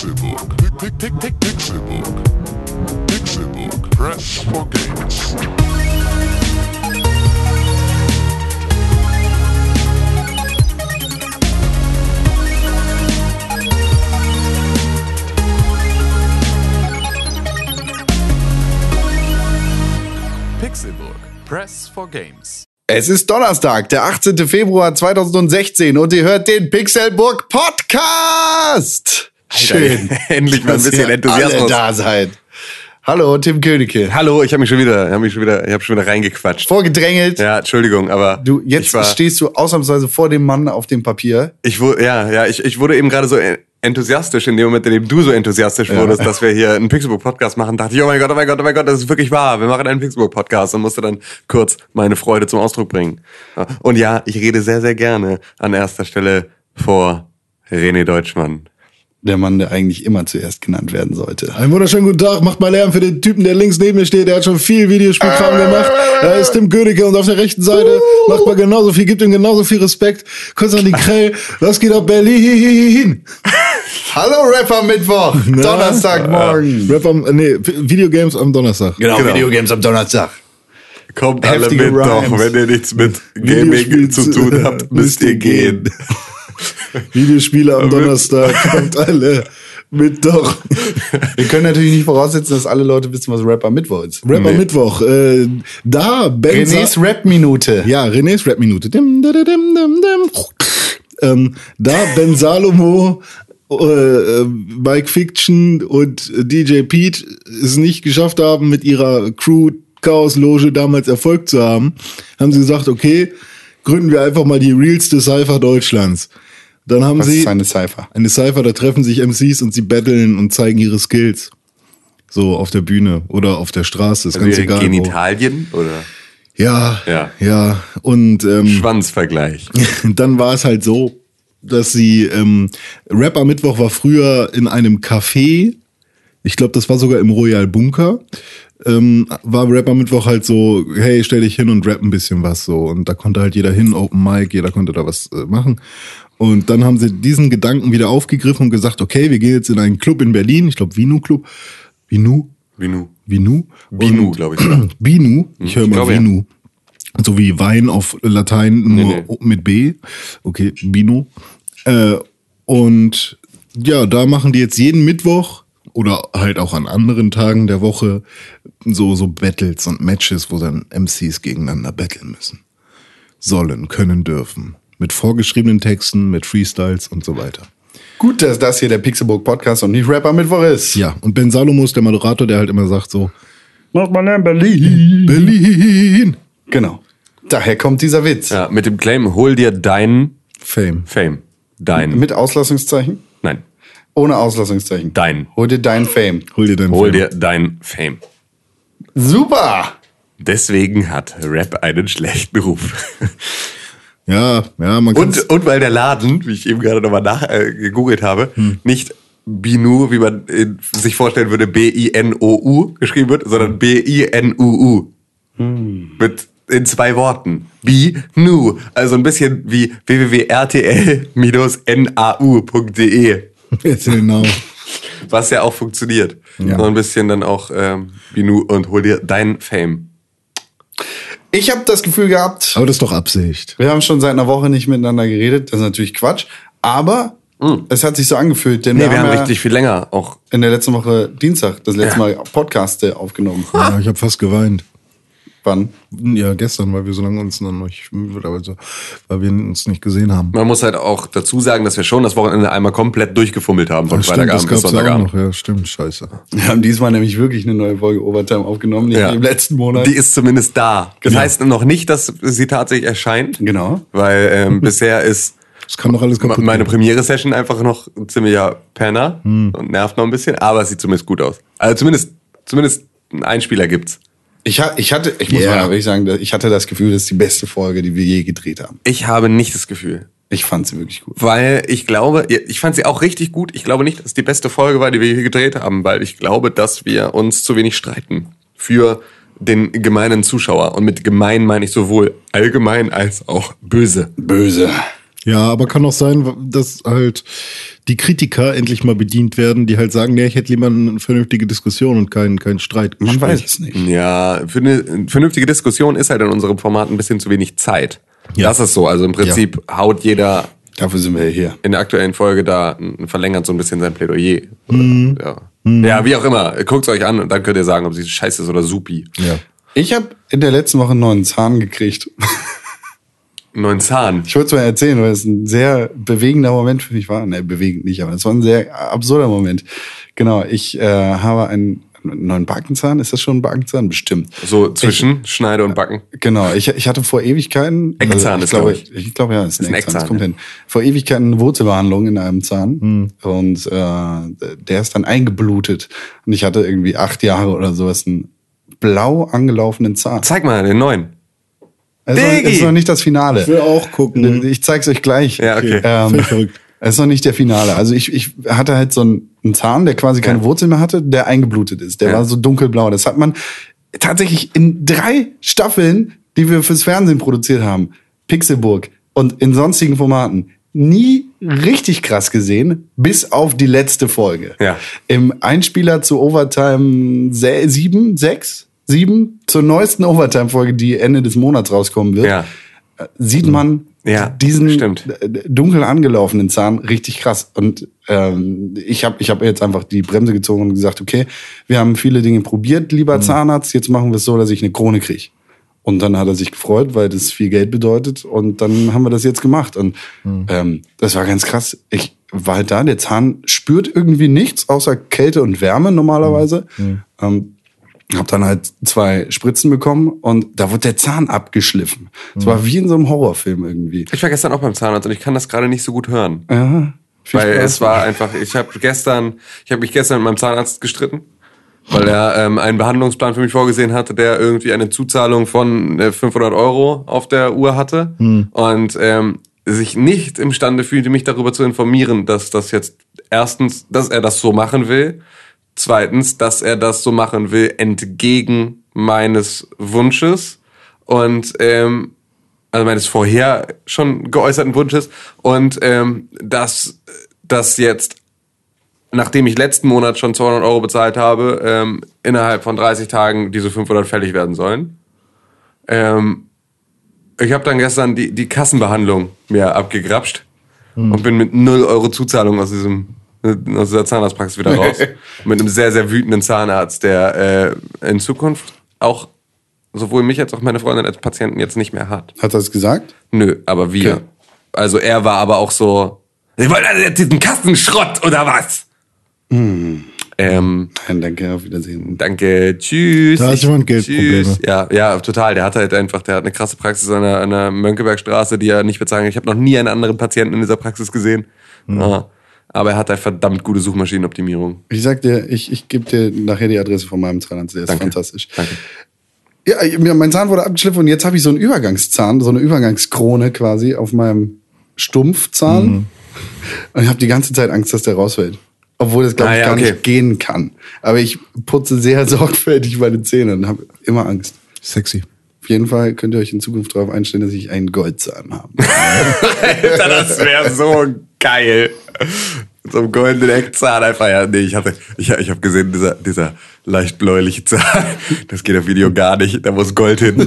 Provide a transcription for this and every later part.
Pick, Pixelbook. Pixelbook. Press for games. Pixelburg. Press for Games. Es ist Donnerstag, der 18. Februar 2016 und ihr hört den Pixelburg Podcast. Schön. Endlich mal ein bisschen Enthusiasmus. Alle da seid. Hallo, Tim Königke. Hallo, ich habe mich schon wieder, habe mich schon wieder, ich habe schon wieder reingequatscht. Vorgedrängelt. Ja, Entschuldigung, aber Du, jetzt ich war, stehst du ausnahmsweise vor dem Mann auf dem Papier. ich wurde, ja, ja, ich, ich wurde eben gerade so enthusiastisch in dem Moment, in dem du so enthusiastisch wurdest, dass wir hier einen Pixelbook Podcast machen, dachte ich, oh mein Gott, oh mein Gott, oh mein Gott, das ist wirklich wahr. Wir machen einen Pixelbook Podcast und musste dann kurz meine Freude zum Ausdruck bringen. Und ja, ich rede sehr, sehr gerne an erster Stelle vor René Deutschmann. Der Mann, der eigentlich immer zuerst genannt werden sollte. Einen wunderschönen guten Tag, macht mal Lärm für den Typen, der links neben mir steht. Der hat schon viel Videospielkram gemacht. Er ist Tim Königke und auf der rechten Seite macht mal genauso viel, gibt ihm genauso viel Respekt. Kurz an die Krell. Was geht ab Berlin? Hallo Rapper Mittwoch, Donnerstagmorgen. Rap am, nee, Videogames am Donnerstag. Genau, Genau. Videogames am Donnerstag. Kommt alle Heftige mit doch, Rhymes. wenn ihr nichts mit Gaming zu tun habt, müsst ihr gehen. Videospiele am Donnerstag. Kommt alle mit doch. Wir können natürlich nicht voraussetzen, dass alle Leute wissen, was Rapper Mittwoch ist. Rapper Mittwoch. Äh, da, Ben Renés Sa- Rap-Minute. Ja, Renés Rap-Minute. Dim, dim, dim, dim, dim. Ähm, da Ben Salomo, äh, äh, Mike Fiction und DJ Pete es nicht geschafft haben, mit ihrer Crew Chaos Loge damals Erfolg zu haben, haben sie gesagt, okay, gründen wir einfach mal die realste Cypher Deutschlands. Dann haben Was sie ist eine Cypher? eine Cypher, da treffen sich MCs und sie battlen und zeigen ihre Skills. So auf der Bühne oder auf der Straße, ist ganz Also egal. Wo. Genitalien oder Ja, Ja. ja. Und ähm, Schwanzvergleich. dann war es halt so, dass sie ähm, Rap am Mittwoch war früher in einem Café. Ich glaube, das war sogar im Royal Bunker. Ähm, war Rap am Mittwoch halt so, hey, stell dich hin und rap ein bisschen was so. Und da konnte halt jeder hin, Open Mic, jeder konnte da was äh, machen. Und dann haben sie diesen Gedanken wieder aufgegriffen und gesagt, okay, wir gehen jetzt in einen Club in Berlin, ich glaube Vinu Club. Vinu? Vinu. Vinu? Binu, glaube ich. sogar. Binu, ich höre mal glaube, ja. Vinu. So wie Wein auf Latein nur nee. mit B. Okay, Bino. Äh, und ja, da machen die jetzt jeden Mittwoch oder halt auch an anderen Tagen der Woche so, so Battles und Matches, wo dann MCs gegeneinander battlen müssen. Sollen, können, dürfen. Mit vorgeschriebenen Texten, mit Freestyles und so weiter. Gut, dass das hier der Pixelbook Podcast und nicht Rapper Mittwoch ist. Ja, und Ben Salomo ist der Moderator, der halt immer sagt so, Macht man in Berlin. Berlin! Genau. Daher kommt dieser Witz. Ja, mit dem Claim, hol dir dein Fame. Fame. Dein. Mit Auslassungszeichen? Ohne Auslassungszeichen. dein. Hol dir dein Fame. Hol dir dein Hol Fame. dir dein Fame. Super! Deswegen hat Rap einen schlechten Ruf. Ja, ja, man kann Und, und weil der Laden, wie ich eben gerade nochmal nach äh, gegoogelt habe, Hm. nicht Binu, wie man äh, sich vorstellen würde, B-I-N-O-U geschrieben wird, sondern B-I-N-U-U. Hm. Mit in zwei Worten. Binu. Also ein bisschen wie www.rtl-nau.de. genau. Was ja auch funktioniert. So ein bisschen dann auch ähm, Binu und hol dir dein Fame. Ich habe das Gefühl gehabt, Aber das ist doch Absicht. wir haben schon seit einer Woche nicht miteinander geredet. Das ist natürlich Quatsch. Aber es hat sich so angefühlt, denn. Nee, wir, wir haben haben ja richtig viel länger auch. in der letzten Woche Dienstag das letzte Mal Podcast äh, aufgenommen. Ja, ich habe fast geweint. Wann? Ja, gestern, weil wir so lange uns noch nicht, also, weil wir uns nicht gesehen haben. Man muss halt auch dazu sagen, dass wir schon das Wochenende einmal komplett durchgefummelt haben von stimmt, das Freitagabend bis ja auch Sonntagabend. noch. Ja, stimmt, scheiße. Wir haben diesmal nämlich wirklich eine neue Folge Overtime aufgenommen, nicht Ja. wie im letzten Monat. Die ist zumindest da. Das heißt noch nicht, dass sie tatsächlich erscheint. Genau. Weil ähm, bisher ist Das kann doch alles kaputt meine. Premiere-Session einfach noch ein ziemlicher Penner Hm. und nervt noch ein bisschen, aber es sieht zumindest gut aus. Also zumindest, zumindest einen Einspieler gibt's. Ich, ha- ich hatte, ich muss Ja. mal wirklich sagen, ich hatte das Gefühl, das ist die beste Folge, die wir je gedreht haben. Ich habe nicht das Gefühl. Ich fand sie wirklich gut. Weil ich glaube, ich fand sie auch richtig gut. Ich glaube nicht, dass es die beste Folge war, die wir hier gedreht haben, weil ich glaube, dass wir uns zu wenig streiten für den gemeinen Zuschauer. Und mit gemein meine ich sowohl allgemein als auch böse. Böse. Ja, aber kann auch sein, dass halt die Kritiker endlich mal bedient werden, die halt sagen, nee, ich hätte lieber eine vernünftige Diskussion und keinen keinen Streit. Man weiß es nicht. Ja, für eine vernünftige Diskussion ist halt in unserem Format ein bisschen zu wenig Zeit. Ja. Das ist so. Also im Prinzip haut jeder Dafür sind wir hier. in der aktuellen Folge da verlängert so ein bisschen sein Plädoyer. Ja. ja, wie auch immer. Guckt euch an und dann könnt ihr sagen, ob sie scheiße ist oder supi. Ja. Ich habe in der letzten Woche einen neuen Zahn gekriegt. Einen Neuen Zahn. Ich wollte es mal erzählen, weil es ein sehr bewegender Moment für mich war. Ne, bewegend nicht, aber es war ein sehr absurder Moment. Genau, ich äh, habe einen neuen Backenzahn. Ist das schon ein Backenzahn? Bestimmt. So zwischen Schneide und Backen. Genau, ich, ich hatte vor Ewigkeiten. Eckzahn ich ist, glaube, glaub ich. ich. Ich glaube, ja, es ist ein Eckzahn. Das Eckzahn, kommt ja. hin. Vor Ewigkeiten eine Wurzelbehandlung in einem Zahn. Und äh, der ist dann eingeblutet. Und ich hatte irgendwie acht Jahre oder sowas einen blau angelaufenen Zahn. Zeig mal den neuen. Es ist, noch, Diggi! es ist noch nicht das Finale. Ich will auch gucken. Ich zeig's euch gleich. Ja, okay. Ähm, verrückt. es ist noch nicht der Finale. Also ich, ich hatte halt so einen, einen Zahn, der quasi keine Ja. Wurzel mehr hatte, der eingeblutet ist. Der Ja. war so dunkelblau. Das hat man tatsächlich in drei Staffeln, die wir fürs Fernsehen produziert haben, Pixelburg und in sonstigen Formaten, nie richtig krass gesehen, bis auf die letzte Folge. Ja. Im Einspieler zu Overtime 7, 6, 7, zur neuesten Overtime-Folge, die Ende des Monats rauskommen wird, Ja. sieht man Ja, diesen stimmt. d- dunkel angelaufenen Zahn richtig krass. Und ähm, ich habe ich hab jetzt einfach die Bremse gezogen und gesagt, okay, wir haben viele Dinge probiert, lieber Zahnarzt, jetzt machen wir es so, dass ich eine Krone kriege. Und dann hat er sich gefreut, weil das viel Geld bedeutet. Und dann haben wir das jetzt gemacht. Und ähm, das war ganz krass. Ich war halt da, der Zahn spürt irgendwie nichts, außer Kälte und Wärme normalerweise. Ähm, hab dann halt zwei Spritzen bekommen und da wurde der Zahn abgeschliffen. Es war wie in so einem Horrorfilm irgendwie. Ich war gestern auch beim Zahnarzt und ich kann das gerade nicht so gut hören. Ja, Weil Spaß. es war einfach, ich habe gestern, ich habe mich gestern mit meinem Zahnarzt gestritten, weil er ähm, einen Behandlungsplan für mich vorgesehen hatte, der irgendwie eine Zuzahlung von äh, 500 Euro auf der Uhr hatte und ähm, sich nicht imstande fühlte, mich darüber zu informieren, dass das jetzt erstens, dass er das so machen will, zweitens, dass er das so machen will entgegen meines Wunsches und ähm, also meines vorher schon geäußerten Wunsches und ähm, dass das jetzt, nachdem ich letzten Monat schon 200 Euro bezahlt habe, ähm, innerhalb von 30 Tagen diese 500 fällig werden sollen. Ähm, ich habe dann gestern die, die Kassenbehandlung mir abgegrapscht und bin mit 0 Euro Zuzahlung aus diesem aus dieser Zahnarztpraxis wieder raus. mit einem sehr, sehr wütenden Zahnarzt, der äh, in Zukunft auch sowohl mich als auch meine Freundin als Patienten jetzt nicht mehr hat. Hat er das gesagt? Nö, aber wir. Okay. Also er war aber auch so, Sie wollen also jetzt diesen Kassenschrott oder was? Hm. Ähm, Nein, danke, auf Wiedersehen. danke, tschüss. Da hat jemand Geldprobleme. tschüss. Ja, ja, total. Der hat halt einfach, der hat eine krasse Praxis an der, an der Mönckebergstraße, die er nicht bezahlen kann. Ich habe noch nie einen anderen Patienten in dieser Praxis gesehen. Hm. Ja. Aber er hat halt verdammt gute Suchmaschinenoptimierung. Ich sag dir, ich, ich gebe dir nachher die Adresse von meinem Zahnarzt, der ist Danke. fantastisch. Danke. Ja, mein Zahn wurde abgeschliffen und jetzt habe ich so einen Übergangszahn, so eine Übergangskrone quasi auf meinem Stumpfzahn. Mhm. Und ich habe die ganze Zeit Angst, dass der rausfällt. Obwohl das, glaube Ah, ich, ja, gar okay. nicht gehen kann. Aber ich putze sehr sorgfältig meine Zähne und habe immer Angst. Sexy. Auf jeden Fall könnt ihr euch in Zukunft darauf einstellen, dass ich einen Goldzahn habe. Alter, das wäre so geil. So einem goldenen Eckzahn einfach. Ja, nee, ich hatte, ich, ich habe gesehen, dieser, dieser leicht bläuliche Zahn, das geht auf Video gar nicht, da muss Gold hin.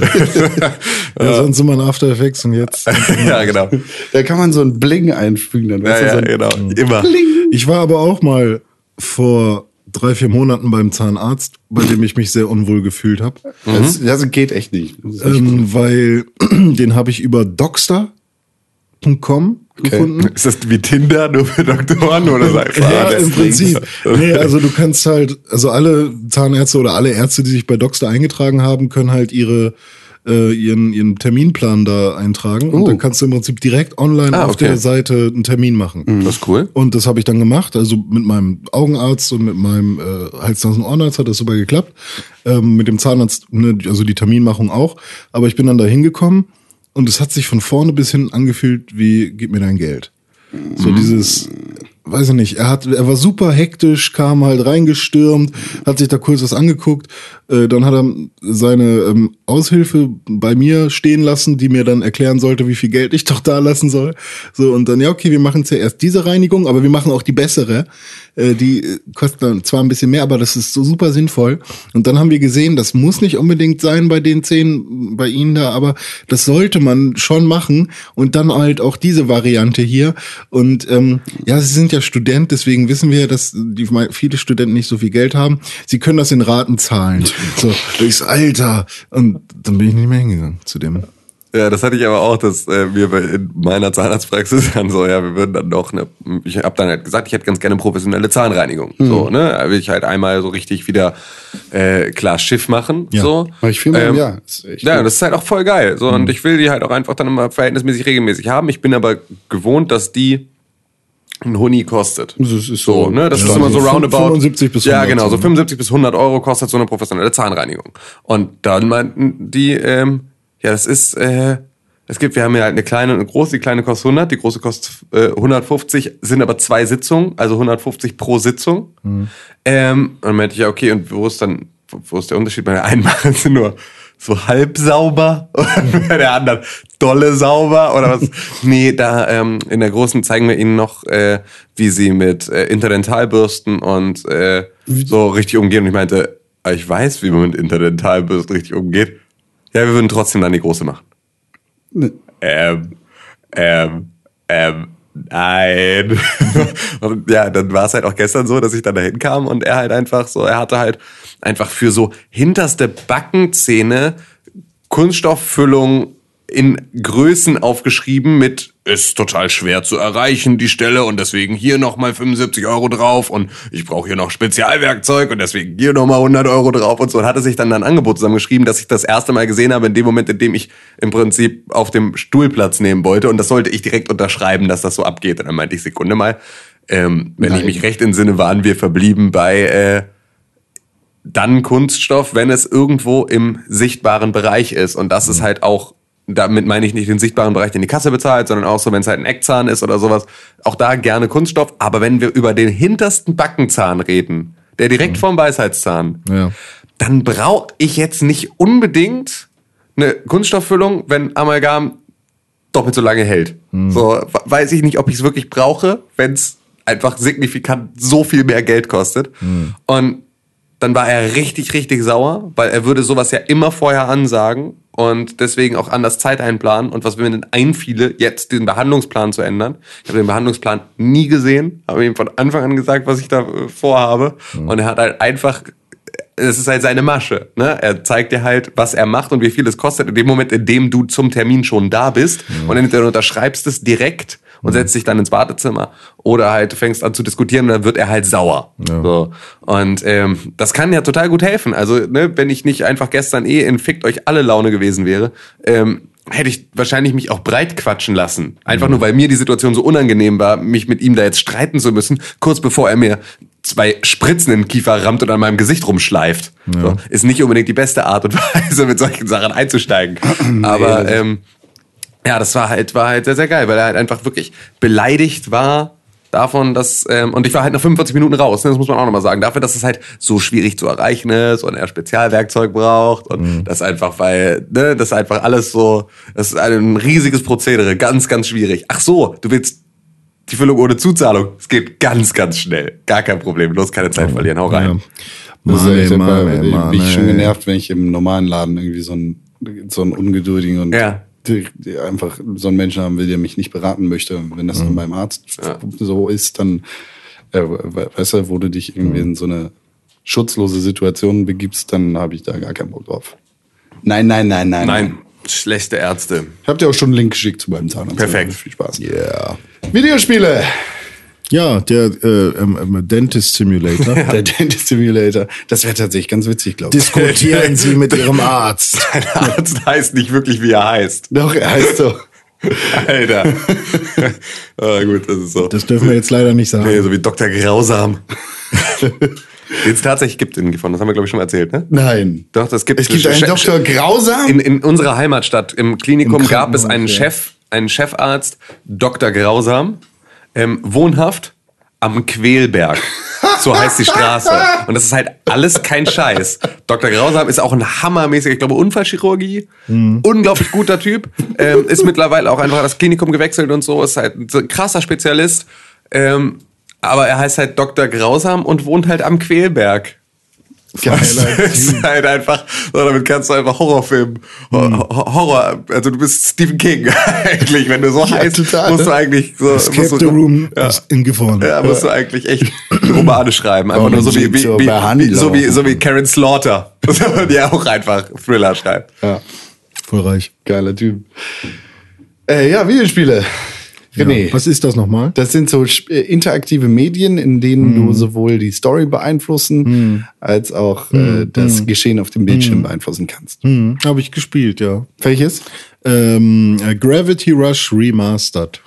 Ja. sonst immer ein After Effects und jetzt. ja, genau. Da kann man so ein Bling einfügen. Dann, Ja, du, ja, so ein genau. Immer. Ich war aber auch mal vor drei, vier Monaten beim Zahnarzt, bei dem ich mich sehr unwohl gefühlt habe. Das, das geht echt nicht Ähm, weil den habe ich über Doxter.com gefunden. Ist das wie Tinder nur für Doktoren oder so einfach? Ja, im Prinzip. Nee, also du kannst halt, also alle Zahnärzte oder alle Ärzte, die sich bei Doxter eingetragen haben, können halt ihre äh, ihren, ihren Terminplan da eintragen und Oh. dann kannst du im Prinzip direkt online Ah, auf okay. der Seite einen Termin machen. Das ist cool. Und das habe ich dann gemacht, also mit meinem Augenarzt und mit meinem äh, Hals-Nasen-Ohrenarzt hat das super geklappt. Ähm, mit dem Zahnarzt, ne, also die Terminmachung auch. Aber ich bin dann da hingekommen und es hat sich von vorne bis hinten angefühlt wie, gib mir dein Geld. So dieses, weiß ich nicht, er hat, er war super hektisch, kam halt reingestürmt, hat sich da kurz was angeguckt, äh, dann hat er seine ähm, Aushilfe bei mir stehen lassen, die mir dann erklären sollte, wie viel Geld ich doch da lassen soll. So, und dann, ja, okay, wir machen zuerst diese Reinigung, aber wir machen auch die bessere. Äh, die äh, kostet dann zwar ein bisschen mehr, aber das ist so super sinnvoll. Und dann haben wir gesehen, das muss nicht unbedingt sein bei den zehn, bei Ihnen da, aber das sollte man schon machen. Und dann halt auch diese Variante hier. Und ähm, ja, Sie sind ja Student, deswegen wissen wir, dass die viele Studenten nicht so viel Geld haben. Sie können das in Raten zahlen. So, durchs Alter. Und dann bin ich nicht mehr hingegangen zu dem. Ja, das hatte ich aber auch, dass äh, wir in meiner Zahnarztpraxis dann so, ja, wir würden dann noch eine, ich habe dann halt gesagt, ich hätte ganz gerne professionelle Zahnreinigung. So, ne? Da will ich halt einmal so richtig wieder äh, klar Schiff machen. Ja. So. Mach ich im Ähm. Ist echt ja, das ist halt auch voll geil. So, und ich will die halt auch einfach dann immer verhältnismäßig regelmäßig haben. Ich bin aber gewohnt, dass die ein Huni kostet. Das ist So, so- ne? Das Ja, ist immer so roundabout. 75 bis Ja, 100 genau, so so, ne? 75 bis 100 Euro kostet so eine professionelle Zahnreinigung. Und dann meinten die, ähm, ja, das ist, äh, es gibt, wir haben ja halt eine kleine und eine große. Die kleine kostet 100, die große kostet äh, 150, sind aber zwei Sitzungen, also 150 pro Sitzung. Mhm. Ähm, und dann meinte ich, ja, okay, und wo ist dann, wo, ist der Unterschied? Bei der einen machen sie nur so halb sauber und bei der anderen dolle sauber oder was? nee, da ähm, in der großen zeigen wir ihnen noch, äh, wie sie mit äh, Interdentalbürsten und äh, so richtig umgehen. Und ich meinte, "Ah, ich weiß, wie man mit Interdentalbürsten richtig umgeht. Ja, wir würden trotzdem dann die große machen. Ne. Ähm, ähm, ähm, nein. und ja, dann war es halt auch gestern so, dass ich dann dahin kam und er halt einfach so, er hatte halt einfach für so hinterste Backenzähne Kunststofffüllung in Größen aufgeschrieben mit ist total schwer zu erreichen, die Stelle, und deswegen hier nochmal 75 Euro drauf und ich brauche hier noch Spezialwerkzeug und deswegen hier nochmal 100 Euro drauf und so. Und hatte sich dann ein Angebot zusammengeschrieben, dass ich das erste Mal gesehen habe, in dem Moment, in dem ich im Prinzip auf dem Stuhl Platz nehmen wollte. Und das sollte ich direkt unterschreiben, dass das so abgeht. Und dann meinte ich, Sekunde mal, ähm, wenn ich Nein. mich recht entsinne, waren wir verblieben bei äh, dann Kunststoff, wenn es irgendwo im sichtbaren Bereich ist. Und das ist halt auch, damit meine ich nicht den sichtbaren Bereich, den die Kasse bezahlt, sondern auch so, wenn es halt ein Eckzahn ist oder sowas. Auch da gerne Kunststoff. Aber wenn wir über den hintersten Backenzahn reden, der direkt vorm Weisheitszahn, Ja. dann brauche ich jetzt nicht unbedingt eine Kunststofffüllung, wenn Amalgam doppelt so lange hält. So we- weiß ich nicht, ob ich es wirklich brauche, wenn es einfach signifikant so viel mehr Geld kostet. Und dann war er richtig, richtig sauer, weil er würde sowas ja immer vorher ansagen und deswegen auch anders Zeit einplanen. Und was mir denn einfiele, jetzt den Behandlungsplan zu ändern. Ich habe den Behandlungsplan nie gesehen, habe ihm von Anfang an gesagt, was ich da äh, vorhabe. Und er hat halt einfach es ist halt seine Masche. Ne? Er zeigt dir halt, was er macht und wie viel es kostet. In dem Moment, in dem du zum Termin schon da bist und entweder unterschreibst es direkt und setzt dich dann ins Wartezimmer oder halt fängst an zu diskutieren und dann wird er halt sauer. So. Und ähm, das kann ja total gut helfen. Also, ne, wenn ich nicht einfach gestern eh in Fickt euch alle Laune gewesen wäre, ähm, hätte ich wahrscheinlich mich auch breit quatschen lassen. Einfach nur, weil mir die Situation so unangenehm war, mich mit ihm da jetzt streiten zu müssen, kurz bevor er mir zwei Spritzen in den Kiefer rammt und an meinem Gesicht rumschleift. So, ist nicht unbedingt die beste Art und Weise, mit solchen Sachen einzusteigen. Aber ähm, ja, das war halt, war halt sehr, sehr geil, weil er halt einfach wirklich beleidigt war davon, dass, ähm, und ich war halt nach 45 Minuten raus, ne, das muss man auch nochmal sagen, dafür, dass es halt so schwierig zu erreichen ist und er Spezialwerkzeug braucht und das einfach, weil, ne, das einfach alles so, das ist ein riesiges Prozedere, ganz, ganz schwierig. Ach so, du willst die Füllung ohne Zuzahlung. Es geht ganz, ganz schnell. Gar kein Problem. Los, keine Zeit verlieren. Hau rein. Das ist Mann, echt, ey, Mann, Mann, ey, Mann, bin ich schon genervt, wenn ich im normalen Laden irgendwie so einen, so einen ungeduldigen und Ja. Einfach so einen Menschen haben will, der mich nicht beraten möchte. Wenn das dann beim Arzt so ist, dann, äh, we- weißt du, wo du dich irgendwie in so eine schutzlose Situation begibst, dann habe ich da gar keinen Bock drauf. Nein, nein, nein, nein. Nein, schlechte Ärzte. Ich habe dir auch schon einen Link geschickt zu meinem Zahnarzt. Perfekt. Viel Spaß. Yeah. Videospiele. Ja, der äh, ähm, ähm, Dentist Simulator. Der Dentist Simulator. Das wäre tatsächlich ganz witzig, glaube ich. Diskutieren Sie mit Ihrem Arzt. Dein Arzt heißt nicht wirklich, wie er heißt. Doch, er heißt so. Alter. ah, gut, das ist so. Das dürfen wir jetzt leider nicht sagen. nee, so wie Dr. Grausam. Den es tatsächlich gibt in Gifhorn. Das haben wir, glaube ich, schon mal erzählt, ne? Nein. Doch, das gibt Es gibt einen Dr. Grausam? In, in unserer Heimatstadt, im Klinikum, Im gab es einen ja. Chef, einen Chefarzt, Dr. Grausam, ähm, wohnhaft am Quälberg. So heißt die Straße. Und das ist halt alles kein Scheiß. Dr. Grausam ist auch ein hammermäßiger, ich glaube, Unfallchirurgie. Unglaublich guter Typ. Ähm, ist mittlerweile auch einfach das Klinikum gewechselt und so. Ist halt ein krasser Spezialist. Ähm, aber er heißt halt Dr. Grausam und wohnt halt am Quälberg. Das ist halt einfach, so, damit kannst du einfach Horrorfilm, Hor- Horror, also du bist Stephen King eigentlich, wenn du so heißt, total, musst du ne? eigentlich so, musst Escape du, the Room ja. ist in Gefahr. Ja, musst du eigentlich echt Romane schreiben. Einfach Oh, nur so wie, wie, so wie, so wie, so wie Karen Slaughter, die auch einfach Thriller schreibt. Ja, Voll reich. geiler Typ. Äh, ja, Videospiele. René. Ja. Was ist das nochmal? Das sind so äh, interaktive Medien, in denen Hm. du sowohl die Story beeinflussen, als auch äh, das Geschehen auf dem Bildschirm beeinflussen kannst. Hm, Habe ich gespielt, ja. Welches? Ähm, äh, Gravity Rush Remastered.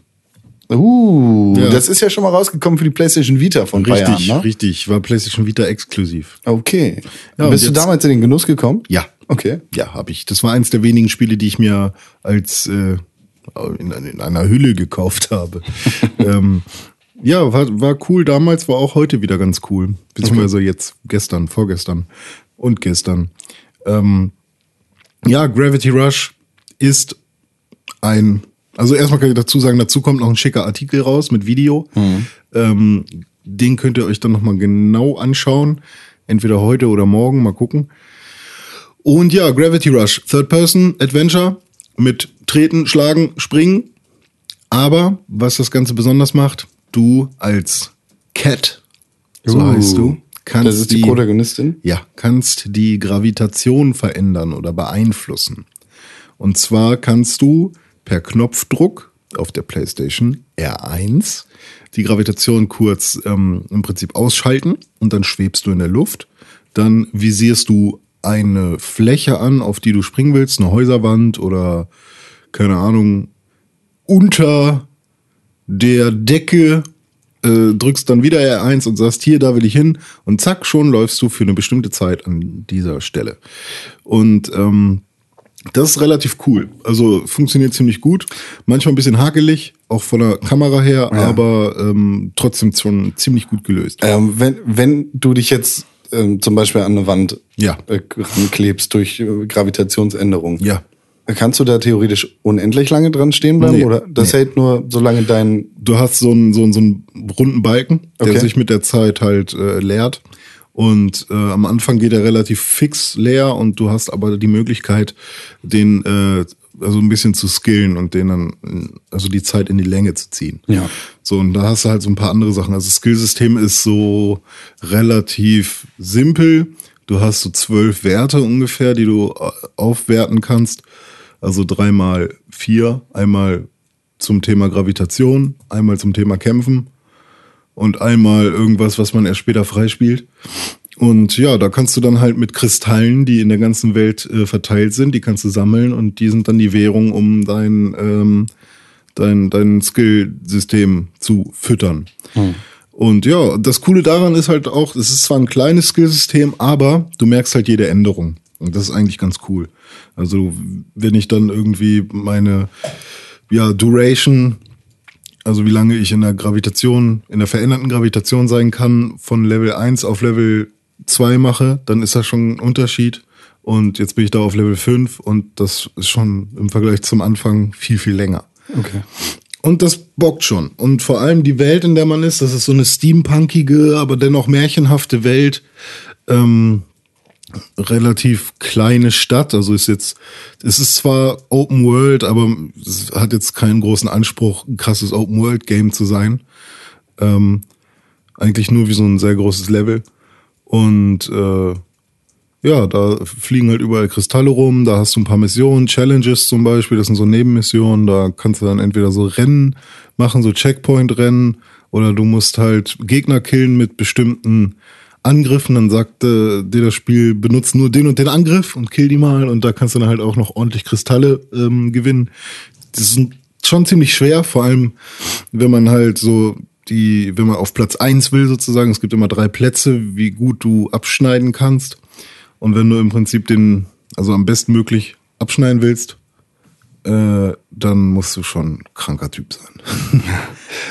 Uh, Ja. das ist ja schon mal rausgekommen für die PlayStation Vita von ein paar Richtig, Jahren, ne? richtig. War PlayStation Vita exklusiv. Okay. Ja, Bist du damals in den Genuss gekommen? Ja. Okay. Ja, habe ich. Das war eins der wenigen Spiele, die ich mir als äh, in, in einer Hülle gekauft habe. ähm, ja, war, war cool damals, war auch heute wieder ganz cool. Beziehungsweise jetzt gestern, vorgestern und gestern. Ähm, ja, Gravity Rush ist ein, also erstmal kann ich dazu sagen, dazu kommt noch ein schicker Artikel raus mit Video. Ähm, den könnt ihr euch dann nochmal genau anschauen. Entweder heute oder morgen, mal gucken. Und ja, Gravity Rush, Third Person Adventure mit Treten, Schlagen, Springen. Aber was das Ganze besonders macht, du als Cat, so Uh, heißt du, kannst Das ist die Protagonistin. ja, kannst die Gravitation verändern oder beeinflussen. Und zwar kannst du per Knopfdruck auf der PlayStation R1 die Gravitation kurz ähm, im Prinzip ausschalten und dann schwebst du in der Luft. Dann visierst du eine Fläche an, auf die du springen willst, eine Häuserwand oder keine Ahnung, unter der Decke äh, drückst dann wieder R1 und sagst, hier, da will ich hin. Und zack, schon läufst du für eine bestimmte Zeit an dieser Stelle. Und ähm, das ist relativ cool. Also funktioniert ziemlich gut. Manchmal ein bisschen hakelig, auch von der Kamera her, aber ähm, trotzdem schon ziemlich gut gelöst. Ähm, wenn, wenn du dich jetzt ähm, zum Beispiel an eine Wand Ja. äh, ranklebst durch äh, Gravitationsänderung, Ja. kannst du da theoretisch unendlich lange dran stehen bleiben? Nee. Oder das Nee. hält nur, solange dein Du hast so einen, so einen, so einen runden Balken, der Okay. sich mit der Zeit halt äh, leert. Und äh, am Anfang geht er relativ fix leer und du hast aber die Möglichkeit, den äh, also ein bisschen zu skillen und den dann, also die Zeit in die Länge zu ziehen. Ja. So, und da hast du halt so ein paar andere Sachen. Also das Skillsystem ist so relativ simpel. Du hast so zwölf Werte ungefähr, die du äh, aufwerten kannst. Also dreimal vier, einmal zum Thema Gravitation, einmal zum Thema Kämpfen und einmal irgendwas, was man erst später freispielt. Und ja, da kannst du dann halt mit Kristallen, die in der ganzen Welt äh, verteilt sind, die kannst du sammeln und die sind dann die Währung, um dein, ähm, dein, dein Skill-System zu füttern. Und ja, das Coole daran ist halt auch, es ist zwar ein kleines Skillsystem, aber du merkst halt jede Änderung. Und das ist eigentlich ganz cool. Also, wenn ich dann irgendwie meine ja, Duration, also wie lange ich in der Gravitation, in der veränderten Gravitation sein kann, von Level 1 auf Level 2 mache, dann ist das schon ein Unterschied. Und jetzt bin ich da auf Level 5 und das ist schon im Vergleich zum Anfang viel, viel länger. Okay. Und das bockt schon. Und vor allem die Welt, in der man ist, das ist so eine steampunkige, aber dennoch märchenhafte Welt. Ähm, relativ kleine Stadt. Also ist jetzt, es ist zwar Open World, aber es hat jetzt keinen großen Anspruch, ein krasses Open World Game zu sein. Ähm, eigentlich nur wie so ein sehr großes Level. Und äh, ja, da fliegen halt überall Kristalle rum, da hast du ein paar Missionen, Challenges zum Beispiel, das sind so Nebenmissionen, da kannst du dann entweder so Rennen machen, so Checkpoint-Rennen, oder du musst halt Gegner killen mit bestimmten Angriffen, dann sagt äh, dir das Spiel, benutzt nur den und den Angriff und kill die mal und da kannst du dann halt auch noch ordentlich Kristalle ähm, gewinnen. Das ist schon ziemlich schwer, vor allem wenn man halt so die, wenn man auf Platz eins will sozusagen, es gibt immer drei Plätze, wie gut du abschneiden kannst. Und wenn du im Prinzip den, also am besten möglich abschneiden willst, äh, dann musst du schon kranker Typ sein.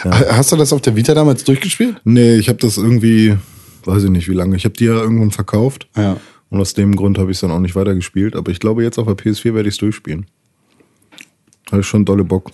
Hast du das auf der Vita damals durchgespielt? Nee, ich habe das irgendwie, weiß ich nicht wie lange. Ich habe die ja irgendwann verkauft. Ja. Und aus dem Grund habe ich es dann auch nicht weitergespielt. Aber ich glaube, jetzt auf der PS4 werde ich es durchspielen. Habe ich schon dolle Bock.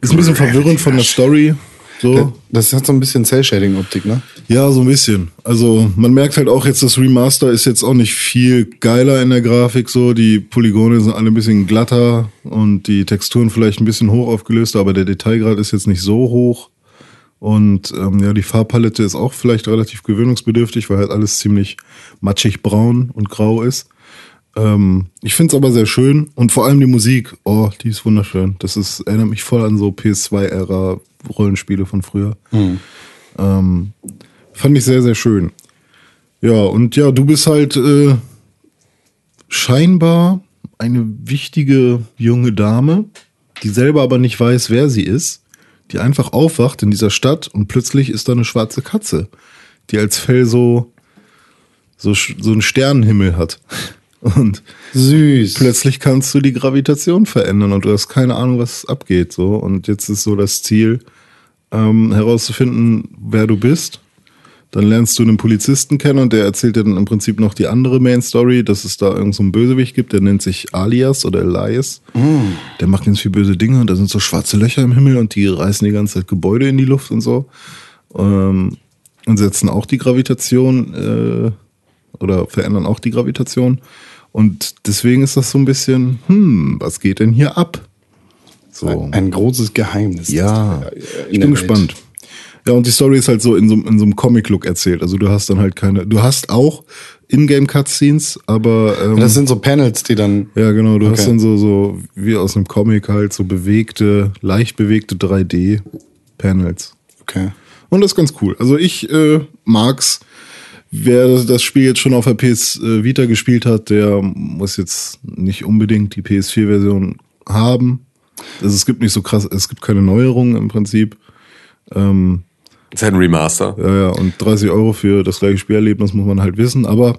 Ist ein bisschen verwirrend von der Story. So. Das hat so ein bisschen Cell-Shading-Optik, ne? Ja, so ein bisschen. Also man merkt halt auch jetzt, das Remaster ist jetzt auch nicht viel geiler in der Grafik. So die Polygone sind alle ein bisschen glatter und die Texturen vielleicht ein bisschen hoch aufgelöst, aber der Detailgrad ist jetzt nicht so hoch. Und ähm, ja, die Farbpalette ist auch vielleicht relativ gewöhnungsbedürftig, weil halt alles ziemlich matschig braun und grau ist. Ähm, ich finde es aber sehr schön und vor allem die Musik, oh, die ist wunderschön. Das ist, erinnert mich voll an so PS2-Ära Rollenspiele von früher. Ähm, fand ich sehr, sehr schön. Ja, und ja, du bist halt äh, scheinbar eine wichtige junge Dame, die selber aber nicht weiß, wer sie ist, die einfach aufwacht in dieser Stadt und plötzlich ist da eine schwarze Katze, die als Fell so, so, so einen Sternenhimmel hat. Und Süß. plötzlich kannst du die Gravitation verändern und du hast keine Ahnung, was abgeht. So. Und jetzt ist so das Ziel, ähm, herauszufinden, wer du bist. Dann lernst du einen Polizisten kennen und der erzählt dir dann im Prinzip noch die andere Main Story, dass es da irgendeinen so einen Bösewicht gibt, der nennt sich Alias oder Elias. Der macht ganz viel böse Dinge und da sind so schwarze Löcher im Himmel und die reißen die ganze Zeit Gebäude in die Luft und so. Ähm, und setzen auch die Gravitation äh, oder verändern auch die Gravitation. Und deswegen ist das so ein bisschen, hm, was geht denn hier ab? So. Ein großes Geheimnis. Ja, ich bin gespannt. Ja, und die Story ist halt so in so, in so einem Comic-Look erzählt. Also du hast dann halt keine, du hast auch Ingame-Cutscenes, aber ähm, Das sind so Panels, die dann. ja genau, du Okay. hast dann so, so wie aus einem Comic halt so bewegte, leicht bewegte 3D-Panels. Okay. Und das ist ganz cool. Also ich äh, mag's. Wer das Spiel jetzt schon auf der PS äh, Vita gespielt hat, der muss jetzt nicht unbedingt die PS4-Version haben. Also es gibt nicht so krass, es gibt keine Neuerungen im Prinzip. Ähm, ist halt ein Remaster. ja, ja, und 30 Euro für das gleiche Spielerlebnis muss man halt wissen. Aber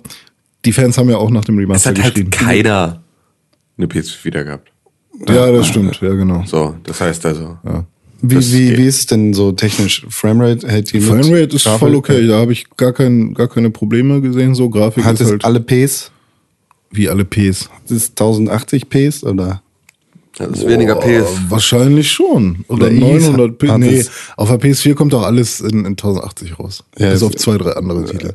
die Fans haben ja auch nach dem Es Remaster hat halt keiner eine PS wieder gehabt. ja, das stimmt, ja genau. So, das heißt also. Wie, Das wie, wie ist es denn so technisch? Framerate hält die mit? Framerate ist Grafik? voll okay. Da habe ich gar, kein, gar keine Probleme gesehen. So Grafik Hat ist es halt alle Ps? wie alle Ps. Hat es 1080 Ps oder? Das ist weniger Boah, PS. Wahrscheinlich schon. Oder, Oder Is 900 p. hat Nee, auf der PS4 kommt auch alles in, in 1080 raus. Ja, Bis es- auf zwei, drei andere Titel.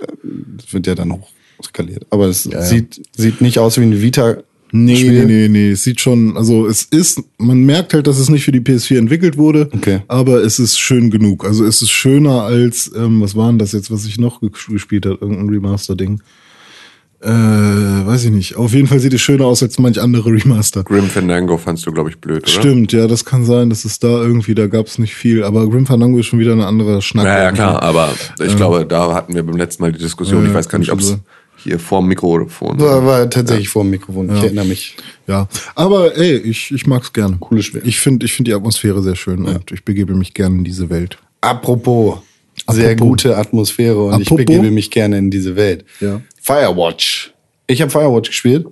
Das wird ja dann hoch skaliert. Aber es ja. sieht, sieht nicht aus wie ein Vita. Nee, Spiel. nee, nee, nee. Es sieht schon, also es ist, man merkt halt, dass es nicht für die PS4 entwickelt wurde, Okay. aber es ist schön genug. Also es ist schöner als, ähm, was war denn das jetzt, was ich noch ges- gespielt habe? Irgendein Remaster-Ding. Äh, weiß ich nicht. Auf jeden Fall sieht es schöner aus als manch andere Remaster. Grim Fandango fandst du, glaube ich, blöd, oder? Stimmt, ja, das kann sein, dass es da irgendwie, da gab es nicht viel, aber Grim Fandango ist schon wieder eine andere Schnack. Ja, ja, klar, aber ich glaube, da hatten wir beim letzten Mal die Diskussion. Ja, ich weiß gar nicht, ob kann es schon hier vorm Mikrofon War, war tatsächlich vor dem Mikrofon. Ich erinnere mich. Ja, aber ey, ich, ich mag's gerne. Cooles Spiel. Ich finde ich find die Atmosphäre sehr schön und ich begebe mich gerne in diese Welt. Apropos, sehr Apropos. gute Atmosphäre und ich Apropos. begebe mich gerne in diese Welt. Ja. Firewatch. Ich habe Firewatch gespielt,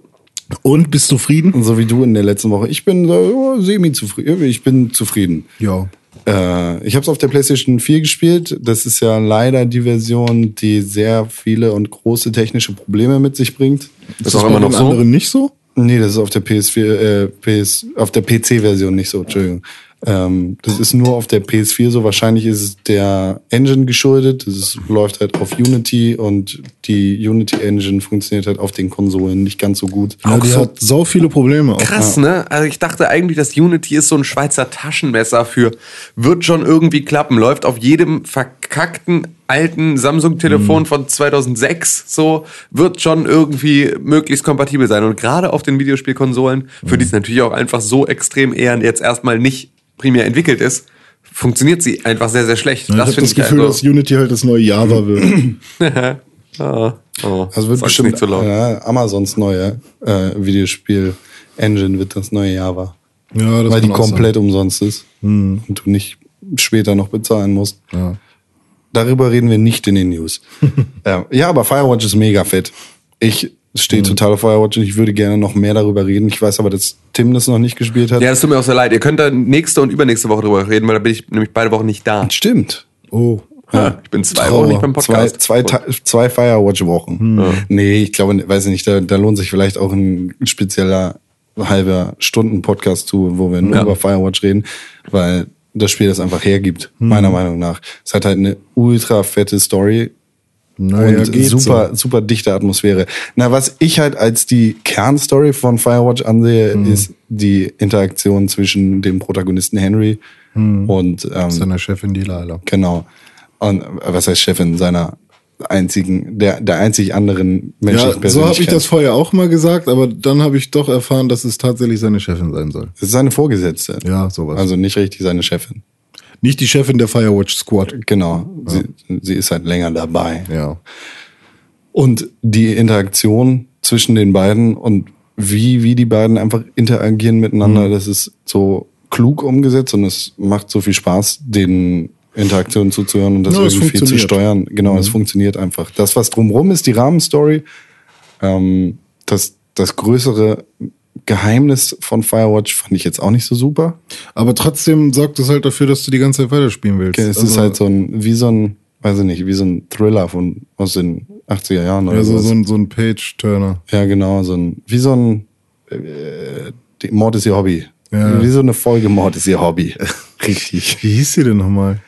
Und bist zufrieden? so wie du in der letzten Woche. Ich bin so semi-zufrieden. Ich bin zufrieden. Ja. Äh, ich habe es auf der PlayStation 4 gespielt. Das ist ja leider die Version, die sehr viele und große technische Probleme mit sich bringt. ist auch immer noch so. anderen nicht so? Nee, das ist auf der PS4, äh, PS, auf der PC-Version nicht so, Entschuldigung. Ähm, das ist nur auf der PS4 so. Wahrscheinlich ist es der Engine geschuldet. Das läuft halt auf Unity und die Unity Engine funktioniert halt auf den Konsolen nicht ganz so gut. Ja, die so hat sau viele Probleme. Auch. Krass, ne? Also ich dachte eigentlich, dass Unity ist so ein Schweizer Taschenmesser für wird schon irgendwie klappen. Läuft auf jedem verkackten alten Samsung-Telefon von 2006 so, wird schon irgendwie möglichst kompatibel sein. Und gerade auf den Videospielkonsolen, für die es natürlich auch einfach so extrem eher jetzt erstmal nicht primär entwickelt ist, funktioniert sie einfach sehr, sehr schlecht. ich habe das Gefühl, dass Unity halt das neue Java wird. Ah, oh, Also wird bestimmt nicht so laut. Ja, Amazons neue äh, Videospiel Engine wird das neue Java. Ja, das weil die komplett umsonst ist und du nicht später noch bezahlen musst. Ja. Darüber reden wir nicht in den News. ja, ja, aber Firewatch ist mega fett. Ich Es steht total auf Firewatch und ich würde gerne noch mehr darüber reden. Ich weiß aber, dass Tim das noch nicht gespielt hat. Ja, das tut mir auch sehr leid. Ihr könnt da nächste und übernächste Woche drüber reden, weil da bin ich nämlich beide Wochen nicht da. Stimmt. Oh. Ja. Ich bin zwei Trauer. Wochen nicht beim Zwei, Podcast. zwei, Ta- zwei Firewatch-Wochen. Nee, ich glaube, weiß ich nicht, da, da lohnt sich vielleicht auch ein spezieller halber Stunden-Podcast zu, wo wir nur Ja. über Firewatch reden, weil das Spiel das einfach hergibt, meiner Meinung nach. Es hat halt eine ultra fette Story, Naja, und super, so. super dichte Atmosphäre. Na, was ich halt als die Kernstory von Firewatch ansehe, Mhm. ist die Interaktion zwischen dem Protagonisten Henry Mhm. und ähm, Seiner Chefin Delilah. genau. Und äh, was heißt Chefin seiner einzigen, der, der einzig anderen menschlichen Ja, so habe ich Persönlichkeit. das vorher auch mal gesagt, aber dann habe ich doch erfahren, dass es tatsächlich seine Chefin sein soll. Das ist seine Vorgesetzte. Ja, sowas. Also nicht richtig seine Chefin. Nicht die Chefin der Firewatch Squad. Genau. Sie, sie ist halt länger dabei. Ja. Und die Interaktion zwischen den beiden und wie, wie die beiden einfach interagieren miteinander, Mhm. das ist so klug umgesetzt und es macht so viel Spaß, den Interaktionen zuzuhören und das es irgendwie zu. Mhm. steuern. Genau, es funktioniert einfach. Das, was drumherum ist, die Rahmenstory, ähm, das, das größere Geheimnis von Firewatch fand ich jetzt auch nicht so super. Aber trotzdem sorgt es halt dafür, dass du die ganze Zeit weiterspielen willst. Es ist Also, halt so ein, wie so ein, weiß ich nicht, wie so ein Thriller von, aus den 80er Jahren oder ja, so, so ein, so ein Page-Turner. Ja, genau, so ein, wie so ein, äh, Mord ist ihr Hobby. Ja. Wie so eine Folge Mord ist ihr Hobby. Richtig. Wie hieß sie denn nochmal?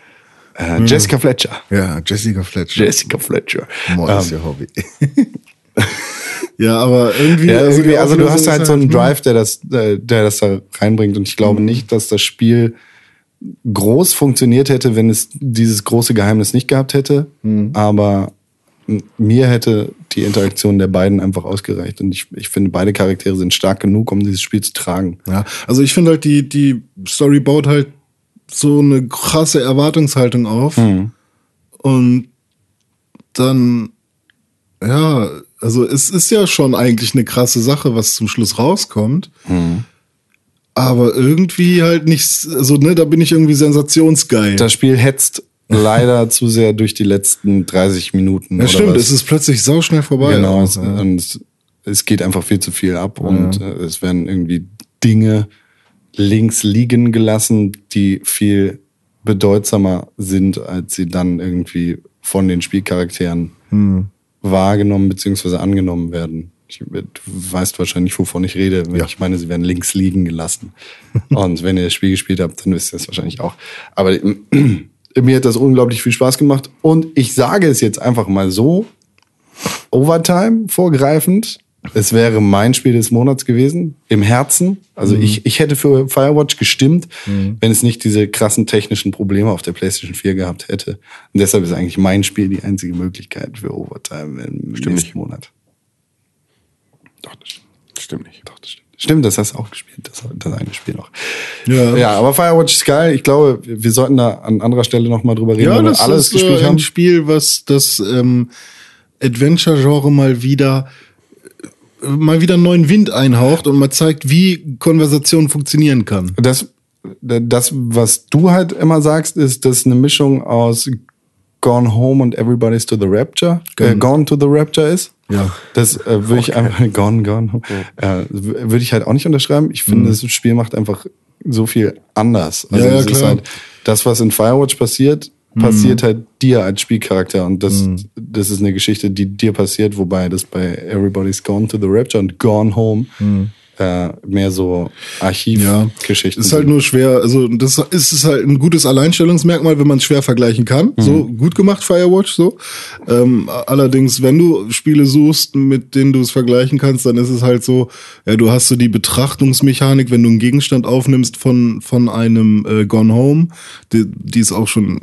Äh, Jessica Fletcher. Ja, Jessica Fletcher. Jessica Fletcher. Mord ist Ähm, ihr Hobby. ja, aber irgendwie. ja, irgendwie, also du hast halt ist so einen hm, Drive, der das, äh, der das da reinbringt. Und ich glaube Mhm. nicht, dass das Spiel groß funktioniert hätte, wenn es dieses große Geheimnis nicht gehabt hätte. Mhm. Aber mir hätte die Interaktion der beiden einfach ausgereicht. Und ich, ich finde, beide Charaktere sind stark genug, um dieses Spiel zu tragen. Ja, also ich finde halt, die, die Story baut halt so eine krasse Erwartungshaltung auf. Mhm. Und dann, ja, also es ist ja schon eigentlich eine krasse Sache, was zum Schluss rauskommt. Mhm. Aber irgendwie halt nicht, also ne, da bin ich irgendwie sensationsgeil. Das Spiel hetzt leider zu sehr durch die letzten 30 Minuten. ja, stimmt, was. es ist plötzlich sauschnell vorbei. Genau, es, ja. und es, geht einfach viel zu viel ab und äh, es werden irgendwie Dinge links liegen gelassen, die viel bedeutsamer sind, als sie dann irgendwie von den Spielcharakteren Hm. wahrgenommen bzw. angenommen werden. Ich, du weißt wahrscheinlich, wovon ich rede. wenn Ja. Ich meine, sie werden links liegen gelassen. und wenn ihr das Spiel gespielt habt, dann wisst ihr es wahrscheinlich auch. Aber mir hat das unglaublich viel Spaß gemacht. Und ich sage es jetzt einfach mal so, Overtime vorgreifend. Es wäre mein Spiel des Monats gewesen, im Herzen. Also ich, ich hätte für Firewatch gestimmt, wenn es nicht diese krassen technischen Probleme auf der PlayStation 4 gehabt hätte. Und deshalb ist eigentlich mein Spiel die einzige Möglichkeit für Overtime im nächsten nicht. Monat. Doch, das stimmt. Stimmt nicht. Doch, das stimmt. Stimmt, das hast du auch gespielt, das, das eine Spiel noch. Ja. Ja, aber Firewatch ist geil. Ich glaube, wir sollten da an anderer Stelle nochmal drüber reden, Ja, wenn wir das alles ist gespielt äh, haben. ein Spiel, was das ähm, Adventure-Genre mal wieder äh, mal wieder neuen Wind einhaucht und mal zeigt, wie Konversation funktionieren kann. Das, das, was du halt immer sagst, ist, dass eine Mischung aus Gone Home und Everybody's to the Rapture, äh, Gone to the Rapture ist. Ja. Das äh, würde ich einfach, Gone, Gone Home, äh, w- würde ich halt auch nicht unterschreiben. Ich finde, das Spiel macht einfach so viel anders. Also Ja, ja, klar. halt, das, was in Firewatch passiert, passiert halt dir als Spielcharakter. Und das, das ist eine Geschichte, die dir passiert, wobei das bei Everybody's Gone to the Rapture und Gone Home äh, mehr so Ja, Archivgeschichten ist halt sind. nur schwer, also das ist es halt ein gutes Alleinstellungsmerkmal, wenn man es schwer vergleichen kann. So gut gemacht Firewatch so. Ähm, allerdings, wenn du Spiele suchst, mit denen du es vergleichen kannst, dann ist es halt so, ja, du hast so die Betrachtungsmechanik, wenn du einen Gegenstand aufnimmst von von einem äh, Gone Home, die, die es auch schon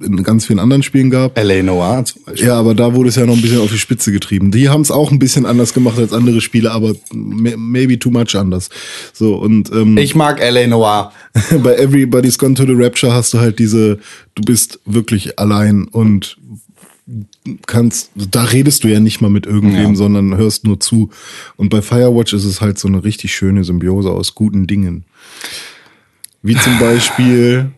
in ganz vielen anderen Spielen gab. L.A. Noir zum Beispiel. Ja, aber da wurde es ja noch ein bisschen auf die Spitze getrieben. Die haben es auch ein bisschen anders gemacht als andere Spiele, aber ma- maybe too much anders. So und ähm, Ich mag L.A. Noir. bei Everybody's Gone to the Rapture hast du halt diese, du bist wirklich allein und kannst, da redest du ja nicht mal mit irgendwem, Ja. sondern hörst nur zu. Und bei Firewatch ist es halt so eine richtig schöne Symbiose aus guten Dingen. Wie zum Beispiel,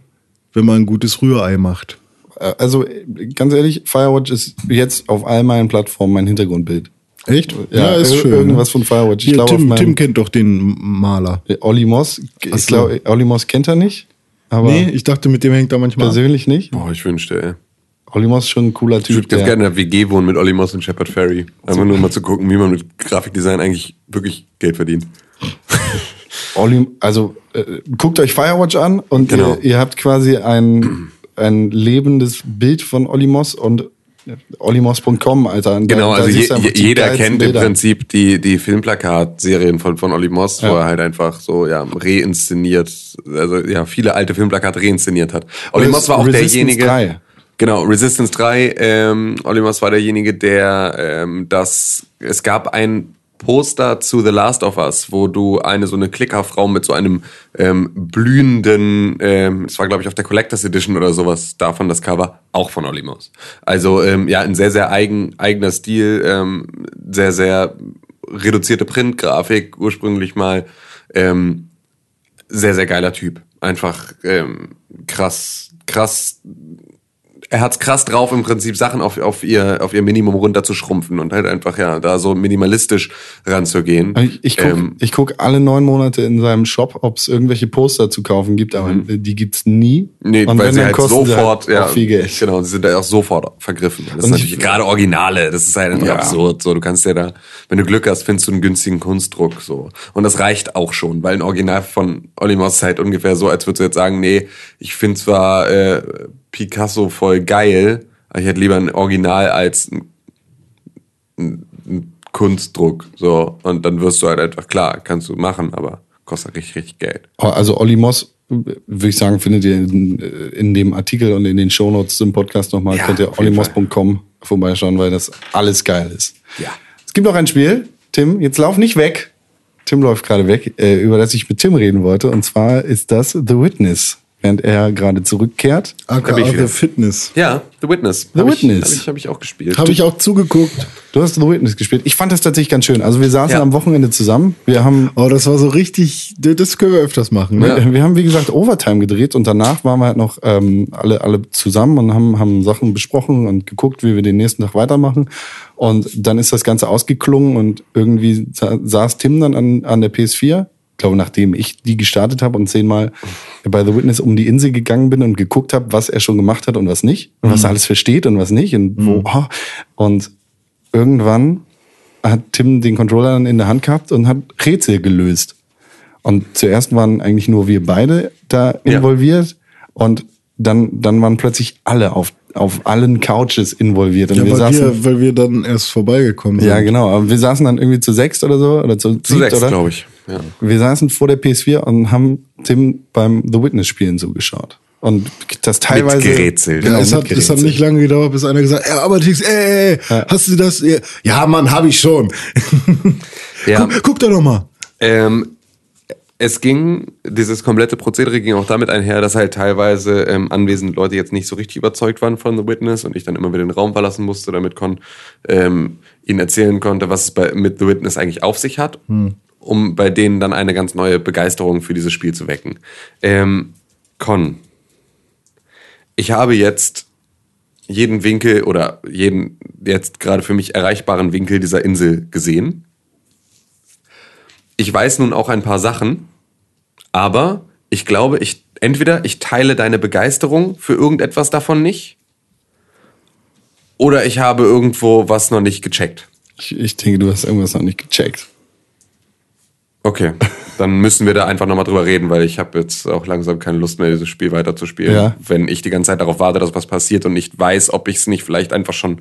wenn man ein gutes Rührei macht. Äh, Also äh, ganz ehrlich, Firewatch ist jetzt auf all meinen Plattformen mein Hintergrundbild. Echt? Ja, ir- irgendwas von Firewatch. Ich Hier, glaube, auf Tim, meinem- Tim kennt doch den Maler. Olli Moss, ich so. glaube, Olli Moss kennt er nicht, aber nee, ich dachte, mit dem hängt er manchmal. ab. persönlich nicht. Boah, ich wünschte, ey. Olli Moss ist schon ein cooler Ich würde Typ. ganz der- gerne in der WG wohnen mit Olli Moss und Shepard Ferry. Einfach nur mal zu gucken, wie man mit Grafikdesign eigentlich wirklich Geld verdient. Olli, also äh, guckt euch Firewatch an und Genau. ihr, ihr habt quasi ein, ein lebendes Bild von Olli Moss und äh, olimoss.com, Alter. Da- Genau, da also je, jeder kennt im Bilder. Prinzip die, die Filmplakat-Serien von, von Olli Moss, wo Ja. er halt einfach so, ja, reinszeniert, also ja, viele alte Filmplakate reinszeniert hat. Olli Moss war auch Resistance derjenige. 3. Genau, Resistance 3, ähm, Olli Moss war derjenige, der ähm, das, es gab ein Poster zu The Last of Us, wo du eine so eine Klickerfrau mit so einem ähm, blühenden, ähm, es war glaube ich auf der Collectors Edition oder sowas, davon das Cover, auch von Olli Moss. Also ähm, ja, ein sehr, sehr eigen, eigener Stil, ähm, sehr, sehr reduzierte Printgrafik ursprünglich mal. Ähm, sehr, sehr geiler Typ. Einfach ähm, krass, krass. Er hat's krass drauf, im Prinzip Sachen auf, auf, ihr, auf ihr Minimum runterzuschrumpfen und halt einfach, ja, da so minimalistisch ranzugehen. Ich, ich gucke Ähm, ich guck alle neun Monate in seinem Shop, ob es irgendwelche Poster zu kaufen gibt, aber die gibt's nie. Mhm. Nee, Und weil sie halt sofort, halt ja, viel Geld. genau, sie sind da auch sofort vergriffen. Das ist Und ich- natürlich gerade Originale, das ist halt einfach Ja. absurd. So, du kannst ja da, wenn du Glück hast, findest du einen günstigen Kunstdruck, so. Und das reicht auch schon, weil ein Original von Olli Moss ist halt ungefähr so, als würdest du jetzt sagen, nee, ich finde zwar äh, Picasso voll geil, aber ich hätte lieber ein Original als ein, ein, ein Kunstdruck, so. Und dann wirst du halt einfach, klar, kannst du machen, aber kostet richtig, richtig Geld. Also Olli Moss, würde ich sagen, findet ihr in, in dem Artikel und in den Shownotes zum Podcast nochmal. Ja, könnt ihr ollimoss.com vorbeischauen, weil das alles geil ist. Ja. Es gibt noch ein Spiel. Tim, jetzt lauf nicht weg. Tim läuft gerade weg, äh, über das ich mit Tim reden wollte. Und zwar ist das The Witness, während er gerade zurückkehrt. AKA ich. The Fitness. Ja, The Witness. The Hab Witness. Ich, hab ich, hab ich auch gespielt. Habe ich auch zugeguckt. Du hast The Witness gespielt. Ich fand das tatsächlich ganz schön. Also wir saßen Ja. am Wochenende zusammen. Wir haben Oh, das war so richtig, das können wir öfters machen. Ne? Wir, wir haben, wie gesagt, Overtime gedreht und danach waren wir halt noch ähm, alle, alle zusammen und haben, haben Sachen besprochen und geguckt, wie wir den nächsten Tag weitermachen. Und dann ist das Ganze ausgeklungen und irgendwie sa saß Tim dann an, an der PS4. Ich glaube, nachdem ich die gestartet habe und zehnmal bei The Witness um die Insel gegangen bin und geguckt habe, was er schon gemacht hat und was nicht. Und was er alles versteht und was nicht. Und wo. oh. Und irgendwann hat Tim den Controller dann in der Hand gehabt und hat Rätsel gelöst. Und zuerst waren eigentlich nur wir beide da Ja. involviert und dann, dann waren plötzlich alle auf, auf allen Couches involviert. Und Ja, wir weil, saßen, wir, weil wir dann erst vorbeigekommen sind. ja, genau. Aber wir saßen dann irgendwie zu sechst oder so oder zu, Zu sechs, glaube ich. Ja. Wir saßen vor der PS4 und haben Tim beim The Witness Spielen zugeschaut. Und das teilweise. Gerätselt. Genau, Ja, es, hat, es hat mitgerätselt. nicht lange gedauert, bis einer gesagt hat, ja, aber Tix, ey, ey, ey, hast du das? Ja, Ja, Mann, hab ich schon. Ja. guck, guck da doch mal. Ähm, es ging, dieses komplette Prozedere ging auch damit einher, dass halt teilweise ähm, anwesende Leute jetzt nicht so richtig überzeugt waren von The Witness und ich dann immer wieder den Raum verlassen musste, damit Con ähm, ihnen erzählen konnte, was es bei, mit The Witness eigentlich auf sich hat, um bei denen dann eine ganz neue Begeisterung für dieses Spiel zu wecken. Ähm, Con, ich habe jetzt jeden Winkel oder jeden jetzt gerade für mich erreichbaren Winkel dieser Insel gesehen. Ich weiß nun auch ein paar Sachen, aber ich glaube, ich entweder ich teile deine Begeisterung für irgendetwas davon nicht oder ich habe irgendwo was noch nicht gecheckt. Ich, ich denke, du hast irgendwas noch nicht gecheckt. Okay, dann müssen wir da einfach nochmal drüber reden, weil ich habe jetzt auch langsam keine Lust mehr, dieses Spiel weiterzuspielen. Ja. Wenn ich die ganze Zeit darauf warte, dass was passiert und nicht weiß, ob ich es nicht vielleicht einfach schon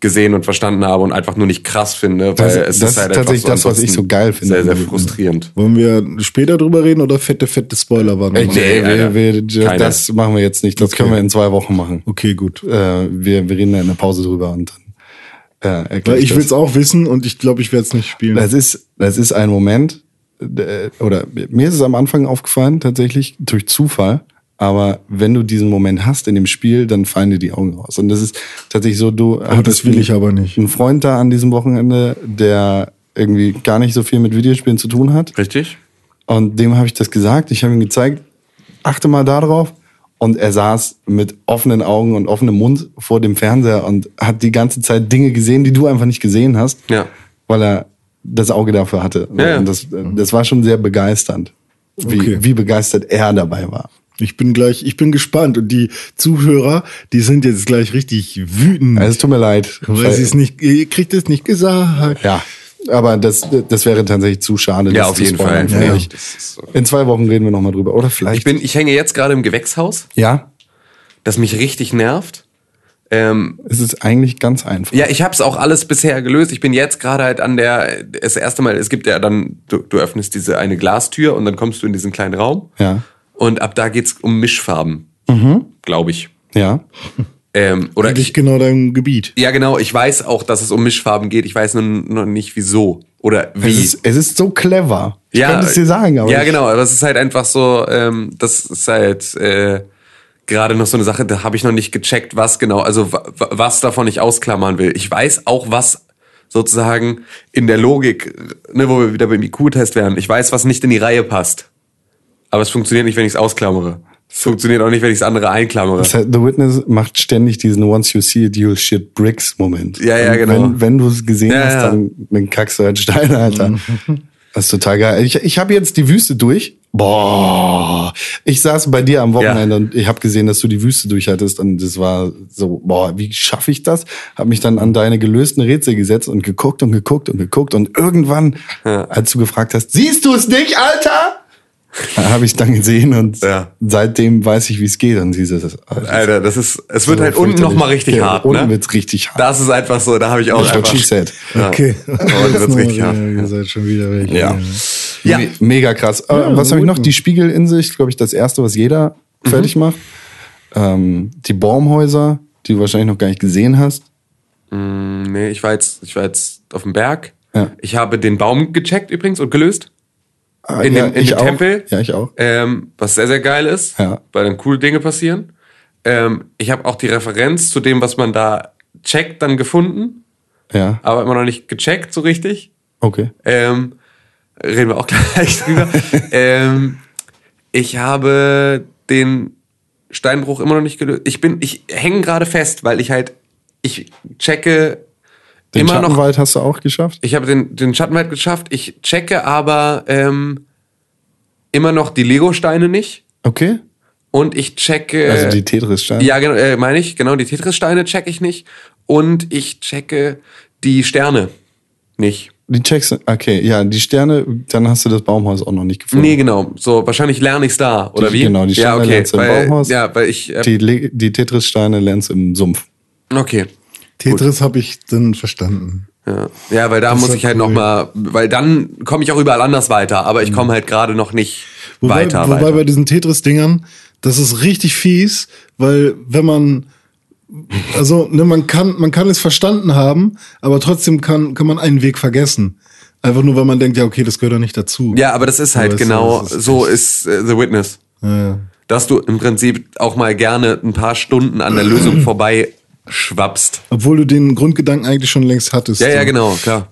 gesehen und verstanden habe und einfach nur nicht krass finde, weil Das- es das ist halt ist tatsächlich einfach das, was ich so geil finde Sehr, sehr frustrierend. Wollen wir später drüber reden oder fette, fette Spoiler waren? Ey, nee, wir, wir, das machen wir jetzt nicht. Das Okay. können wir in zwei Wochen machen. Okay, gut. Äh, wir, wir reden da in der Pause drüber und dann äh, erklär Weil ich will es auch wissen und ich glaube, ich werde es nicht spielen. Das ist, das ist ein Moment, äh, oder mir ist es am Anfang aufgefallen, tatsächlich, durch Zufall. Aber wenn du diesen Moment hast in dem Spiel, dann fallen dir die Augen raus. Und das ist tatsächlich so, du Aber das will ich aber nicht. einen Freund da an diesem Wochenende, der irgendwie gar nicht so viel mit Videospielen zu tun hat. Richtig? Und dem habe ich das gesagt. Ich habe ihm gezeigt, achte mal da drauf. Und er saß mit offenen Augen und offenem Mund vor dem Fernseher und hat die ganze Zeit Dinge gesehen, die du einfach nicht gesehen hast. Ja. weil er das Auge dafür hatte. Ja, ja. Und das, das war schon sehr begeisternd, wie, Okay. wie begeistert er dabei war. Ich bin gleich, ich bin gespannt und die Zuhörer, die sind jetzt gleich richtig wütend, Also, es tut mir leid. weil sie es nicht, ihr kriegt es nicht gesagt. Ja, aber das, das wäre tatsächlich zu schade. Ja, auf zu jeden Fall. Ja. In zwei Wochen reden wir nochmal drüber. Oder vielleicht. Ich bin, ich hänge jetzt gerade im Gewächshaus, ja, das mich richtig nervt. Ähm, es ist eigentlich ganz einfach. ja, ich habe es auch alles bisher gelöst. Ich bin jetzt gerade halt an der, das erste Mal, es gibt ja dann, du, du öffnest diese eine Glastür und dann kommst du in diesen kleinen Raum. Ja. Und ab da geht's um Mischfarben, glaube ich. Ja. Ähm, oder Eigentlich ich, genau dein Gebiet. ja, genau. Ich weiß auch, dass es um Mischfarben geht. Ich weiß nur noch nicht wieso oder wie. Es ist, es ist so clever. Ich ja, könnte es dir sagen, aber. ja, genau. Aber es ist halt einfach so, ähm, das ist halt äh, gerade noch so eine Sache, da habe ich noch nicht gecheckt, was genau, also wa- wa- was davon ich ausklammern will. Ich weiß auch, was sozusagen in der Logik, ne, wo wir wieder beim IQ-Test wären, ich weiß, was nicht in die Reihe passt. Aber es funktioniert nicht, wenn ich es ausklammere. Es funktioniert auch nicht, wenn ich das andere einklammere. Das heißt, The Witness macht ständig diesen Once you see it, you'll shit bricks Moment. Ja, ja, genau. Wenn, wenn du es gesehen Ja, hast, ja. dann, dann kackst du halt Steine, Alter. Das ist total geil. Ich, ich habe jetzt die Wüste durch. Boah. Ich saß bei dir am Wochenende und ich habe gesehen, dass du die Wüste durchhattest und das war so, boah, wie schaffe ich das? Habe mich dann an deine gelösten Rätsel gesetzt und geguckt und geguckt und geguckt und irgendwann, als du gefragt hast, siehst du es nicht, Alter? habe ich dann gesehen und Ja. seitdem weiß ich, wie es geht. Und dieses, Alter, das ist, es wird so halt unten fürchterlich. noch mal richtig ja, hart, Unten ne? wird's richtig hart. Das ist einfach so, da habe ich auch what einfach. she said. Ja. Okay. Das wird's richtig hart. Ihr seid schon wieder weg. Ja. Ja. Me mega krass. Äh, was habe ich noch? Die Spiegelinsel glaube ich, das erste, was jeder Mhm. fertig macht. Ähm, die Baumhäuser, die du wahrscheinlich noch gar nicht gesehen hast. Mm, Nee, ich war jetzt, ich war jetzt auf dem Berg. Ja. Ich habe den Baum gecheckt übrigens und gelöst. Ah, In ja, dem, in dem. Tempel. Ja, ich auch. Ähm, was sehr, sehr geil ist, Ja. weil dann coole Dinge passieren. Ähm, ich habe auch die Referenz zu dem, was man da checkt, dann gefunden, Ja, aber immer noch nicht gecheckt so richtig. okay. Ähm, reden wir auch gleich drüber. ähm, ich habe den Steinbruch immer noch nicht gelöst. Ich bin, ich hänge gerade fest, weil ich halt, ich checke Den immer noch Schattenwald hast du auch geschafft? ich habe den, den Schattenwald geschafft. Ich checke aber ähm, immer noch die Lego-Steine nicht. Okay. Und ich checke. Also die Tetris-Steine? Ja, genau, äh, meine ich. Genau, die Tetris-Steine checke ich nicht. Und ich checke die Sterne nicht. Die checkst du- okay, ja, die Sterne, dann hast du das Baumhaus auch noch nicht gefunden. Nee, genau. So, wahrscheinlich lerne ich's da. Oder Die- wie? genau, die ja, Sterne okay. lernst du im weil, Baumhaus. Ja, weil ich. Äh, Die, die Tetris-Steine lernst du im Sumpf. okay. Tetris habe ich dann verstanden. Ja. ja, weil da Das muss ich halt cool. noch mal, weil dann komme ich auch überall anders weiter, aber ich komme halt gerade noch nicht Wobei, weiter. wobei weiter. bei diesen Tetris-Dingern, das ist richtig fies, weil wenn man, also ne, man kann, man kann es verstanden haben, aber trotzdem kann, kann man einen Weg vergessen. Einfach nur, weil man denkt, ja, okay, das gehört doch nicht dazu. Ja, aber das ist halt Aber genau, es ist so ist äh, The Witness. Ja. Dass du im Prinzip auch mal gerne ein paar Stunden an der Lösung vorbei schwappst. Obwohl du den Grundgedanken eigentlich schon längst hattest. Ja, ja, genau, klar.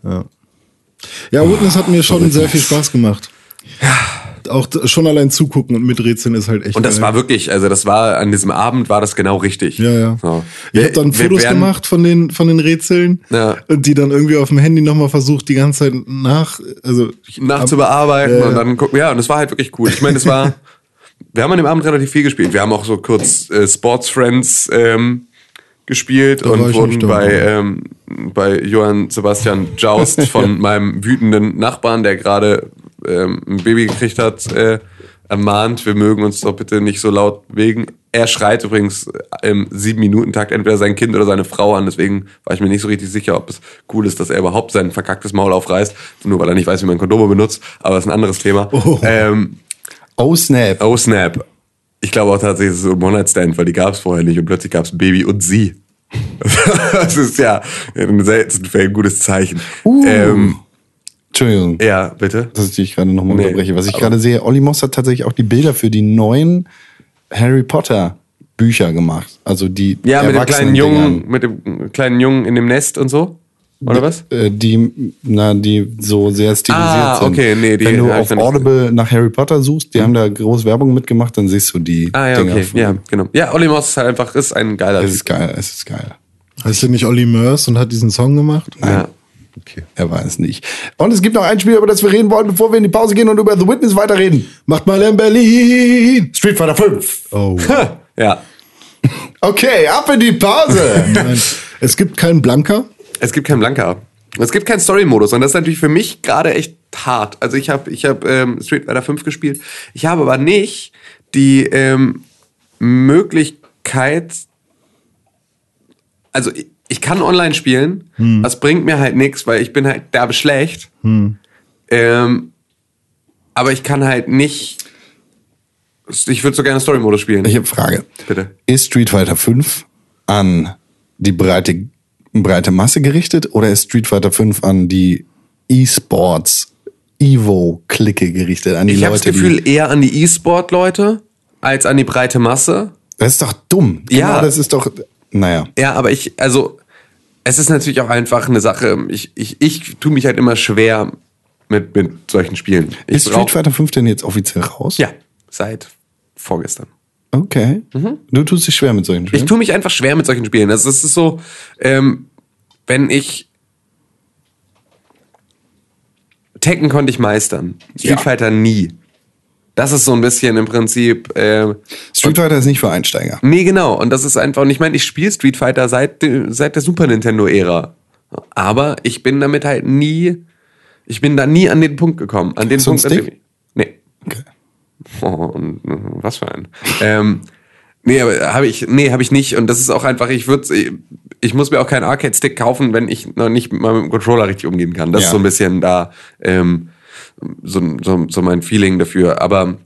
Ja, Witness hat mir schon sehr viel Spaß gemacht. Auch schon allein zugucken und miträtseln ist halt echt Und das geil. war wirklich, also das war an diesem Abend war das genau richtig. Ja, ja. So. Ich habe dann Fotos werden- gemacht von den von den Rätseln Ja. und die dann irgendwie auf dem Handy nochmal versucht, die ganze Zeit nach, also nachzubearbeiten ja. und dann gucken. Ja, und es war halt wirklich cool. Ich meine, es war, wir haben an dem Abend relativ viel gespielt. Wir haben auch so kurz äh, Sports Friends ähm, gespielt Da und wurden bei, ähm, bei Johann Sebastian Joust von meinem wütenden Nachbarn, der gerade ähm, ein Baby gekriegt hat, äh, ermahnt, wir mögen uns doch bitte nicht so laut bewegen. Er schreit übrigens im sieben Minuten Takt entweder sein Kind oder seine Frau an. Deswegen war ich mir nicht so richtig sicher, ob es cool ist, dass er überhaupt sein verkacktes Maul aufreißt, nur weil er nicht weiß, wie man Kondome benutzt. Aber das ist ein anderes Thema. Oh. Ähm, Oh, Snap. oh snap! Ich glaube auch tatsächlich, es ist so ein One-Night-Stand, weil die gab es vorher nicht und plötzlich gab es ein Baby und sie. das ist ja in den seltensten Fällen ein gutes Zeichen. Uh. Ähm, Entschuldigung, ja, bitte. dass ich dich gerade nochmal Nee, unterbreche. Was ich gerade sehe, Olli Moss hat tatsächlich auch die Bilder für die neuen Harry Potter Bücher gemacht. Also die Ja, mit dem kleinen. Jungen, mit dem kleinen Jungen in dem Nest und so. Oder was? Äh, die, na, die so sehr stilisiert Ah, sind. okay, nee, die Wenn du auf Audible nach Harry Potter suchst, die haben da groß Werbung mitgemacht, dann siehst du die Ah, ja, Dinger okay. von- Ja, genau. Ja, Olli Moss ist halt einfach, ist ein geiler Es Typ. ist geil, es ist geil. heißt der nicht Olli Mörs und hat diesen Song gemacht? Ja. Okay. Er weiß nicht. Und es gibt noch ein Spiel, über das wir reden wollen, bevor wir in die Pause gehen und über The Witness weiterreden. Macht mal in Berlin! Street Fighter 5. Oh. Ja. Okay, ab in die Pause. Es gibt keinen Blanker. Es gibt keinen Blanker. Es gibt keinen Story-Modus und das ist natürlich für mich gerade echt hart. Also ich habe ich hab, ähm, Street Fighter 5 gespielt. Ich habe aber nicht die ähm, Möglichkeit, also ich, kann online spielen, das bringt mir halt nichts, weil ich bin halt derbe schlecht. Ähm, aber ich kann halt nicht, ich würde so gerne Story-Modus spielen. Ich habe Frage. Bitte. Ist Street Fighter 5 an die breite, breite Masse gerichtet oder ist Street Fighter 5 an die E-Sports, Evo-Clique gerichtet? An die Ich habe das Gefühl eher an die E-Sport-Leute als an die breite Masse. das ist doch dumm. Ja. Genau, das ist doch, naja. Ja, aber ich, also, es ist natürlich auch einfach eine Sache. Ich, ich, ich tue mich halt immer schwer mit, mit solchen Spielen. Ich Ist Street Fighter 5 denn jetzt offiziell raus? Ja, seit vorgestern. Okay. Du tust dich schwer mit solchen Ich Spielen. tue mich einfach schwer mit solchen Spielen. Also, es ist so, ähm, wenn ich Tekken konnte ich meistern, Street Ja. Fighter nie. Das ist so ein bisschen im Prinzip. Äh, Street Fighter ist nicht für Einsteiger. Nee, genau. Und das ist einfach, und ich meine, ich spiele Street Fighter seit, seit der Super Nintendo-Ära. Aber ich bin damit halt nie, ich bin da nie an den Punkt gekommen. An den einen Punkt, an dem Stick? ich, Nee. Okay. Oh, und, äh, was für ein. ähm, nee, aber habe ich, nee, habe ich nicht. Und das ist auch einfach, ich würde, ich muss mir auch keinen Arcade-Stick kaufen, wenn ich noch nicht mal mit dem Controller richtig umgehen kann. Das Ja. ist so ein bisschen da, ähm, so, so, so mein Feeling dafür. Aber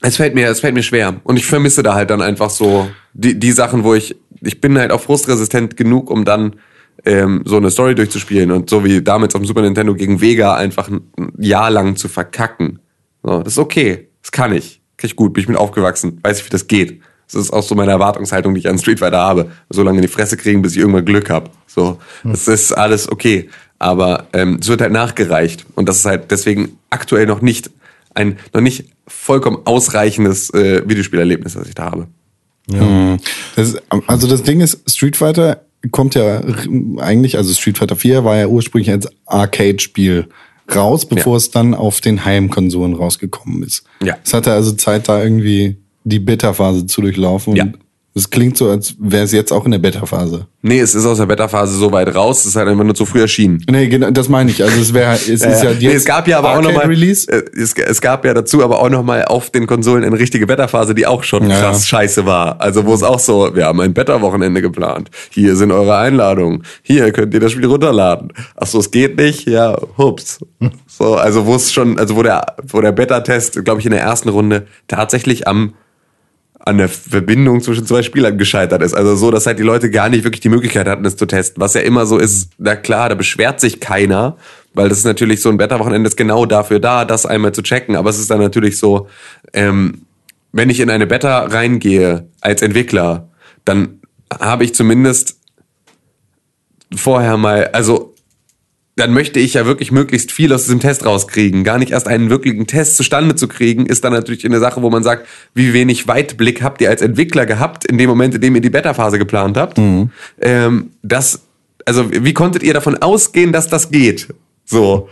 es fällt mir, es fällt mir schwer. Und ich vermisse da halt dann einfach so die, die Sachen, wo ich, ich bin halt auch frustresistent genug, um dann ähm, so eine Story durchzuspielen und so wie damals auf dem Super Nintendo gegen Vega einfach ein, Jahr lang zu verkacken. So, das ist okay. Das kann ich. Kann ich gut. Bin ich mit aufgewachsen. Weiß ich, wie das geht. Das ist auch so meine Erwartungshaltung, die ich an Street Fighter habe. So lange in die Fresse kriegen, bis ich irgendwann Glück habe. So, das ist alles okay. Aber ähm, es wird halt nachgereicht. Und das ist halt deswegen aktuell noch nicht ein noch nicht vollkommen ausreichendes äh, Videospielerlebnis, das ich da habe. Mhm. Das ist, also das Ding ist, Street Fighter kommt ja eigentlich, also Street Fighter 4 war ja ursprünglich als Arcade-Spiel raus, bevor Ja. es dann auf den Heimkonsolen rausgekommen ist. Ja. Es hatte also Zeit, da irgendwie die Beta-Phase zu durchlaufen. Ja. Und es klingt so, als wäre es jetzt auch in der Beta-Phase. Nee, es ist aus der Beta-Phase so weit raus, es ist halt einfach nur zu früh erschienen. Nee, genau, das meine ich. Also es wäre, es ist ja nee, jetzt es gab ja aber auch nochmal, Arcade-Release. äh, es, es gab ja dazu aber auch nochmal auf den Konsolen eine richtige Beta-Phase, die auch schon Ja. krass scheiße war. Also wo es auch so, wir haben ein Beta-Wochenende geplant. Hier sind eure Einladungen. Hier könnt ihr das Spiel runterladen. Ach so, es geht nicht? Ja, hups. So, also wo es schon, also wo der, wo der Beta-Test, glaube ich, in der ersten Runde tatsächlich am an der Verbindung zwischen zwei Spielern gescheitert ist. Also so, dass halt die Leute gar nicht wirklich die Möglichkeit hatten, es zu testen. Was ja immer so ist, na klar, da beschwert sich keiner, weil das ist natürlich so ein Beta-Wochenende ist genau dafür da, das einmal zu checken. Aber es ist dann natürlich so, ähm, wenn ich in eine Beta reingehe als Entwickler, dann habe ich zumindest vorher mal, also dann möchte ich ja wirklich möglichst viel aus diesem Test rauskriegen. Gar nicht erst einen wirklichen Test zustande zu kriegen, ist dann natürlich eine Sache, wo man sagt, wie wenig Weitblick habt ihr als Entwickler gehabt in dem Moment, in dem ihr die Beta-Phase geplant habt. Ähm, das, also wie konntet ihr davon ausgehen, dass das geht? So,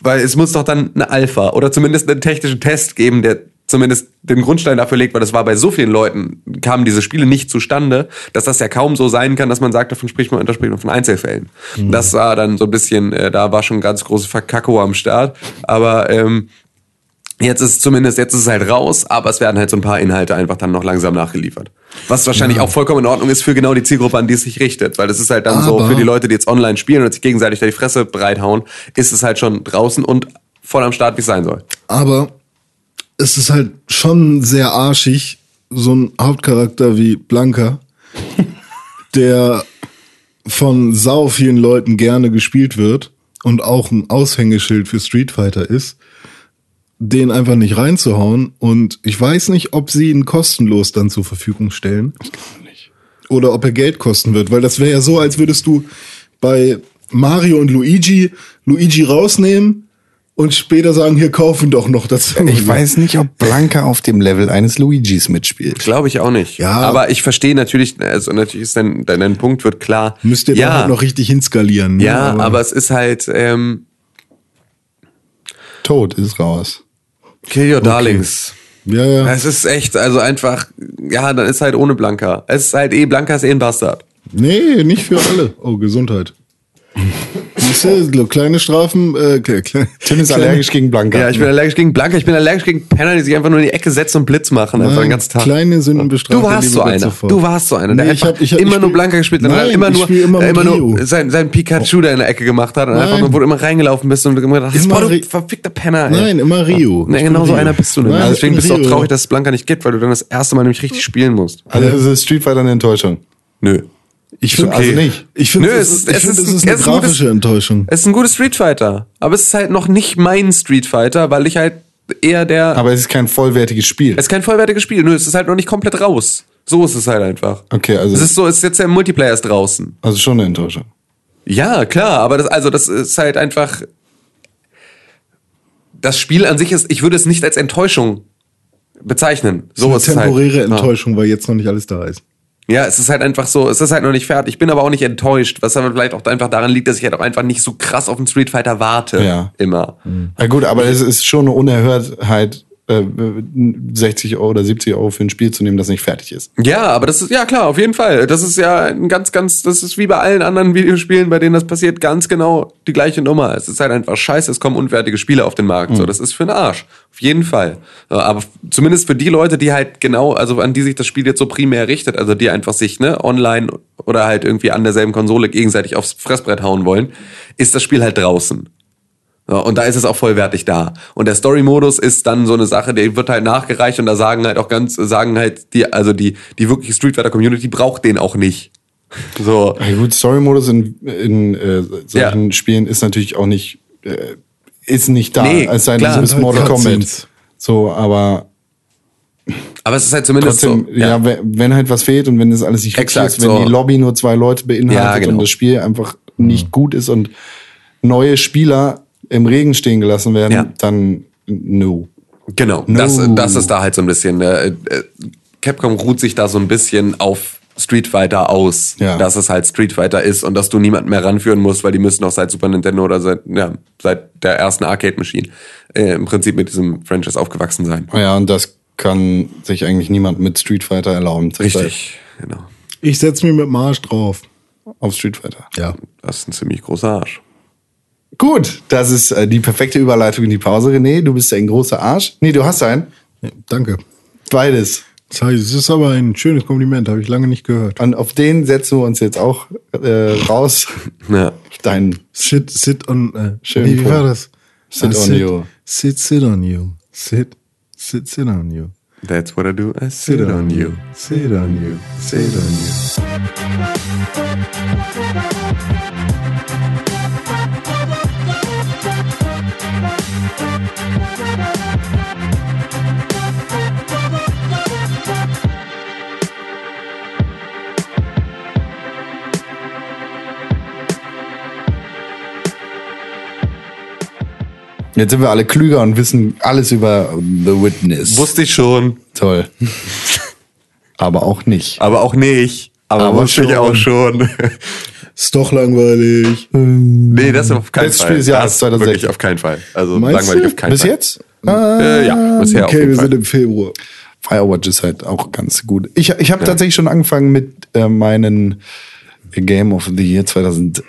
weil es muss doch dann eine Alpha oder zumindest einen technischen Test geben, der zumindest den Grundstein dafür legt, weil das war bei so vielen Leuten, kamen diese Spiele nicht zustande, dass das ja kaum so sein kann, dass man sagt, davon spricht man unter spricht man von Einzelfällen. Das war dann so ein bisschen, äh, da war schon ganz große Verkackung am Start, aber ähm, Jetzt ist es zumindest, jetzt ist es halt raus, aber es werden halt so ein paar Inhalte einfach dann noch langsam nachgeliefert. Was wahrscheinlich auch vollkommen in Ordnung ist für genau die Zielgruppe, an die es sich richtet. Weil das ist halt dann so, Aber- für die Leute, die jetzt online spielen und sich gegenseitig da die Fresse breithauen, ist es halt schon draußen und voll am Start, wie es sein soll. Aber es ist halt schon sehr arschig, so ein Hauptcharakter wie Blanca, der von sau vielen Leuten gerne gespielt wird und auch ein Aushängeschild für Street Fighter ist, den einfach nicht reinzuhauen. Und ich weiß nicht, ob sie ihn kostenlos dann zur Verfügung stellen. Oder ob er Geld kosten wird, weil das wäre ja so, als würdest du bei Mario und Luigi Luigi rausnehmen und später sagen, hier kaufen doch noch dazu. Ich weiß nicht, ob Blanca auf dem Level eines Luigis mitspielt. Glaube ich auch nicht. Ja. Aber ich verstehe natürlich, also natürlich ist dein, dein, dein Punkt wird klar. Müsst ihr ja, da halt noch richtig hinskalieren. ne? Ja, aber, es ist halt, ähm, Tod ist raus. Kill Your Darlings. Ja, ja. Es ist echt, also einfach, ja, dann ist halt ohne Blanca. Es ist halt eh, Blanca ist eh ein Bastard. Nee, nicht für alle. Oh, Gesundheit. Siehst du, kleine Strafen, äh, kle- kle- Tim ist kleine- allergisch gegen Blanca. Ja, ich bin allergisch gegen Blanca, ich bin allergisch gegen Penner, die sich einfach nur in die Ecke setzen und Blitz machen, einfach den Nein, ganzen Tag. Kleine Sünden bestrafen. Du warst so einer. Du warst so einer, der Nee, ich hab- ich hab- immer ich nur spiel- Blanca gespielt hat, Nein, immer nur, immer äh, immer nur sein, sein Pikachu da in der Ecke gemacht hat und einfach nur, wo du immer reingelaufen bist und du immer gedacht hast, boah, du verfickter Penner. Ey. Nein, immer Rio. Ich genau so einer bist du nämlich. Nein, ich Deswegen bist du auch traurig, dass es Blanca nicht gibt, weil du dann das erste Mal nämlich richtig spielen musst. Also ist Street Fighter eine Enttäuschung. Nö. Ich finde Also nicht. Ich finde, Nö, es, es ist, ist- es ist- es ist eine es ist ein gutes- grafische Enttäuschung. Es ist ein gutes Street Fighter, aber es ist halt noch nicht mein Street Fighter, weil ich halt eher der. Aber es ist kein vollwertiges Spiel. es ist kein vollwertiges Spiel, nö, es ist halt noch nicht komplett raus. So ist es halt einfach. Okay, also, Es ist so, es ist jetzt der Multiplayer ist draußen. also schon eine Enttäuschung. Ja, klar, aber das, also das ist halt einfach. Das Spiel an sich ist, ich würde es nicht als Enttäuschung bezeichnen. So eine halt. temporäre Ja. Enttäuschung, weil jetzt noch nicht alles da ist. Ja, es ist halt einfach so, es ist halt noch nicht fertig. Ich bin aber auch nicht enttäuscht, was aber vielleicht auch einfach daran liegt, dass ich halt auch einfach nicht so krass auf den Street Fighter warte. Ja. Immer. Ja gut, aber es ist schon eine Unerhörtheit, äh, 60 Euro oder 70 Euro für ein Spiel zu nehmen, das nicht fertig ist. Ja, aber das ist, ja klar, auf jeden Fall. Das ist ja ein ganz, ganz, das ist wie bei allen anderen Videospielen, bei denen das passiert, ganz genau die gleiche Nummer. Es ist halt einfach scheiße, es kommen unfertige Spiele auf den Markt. So, das ist für den Arsch. Auf jeden Fall. Aber zumindest für die Leute, die halt genau, also an die sich das Spiel jetzt so primär richtet, also die einfach sich, ne, online oder halt irgendwie an derselben Konsole gegenseitig aufs Fressbrett hauen wollen, ist das Spiel halt draußen. Ja, und da ist es auch vollwertig da. Und der Story-Modus ist dann so eine Sache, der wird halt nachgereicht und da sagen halt auch ganz, sagen halt die, also die, die wirkliche Street Fighter Community braucht den auch nicht. So. Ja gut, Story-Modus in, in äh, solchen Ja. Spielen ist natürlich auch nicht, äh, ist nicht da. Nee, es sei denn, klar. du bist Halt Mortal Kombat. So, aber Aber es ist halt zumindest trotzdem, so. ja, wenn, wenn halt was fehlt und wenn das alles nicht richtig Exakt, ist, wenn so. die Lobby nur zwei Leute beinhaltet Ja, genau. und das Spiel einfach nicht gut ist und neue Spieler im Regen stehen gelassen werden, Ja. dann no. Genau, No. das, das ist da halt so ein bisschen. Äh, äh, Capcom ruht sich da so ein bisschen auf Street Fighter aus, Ja. dass es halt Street Fighter ist und dass du niemanden mehr ranführen musst, weil die müssen auch seit Super Nintendo oder seit, ja, seit der ersten Arcade Machine äh, im Prinzip mit diesem Franchise aufgewachsen sein. Ja, und das kann sich eigentlich niemand mit Street Fighter erlauben. Richtig, genau. Ich setze mich mit Marsch drauf. Auf Street Fighter. Ja. Das ist ein ziemlich großer Arsch. Gut, das ist äh, die perfekte Überleitung in die Pause, René. Du bist ein großer Arsch. Nee, du hast einen. ja danke. Beides. Das heißt, es ist aber ein schönes Kompliment, habe ich lange nicht gehört. Und auf den setzen wir uns jetzt auch äh, raus. Ja. Dein Sit, sit on. Äh, Schön wie, wie war das? Sit Ah, on you. Sit, sit on you. Sit, sit, sit on you. That's what I do. I sit on you. Sit on you. Sit on you. Jetzt sind wir alle klüger und wissen alles über The Witness. Wusste ich schon, Toll. Aber auch nicht. aber auch nicht. Aber, Aber wusste ich auch schon. Ist doch langweilig. nee, das auf keinen Bestes Fall. Spiel des Jahres das 2016. wirklich auf keinen Fall. Also Meinst langweilig du? auf keinen Bis Fall. jetzt? Äh, ja, bisher auf Okay, jeden wir Fall. sind im Februar. Firewatch ist halt auch ganz gut. Ich, ich habe tatsächlich schon angefangen mit äh, meinen Game of the Year 2016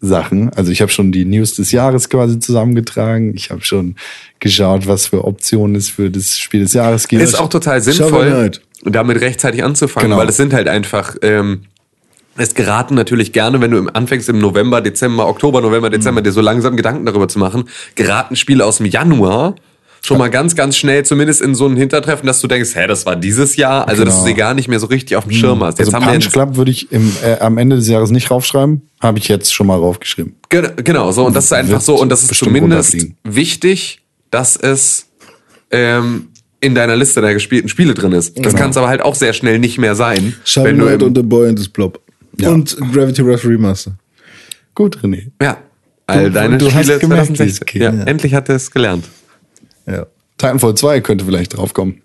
Sachen. Also ich habe schon die News des Jahres quasi zusammengetragen. Ich habe schon geschaut, was für Optionen es für das Spiel des Jahres gibt. Ist auch total sinnvoll, damit rechtzeitig anzufangen, Genau. weil es sind halt einfach, ähm, es geraten natürlich gerne, wenn du im, anfängst im November, Dezember, Oktober, November, Dezember, dir so langsam Gedanken darüber zu machen, geraten Spiele aus dem Januar schon mal ganz, ganz schnell zumindest in so ein Hintertreffen, dass du denkst, hä, das war dieses Jahr, also dass du Genau. sie gar nicht mehr so richtig auf dem Schirm hast. Jetzt also haben Punch Club würde ich im, äh, am Ende des Jahres nicht raufschreiben. Habe ich jetzt schon mal raufgeschrieben. Gen- Genau, so und das ist einfach so und das ist zumindest wichtig, dass es ähm, in deiner Liste der gespielten Spiele drin ist. Das kann es aber halt auch sehr schnell nicht mehr sein, Shovel wenn du Knight und The Boy and His Blob. Ja. Und Gravity Rush Remaster. Gut, René. ja all Du- deine du hast Spiele gemerkt, wie es 2016. geht. Ja, Ja. endlich hat er es gelernt. Ja. Titanfall 2 könnte vielleicht draufkommen.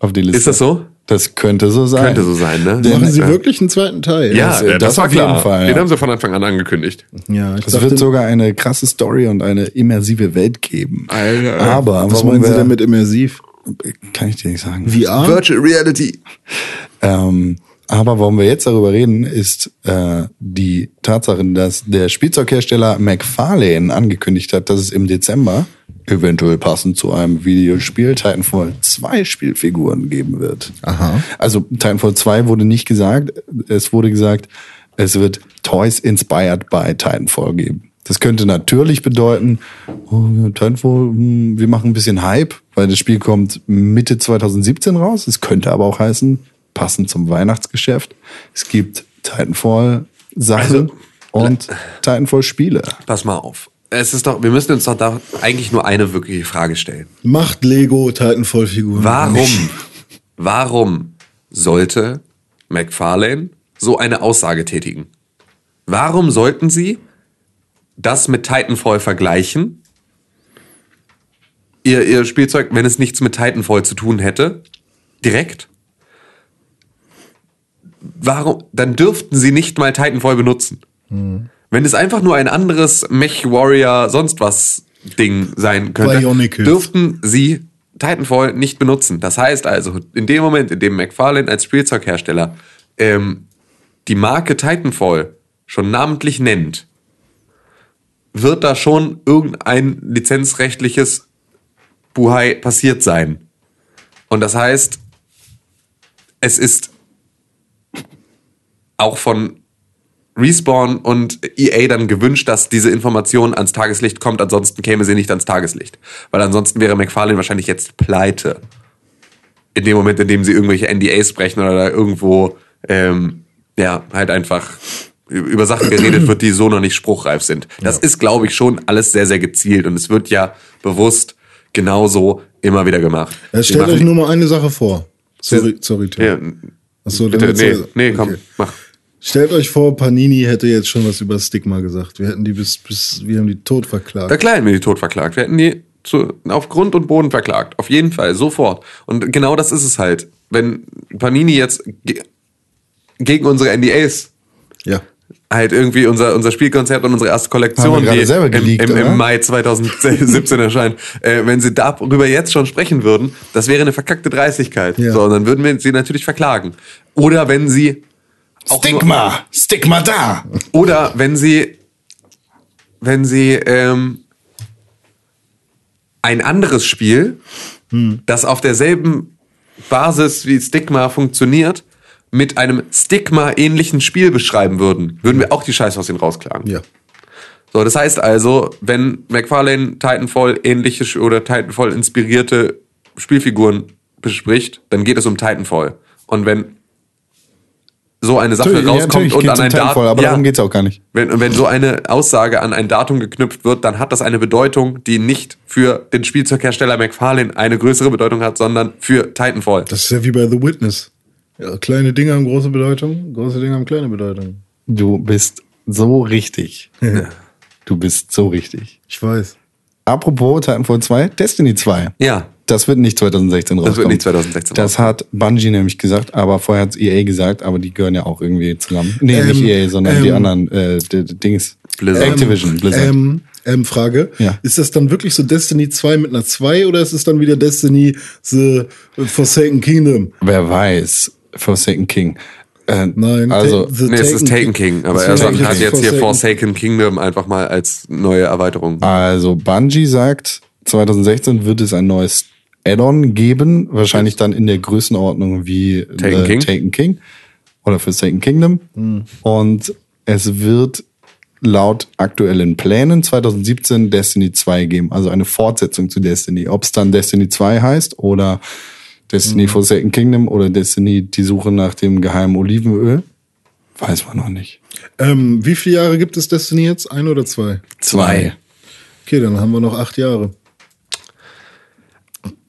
Auf die Liste. Ist das so? Das könnte so sein. Könnte so sein, ne? Denn- Machen sie Ja. wirklich einen zweiten Teil? Ja, Das- äh, das war auf jeden klar. Fall, Den ja. haben sie von Anfang an angekündigt. Ja, ich Es dachte, wird sogar eine krasse Story und eine immersive Welt geben. Alter. Aber was meinen sie wir, denn mit immersiv? kann ich dir nicht sagen. VR? Virtual Reality. Ähm, aber warum wir jetzt darüber reden, ist äh, die Tatsache, dass der Spielzeughersteller McFarlane angekündigt hat, dass es im Dezember, eventuell passend zu einem Videospiel, Titanfall 2 Spielfiguren geben wird. Aha. Also Titanfall 2 wurde nicht gesagt, es wurde gesagt, es wird Toys inspired by Titanfall geben. Das könnte natürlich bedeuten, oh, Titanfall, hm, wir machen ein bisschen Hype, weil das Spiel kommt Mitte 2017 raus. Es könnte aber auch heißen, passend zum Weihnachtsgeschäft, es gibt Titanfall Sachen und Titanfall Spiele. Pass mal auf. Es ist doch, wir müssen uns doch da eigentlich nur eine wirkliche Frage stellen. Macht Lego Titanfall-Figuren? Warum, warum sollte McFarlane so eine Aussage tätigen? Warum sollten sie das mit Titanfall vergleichen? Ihr, ihr Spielzeug, wenn es nichts mit Titanfall zu tun hätte, direkt? Warum? Dann dürften sie nicht mal Titanfall benutzen. Wenn es einfach nur ein anderes Mech Warrior sonst was Ding sein könnte, Bionicles. dürften sie Titanfall nicht benutzen. Das heißt also, in dem Moment, in dem McFarlane als Spielzeughersteller ähm, die Marke Titanfall schon namentlich nennt, wird da schon irgendein lizenzrechtliches Buhai passiert sein. Und das heißt, es ist auch von Respawn und EA dann gewünscht, dass diese Information ans Tageslicht kommt, ansonsten käme sie nicht ans Tageslicht. Weil ansonsten wäre McFarlane wahrscheinlich jetzt pleite. In dem Moment, in dem sie irgendwelche NDAs sprechen oder da irgendwo, ähm, ja, halt einfach über Sachen geredet wird, die so noch nicht spruchreif sind. Das ist, glaube ich, schon alles sehr, sehr gezielt und es wird ja bewusst genauso immer wieder gemacht. Ja, stellt euch nur mal eine Sache vor. Sorry, sorry, Tim. Ja, Achso, bitte, nee, nee, komm, okay. mach. Stellt euch vor, Panini hätte jetzt schon was über Stigma gesagt. Wir hätten die bis, bis wir haben die tot verklagt. Da klar hätten wir die tot verklagt. Wir hätten die zu, auf Grund und Boden verklagt. Auf jeden Fall, sofort. Und genau das ist es halt. Wenn Panini jetzt ge gegen unsere NDAs Ja. halt irgendwie unser, unser Spielkonzept und unsere erste Kollektion, die im, geleakt, im, oder? im Mai 2017 erscheint, äh, wenn sie darüber jetzt schon sprechen würden, das wäre eine verkackte Dreistigkeit. Ja. So, und dann würden wir sie natürlich verklagen. Oder wenn sie Stigma! Stigma da! oder wenn sie, wenn sie ähm, ein anderes Spiel, das auf derselben Basis wie Stigma funktioniert, mit einem Stigma-ähnlichen Spiel beschreiben würden, würden wir auch die Scheiße aus ihnen rausklagen. Ja. So, das heißt also, wenn McFarlane Titanfall ähnliche oder Titanfall inspirierte Spielfiguren bespricht, dann geht es um Titanfall. Und wenn so eine Sache Natürlich, ja, rauskommt natürlich und an ein Titanfall, Datum, aber darum geht's auch gar nicht. Wenn, wenn so eine Aussage an ein Datum geknüpft wird, dann hat das eine Bedeutung, die nicht für den Spielzeughersteller McFarlane eine größere Bedeutung hat, sondern für Titanfall. Das ist ja wie bei The Witness. Ja, kleine Dinge haben große Bedeutung, große Dinge haben kleine Bedeutung. Du bist so richtig. Du bist so richtig. Ich weiß. Apropos Titanfall 2, Destiny 2. Ja, Das wird nicht 2016 rauskommen. Das wird nicht 2016 Das hat Bungie nämlich gesagt, aber vorher hat EA gesagt, aber die gehören ja auch irgendwie zusammen. Nee, Ähm, nicht EA, sondern die ähm, anderen äh, Dings. Blizzard. Activision, Blizzard. Ähm, ähm, Frage. Ja. Ist das dann wirklich so Destiny 2 mit einer 2 oder ist es dann wieder Destiny The Forsaken Kingdom? Wer weiß, Forsaken King. Äh, Nein. Also, The nee, es ist Taken King, aber er sagt, hat jetzt hier Forsaken. Forsaken Kingdom einfach mal als neue Erweiterung. also Bungie sagt, 2016 wird es ein neues Add-on geben, wahrscheinlich dann in der Größenordnung wie Taken The King? Taken King oder Forsaken Kingdom. Und es wird laut aktuellen Plänen 2017 Destiny 2 geben, also eine Fortsetzung zu Destiny. Ob es dann Destiny 2 heißt oder Destiny Forsaken Kingdom oder Destiny die Suche nach dem geheimen Olivenöl, weiß man noch nicht. Ähm, wie viele Jahre gibt es Destiny jetzt? Ein oder zwei? Zwei. Okay, dann haben wir noch acht Jahre.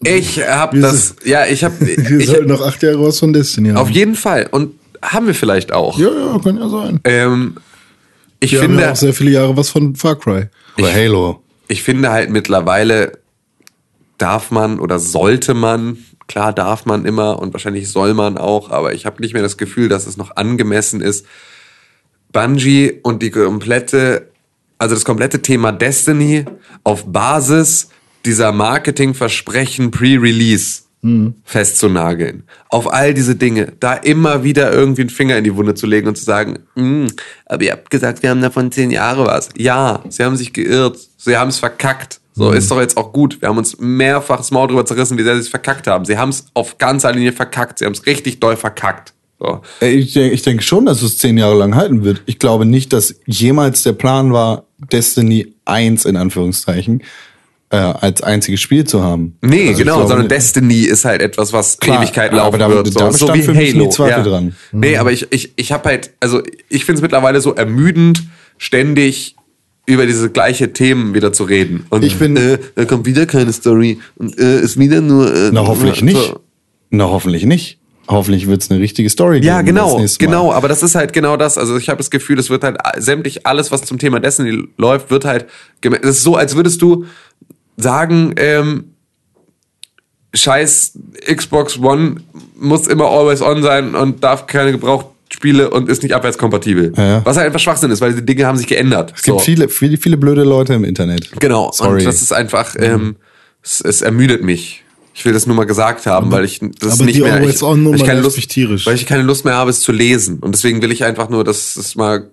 Ich hab Wir das, ja, ich hab, Wir ich, sollten noch acht Jahre was von Destiny haben. auf jeden Fall. Und haben wir vielleicht auch. Ja, ja, kann ja sein. Ähm, ich Wir haben finde, ja auch sehr viele Jahre was von Far Cry. Oder Halo. ich finde halt mittlerweile darf man oder sollte man, klar darf man immer und wahrscheinlich soll man auch, aber ich habe nicht mehr das Gefühl, dass es noch angemessen ist, Bungie und die komplette, also das komplette Thema Destiny auf Basis dieser Marketingversprechen Pre-Release festzunageln. Auf all diese Dinge. Da immer wieder irgendwie einen Finger in die Wunde zu legen und zu sagen, "Mm, aber ihr habt gesagt, wir haben davon zehn Jahre was. Ja, sie haben sich geirrt. Sie haben es verkackt. So, ist doch jetzt auch gut. Wir haben uns mehrfach das Maul drüber zerrissen, wie sehr sie es verkackt haben. Sie haben es auf ganzer Linie verkackt. Sie haben es richtig doll verkackt. So. Ey, Ich, denk- ich denke schon, dass es zehn Jahre lang halten wird. Ich glaube nicht, dass jemals der Plan war, Destiny 1 in Anführungszeichen äh, als einziges Spiel zu haben. Nee, Also genau, glaube sondern Destiny ist halt etwas, was Klar, Ewigkeit aber laufen da- wird. da So, so wie Halo. ja. dran. Nee, aber ich, ich, ich habe halt, also ich finde es mittlerweile so ermüdend, ständig über diese gleiche Themen wieder zu reden. Und Ich bin- äh, da kommt wieder keine Story und äh, ist wieder nur. Äh, Na, hoffentlich so. nicht. Na, hoffentlich nicht. Hoffentlich wird's eine richtige Story Ja, geben das genau, genau, aber das ist halt genau das. Also ich habe das Gefühl, es wird halt sämtlich alles, was zum Thema Destiny läuft, wird halt. Es ist so, als würdest du sagen, ähm, scheiß Xbox One muss immer always on sein und darf keine Gebrauchtspiele und ist nicht abwärtskompatibel. Ja, ja. Was halt einfach Schwachsinn ist, weil die Dinge haben sich geändert. Es gibt viele, viele, viele blöde Leute im Internet. Genau, Sorry. und das ist einfach, ähm, es, es ermüdet mich. Ich will das nur mal gesagt haben, weil ich das aber nicht mehr, ich, ich keine Lust, weil ich keine Lust mehr habe, es zu lesen. Und deswegen will ich einfach nur, dass es mal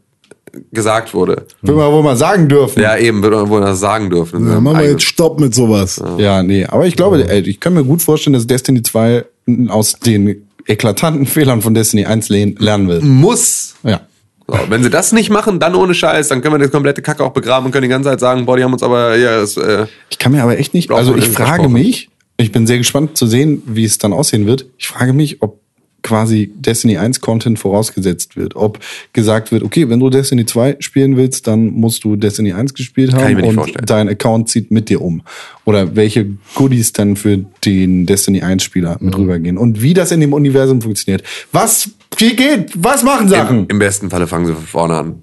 gesagt wurde. Will man wohl mal sagen dürfen. Ja, eben, würde man wohl das sagen dürfen. Ja, machen wir jetzt Stopp mit sowas. Ja, nee, aber ich glaube, ey, ich kann mir gut vorstellen, dass Destiny 2 aus den eklatanten Fehlern von Destiny 1 lehn- lernen will. Muss. Ja. So, wenn sie das nicht machen, dann ohne Scheiß, dann können wir das komplette Kacke auch begraben und können die ganze Zeit sagen, boah, die haben uns aber, ja, es, äh, Ich kann mir aber echt nicht, also ich frage mich, ich bin sehr gespannt zu sehen, wie es dann aussehen wird. Ich frage mich, ob quasi Destiny 1 Content vorausgesetzt wird. Ob gesagt wird, okay, wenn du Destiny 2 spielen willst, dann musst du Destiny 1 gespielt haben und vorstellen. dein Account zieht mit dir um. Oder welche Goodies dann für den Destiny 1 Spieler Mhm. mit rübergehen. Und wie das in dem Universum funktioniert. Was, wie geht, was machen Sachen? im, im besten Falle fangen sie von vorne an.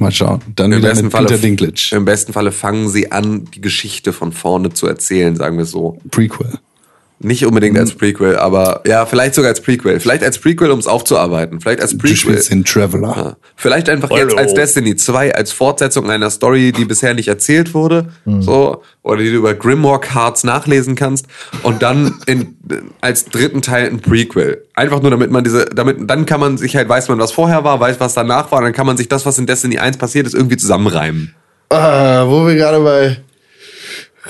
Mal schauen. Dann Im wieder besten, mit Falle, Peter Dinklage. Im besten Falle fangen sie an, die Geschichte von vorne zu erzählen, sagen wir so. Prequel. Nicht unbedingt als Mhm. Prequel, aber ja, vielleicht sogar als Prequel. Vielleicht als Prequel, um es aufzuarbeiten. Vielleicht als Du Prequel. spielst den Traveler. Ja. Vielleicht einfach jetzt als Destiny 2, als Fortsetzung einer Story, die bisher nicht erzählt wurde, Mhm. so, oder die du über Grimoire Cards nachlesen kannst, und dann in, als dritten Teil ein Prequel. Einfach nur, damit man diese, damit, dann kann man sich halt, weiß man, was vorher war, weiß, was danach war, und dann kann man sich das, was in Destiny 1 passiert ist, irgendwie zusammenreimen. Ah, wo wir gerade bei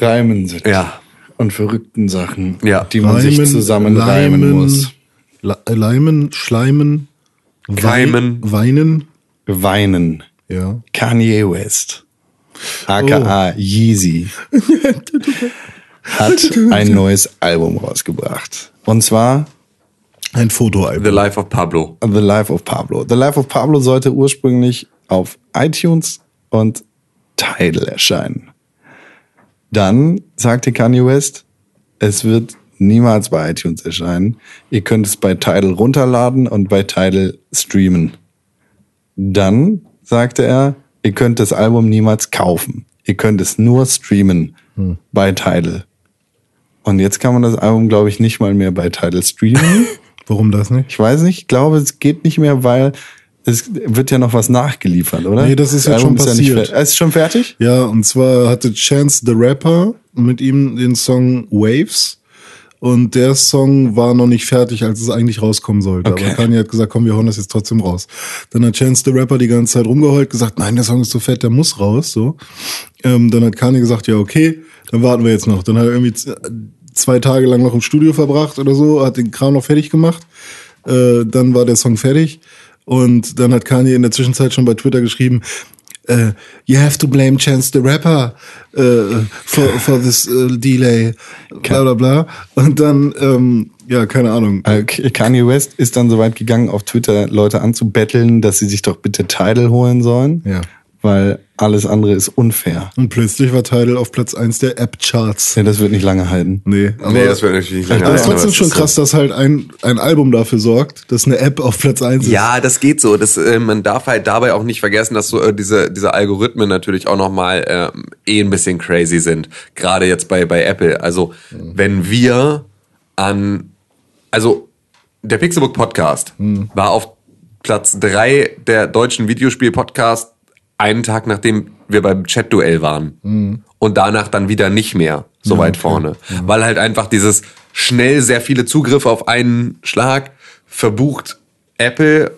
Reimen sind. Ja. Und verrückten Sachen, Ja. die man sich zusammenreimen Leimen, muss. Le- Leimen, Schleimen, Wei- Keimen. Weinen. Weinen. Ja. Kanye West, aka Yeezy, hat ein neues Album rausgebracht. Und zwar Ein Fotoalbum. The Life of Pablo. The Life of Pablo. The Life of Pablo sollte ursprünglich auf iTunes und Tidal erscheinen. Dann sagte Kanye West, es wird niemals bei iTunes erscheinen. Ihr könnt es bei Tidal runterladen und bei Tidal streamen. Dann sagte er, ihr könnt das Album niemals kaufen. Ihr könnt es nur streamen bei Tidal. Und jetzt kann man das Album, glaube ich, nicht mal mehr bei Tidal streamen. Warum das nicht? Ich weiß nicht, ich glaube, es geht nicht mehr, weil es wird ja noch was nachgeliefert, oder? Nee, das ist schon ja nicht passiert. fer- ist schon fertig? Ja, und zwar hatte Chance the Rapper mit ihm den Song Waves. Und der Song war noch nicht fertig, als es eigentlich rauskommen sollte. Okay. Aber Kanye hat gesagt, komm, wir hauen das jetzt trotzdem raus. Dann hat Chance the Rapper die ganze Zeit rumgeheult, gesagt, nein, der Song ist zu fett, der muss raus. So. Ähm, dann hat Kanye gesagt, ja, okay, dann warten wir jetzt noch. Dann hat er irgendwie zwei Tage lang noch im Studio verbracht oder so, hat den Kram noch fertig gemacht. Äh, dann war der Song fertig. Und dann hat Kanye in der Zwischenzeit schon bei Twitter geschrieben, äh, you have to blame Chance the Rapper äh, for, for this äh, delay, bla bla bla. Und dann, ähm, ja, keine Ahnung. K- Kanye West ist dann so weit gegangen, auf Twitter Leute anzubetteln, dass sie sich doch bitte Tidal holen sollen. Ja. Weil alles andere ist unfair. Und plötzlich war Tidal auf Platz 1 der App-Charts. Ja, das wird nicht lange halten. Nee, aber, nee, das wird natürlich nicht lange aber es ist halten, trotzdem aber schon krass, dass halt ein, ein Album dafür sorgt, dass eine App auf Platz 1 ist. Ja, das geht so. Das, äh, man darf halt dabei auch nicht vergessen, dass so äh, diese, diese Algorithmen natürlich auch nochmal ähm, eh ein bisschen crazy sind. Gerade jetzt bei, bei Apple. Also, wenn wir an, also der Pixelbook Podcast war auf Platz drei der deutschen Videospiel-Podcast einen Tag nachdem wir beim Chat-Duell waren. Und danach dann wieder nicht mehr so weit vorne. Weil halt einfach dieses schnell sehr viele Zugriffe auf einen Schlag verbucht Apple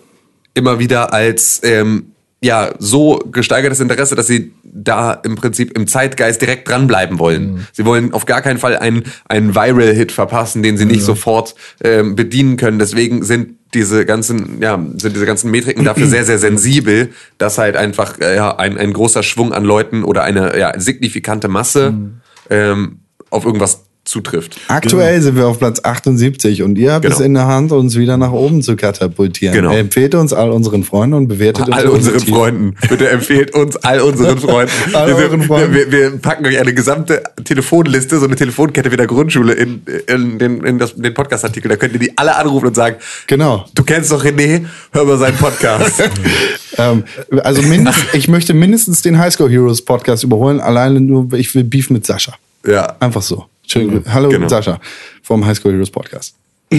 immer wieder als ähm, ja so gesteigertes Interesse, dass sie da im Prinzip im Zeitgeist direkt dranbleiben wollen. Sie wollen auf gar keinen Fall einen, einen Viral-Hit verpassen, den sie nicht sofort ähm, bedienen können. Deswegen sind diese ganzen, ja, sind diese ganzen Metriken dafür sehr, sehr sensibel, dass halt einfach äh, ja, ein, ein großer Schwung an Leuten oder eine ja, signifikante Masse ähm, auf irgendwas zutrifft. Aktuell sind wir auf Platz 78 und ihr habt Genau. es in der Hand, uns wieder nach oben zu katapultieren. Genau. Empfehlt uns all unseren Freunden und bewertet uns all unseren. Freunden. Bitte empfehlt uns all unseren Freunden. All wir, euren Freunden. Wir, wir packen euch eine gesamte Telefonliste, so eine Telefonkette wie der Grundschule in, in den, in das, den Podcast-Artikel. Da könnt ihr die alle anrufen und sagen, Genau. du kennst doch René, hör mal seinen Podcast. Ähm, also ich möchte mindestens den Highscore Heroes Podcast überholen. Alleine nur, ich will Beef mit Sascha. ja. Einfach so. Schön. Hallo Genau. Sascha vom Highscore Heroes Podcast.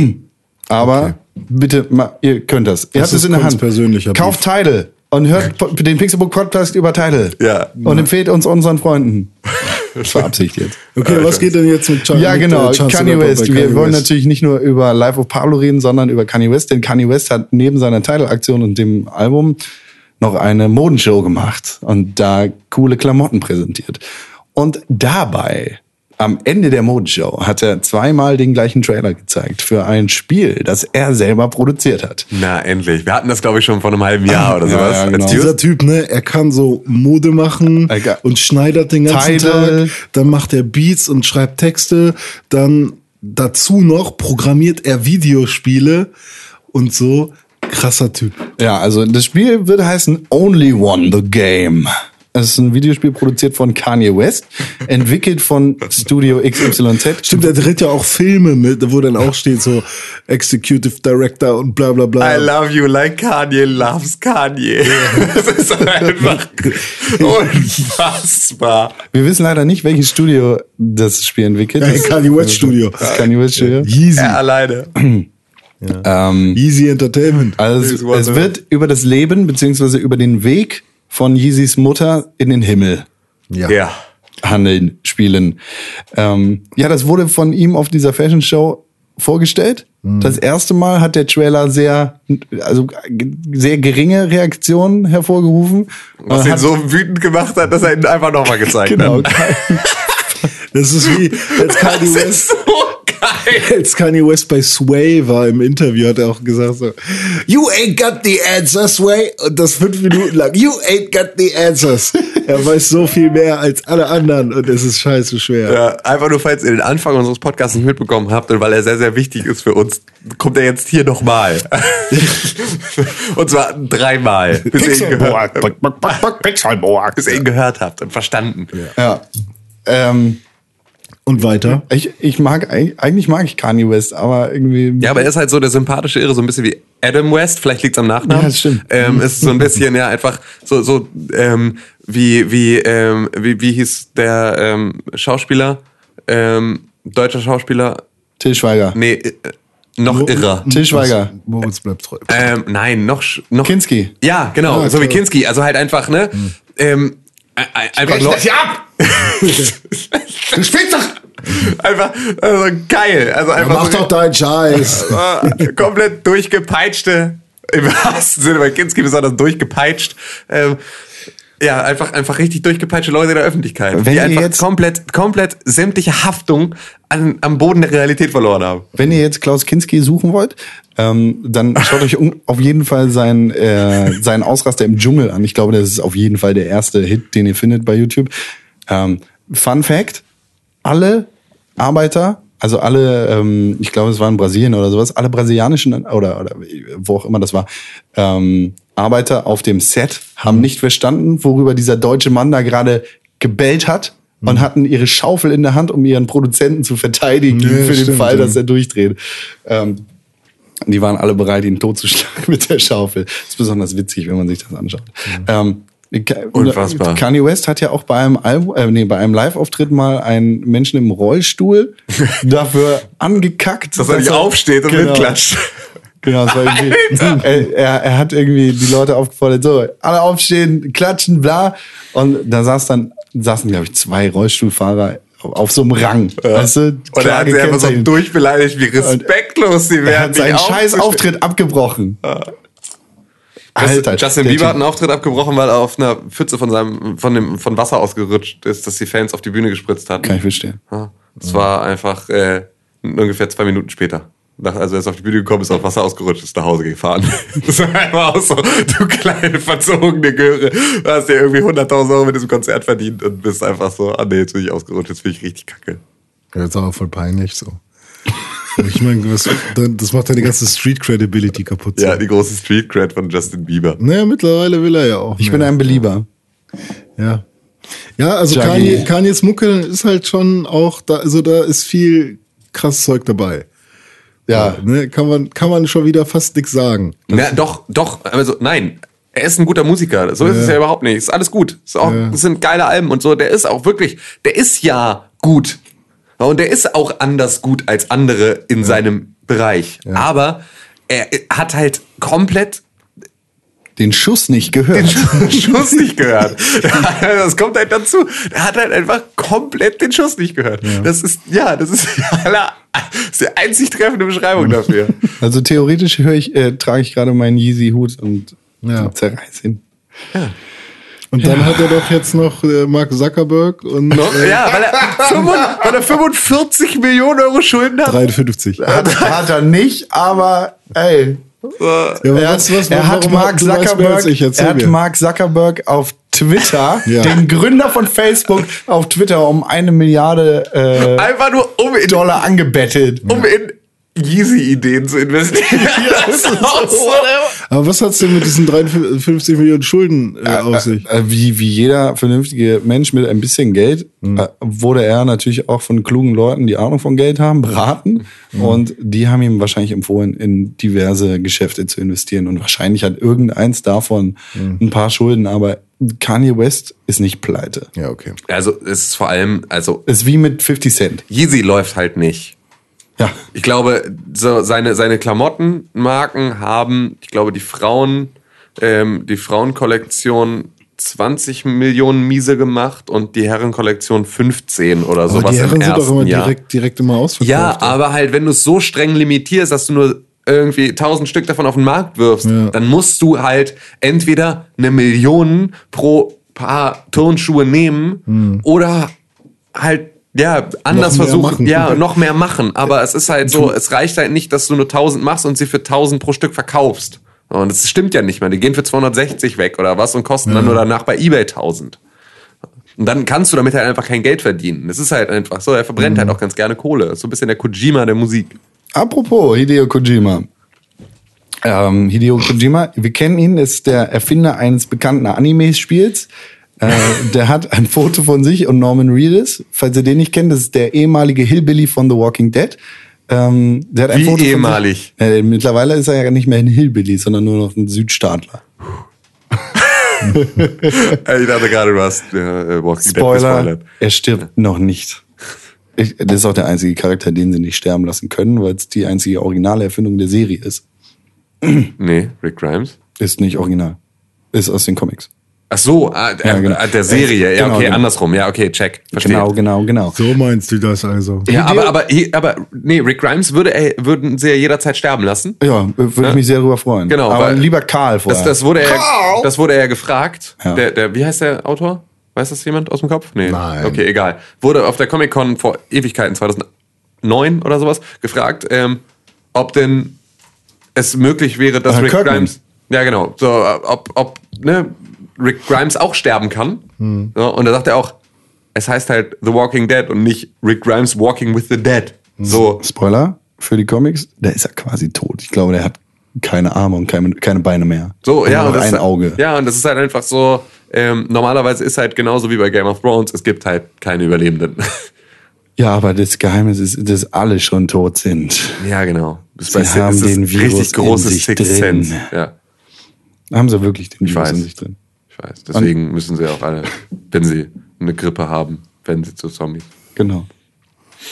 Aber bitte, mal, ihr könnt das. Ihr Das habt es in der Hand. kunstpersönlicher Kauft Tidal und hört po- den Pixelbook Podcast über Tidal. Ja. Und empfehlt uns unseren Freunden. Das war Absicht jetzt. Okay, was geht denn jetzt mit Chance? Ja, genau. Chance Kanye the Rapper West. bei Wir Kanye wollen West? natürlich nicht nur über Life of Pablo reden, sondern über Kanye West, denn Kanye West hat neben seiner Tidal-Aktion und dem Album noch eine Modenshow gemacht und da coole Klamotten präsentiert. Und dabei, am Ende der Modenshow, hat er zweimal den gleichen Trailer gezeigt für ein Spiel, das er selber produziert hat. Na, endlich. Wir hatten das, glaube ich, schon vor einem halben Jahr oder Ja, sowas. ja, genau. Als Dieser. Typ, ne, er kann so Mode machen Egal. und schneidert den ganzen Tidal. Tag. Dann macht er Beats und schreibt Texte. Dann dazu noch programmiert er Videospiele und so. Krasser Typ. Ja, also das Spiel wird heißen Only One the Game. Es ist ein Videospiel produziert von Kanye West, entwickelt von Studio XYZ. Stimmt, er dreht ja auch Filme mit, wo dann auch steht so Executive Director und bla bla bla. I love you like Kanye loves Kanye. Das ist einfach unfassbar. Wir wissen leider nicht, welches Studio das Spiel entwickelt. Ja, Kanye West Studio. Das Kanye West Studio. Yeezy. Er alleine. Ähm, Easy Entertainment. also es the- wird über das Leben beziehungsweise über den Weg von Yeezys Mutter in den Himmel Ja. handeln, spielen. Ähm, ja, das wurde von ihm auf dieser Fashion Show vorgestellt. Mhm. Das erste Mal hat der Trailer sehr, also sehr geringe Reaktionen hervorgerufen. Was Man ihn so wütend gemacht hat, dass er ihn einfach nochmal gezeigt genau. hat. Das ist wie, als Kanye Das West. als Kanye West bei Sway war im Interview, hat er auch gesagt so, You ain't got the answers, Sway. Und das fünf Minuten lang. You ain't got the answers. Er weiß so viel mehr als alle anderen und es ist scheiße schwer. Ja, einfach nur, falls ihr den Anfang unseres Podcasts nicht mitbekommen habt und weil er sehr, sehr wichtig ist für uns, kommt er jetzt hier nochmal. und zwar dreimal. Bis ihr, ihn gehört, bis ihr ihn gehört habt und verstanden. Ja. Ähm, Und weiter? ich, ich mag, eig- eigentlich mag ich Kanye West, aber irgendwie. Ja, aber er ist halt so der sympathische Irre, so ein bisschen wie Adam West, vielleicht liegt's am Nachnamen. Ja, das stimmt. Ähm, ist so ein bisschen, ja, einfach so, so ähm, wie, wie, ähm, wie, wie hieß der ähm, Schauspieler, ähm, deutscher Schauspieler, Till Schweiger. nee, äh, noch irrer. Till Schweiger. Moritz bleibt treu. Ähm, nein, noch, noch. Kinski. Ja, genau, Ah, so wie. Kinski. Also halt einfach, ne? Ähm, ein- ein- einfach nur, ab! du spielst doch! einfach also geil. Also einfach Mach so, doch deinen Scheiß. äh, komplett durchgepeitschte, im wahrsten Sinne bei Kinski besonders durchgepeitscht. Ähm, ja, einfach, einfach richtig durchgepeitschte Leute der Öffentlichkeit, Wenn die ihr einfach jetzt- komplett, komplett sämtliche Haftung an, am Boden der Realität verloren haben. Wenn ihr jetzt Klaus Kinski suchen wollt, ähm, dann schaut euch auf jeden Fall seinen, äh, seinen Ausraster im Dschungel an. Ich glaube, das ist auf jeden Fall der erste Hit, den ihr findet bei YouTube. Ähm, Fun Fact, alle Arbeiter, also alle, ähm, ich glaube, es war in Brasilien oder sowas, alle brasilianischen oder, oder wo auch immer das war, ähm, Arbeiter auf dem Set haben nicht verstanden, worüber dieser deutsche Mann da gerade gebellt hat und hatten ihre Schaufel in der Hand, um ihren Produzenten zu verteidigen Ja, für den stimmt, Fall, dass er durchdreht. Ähm, die waren alle bereit, ihn totzuschlagen mit der Schaufel. Das ist besonders witzig, wenn man sich das anschaut. Ähm, Ka- Unfassbar. Kanye West hat ja auch bei einem Album, äh, nee, bei einem Live-Auftritt mal einen Menschen im Rollstuhl dafür angekackt, Dass er nicht aufsteht und Genau. mitklatscht. Genau, das war irgendwie, er, er, er hat irgendwie die Leute aufgefordert, so, alle aufstehen, klatschen, bla. Und da saß dann, saßen, glaube ich, zwei Rollstuhlfahrer auf, so einem Rang. Weißt du? Und er hat sie einfach so durchbeleidigt, wie respektlos sie Er werden. hat seinen scheiß. Auftritt abgebrochen. Justin, Justin der Bieber hat einen Auftritt abgebrochen, weil er auf einer Pfütze von seinem, von dem, von Wasser ausgerutscht ist, dass die Fans auf die Bühne gespritzt hatten. Kann ich verstehen. Ja, Das war einfach äh, ungefähr zwei Minuten später. Nach- Also er ist auf die Bühne gekommen, ist auf Wasser ausgerutscht, ist nach Hause gefahren. Das war einfach auch so, du kleine verzogene Göre, du hast dir irgendwie 100.000 Euro mit diesem Konzert verdient und bist einfach so, ah nee, jetzt bin ich ausgerutscht, jetzt bin ich richtig kacke. Ja, ist auch voll peinlich so. Ich meine, was- das macht ja die ganze Street Credibility kaputt. so. Ja, die große Street Cred von Justin Bieber. Naja, mittlerweile will er ja auch. Ich mehr. bin ein Belieber. Ja. Ja, also. Kanye, Kanyes Mucke ist halt schon auch da, also da ist viel krasses Zeug dabei. Ja. Ne, kann man, kann man schon wieder fast nix sagen. Na, doch, doch, also nein. Er ist ein guter Musiker. So ist es ja überhaupt nicht. Ist alles gut. Ist auch, Ja. Das sind geile Alben und so. Der ist auch wirklich, der ist ja gut. Und der ist auch anders gut als andere in seinem Bereich. Aber er hat halt komplett Den Schuss nicht gehört. den Schuss nicht gehört. Das kommt halt dazu. Er hat halt einfach komplett den Schuss nicht gehört. Das ist, ja, das ist die, aller, das ist die einzig treffende Beschreibung dafür. Also theoretisch höre ich, äh, trage ich gerade meinen Yeezy-Hut und Ja. zerreiß ihn. Und dann hat er doch jetzt noch äh, Mark Zuckerberg und äh, Ja, weil er, 45, weil er 45 Millionen Euro Schulden hat. 53. Ja, Hat, hat er nicht, aber ey. Aber Er, was, was, er hat Mark Zuckerberg, er hat mir. Mark Zuckerberg auf Twitter, Ja. den Gründer von Facebook, auf Twitter um eine Milliarde äh, Einfach nur, um in, Dollar angebettet. um in Yeezy-Ideen zu investieren. auch so. Aber was hat's denn mit diesen 53 Millionen Schulden äh, auf sich? Äh, wie, wie jeder vernünftige Mensch mit ein bisschen Geld äh, wurde er natürlich auch von klugen Leuten, die Ahnung von Geld haben, beraten. Und die haben ihm wahrscheinlich empfohlen, in diverse Geschäfte zu investieren. Und wahrscheinlich hat irgendeins davon ein paar Schulden. Aber Kanye West ist nicht pleite. Ja, okay. Also, es ist vor allem, also, Ist wie mit 50 Cent. Yeezy läuft halt nicht. Ja. Ich glaube, so seine, seine Klamottenmarken haben, ich glaube, die Frauen, ähm, die Frauenkollektion 20 Millionen Miese gemacht und die Herrenkollektion 15 oder Aber sowas die im Herren sind ersten doch immer Jahr. direkt, direkt immer ausverkauft. Ja, aber halt, wenn du es so streng limitierst, dass du nur irgendwie 1000 Stück davon auf den Markt wirfst, Ja. dann musst du halt entweder eine Million pro Paar Turnschuhe nehmen oder halt ja, anders versuchen, ja, noch mehr machen. Aber es ist halt so, es reicht halt nicht, dass du nur 1000 machst und sie für 1000 pro Stück verkaufst. Und das stimmt ja nicht mehr. Die gehen für 260 weg oder was und kosten dann nur danach bei eBay 1000. Und dann kannst du damit halt einfach kein Geld verdienen. Das ist halt einfach so. Er verbrennt halt auch ganz gerne Kohle. Ist so ein bisschen der Kojima der Musik. Apropos Hideo Kojima. Ähm, Hideo Kojima, wir kennen ihn, ist der Erfinder eines bekannten Anime-Spiels. Äh, der hat ein Foto von sich und Norman Reedus. Falls ihr den nicht kennt, das ist der ehemalige Hillbilly von The Walking Dead. Ähm, der hat ein Wie Foto ehemalig? Von sich. Äh, mittlerweile ist er ja nicht mehr ein Hillbilly, sondern nur noch ein Südstaatler. Ich dachte gerade, du hast äh, Walking Dead Spoiler, gespoilert. er stirbt noch nicht. Ich, das ist auch der einzige Charakter, den sie nicht sterben lassen können, weil es die einzige originale Erfindung der Serie ist. Nee, Rick Grimes. Ist nicht original. Ist aus den Comics. Ach so, ah, Ja, äh, genau. äh, der Serie. Ja, Genau, okay, genau. andersrum. Ja, okay, check. Verstehe. Genau, genau, genau. So meinst du das also? Ja, aber, aber, aber, nee, Rick Grimes würde, er, würden sie ja jederzeit sterben lassen. Ja, würde ich mich sehr darüber freuen. Genau, Aber weil- lieber Karl vorher. Das, das, wurde er, das wurde er ja gefragt. Ja. Der, der, wie heißt der Autor? Weiß das jemand aus dem Kopf? Nee. Nein. Okay, egal. Wurde auf der Comic-Con vor Ewigkeiten, 2009 oder sowas, gefragt, ähm, ob denn es möglich wäre, dass Ah, Rick. Grimes. Ja, genau. So, äh, ob, ob ne, Rick Grimes auch sterben kann. Hm. So, und da sagt er auch, es heißt halt The Walking Dead und nicht Rick Grimes Walking with the Dead. So. Spoiler für die Comics, da ist er quasi tot. Ich glaube, der hat keine Arme und keine, keine Beine mehr. So, ja, und und nur das ein ist, Auge. Ja, und das ist halt einfach so, ähm, normalerweise ist halt genauso wie bei Game of Thrones, es gibt halt keine Überlebenden. Ja, aber das Geheimnis ist, dass alle schon tot sind. ja, genau. Das ist Sie haben den Virus richtig großes in sich drin. Ja, Haben sie wirklich den Ich Virus weiß. in sich drin. Ich weiß. Deswegen müssen sie auch alle, wenn sie eine Grippe haben, werden sie zu Zombies. Genau.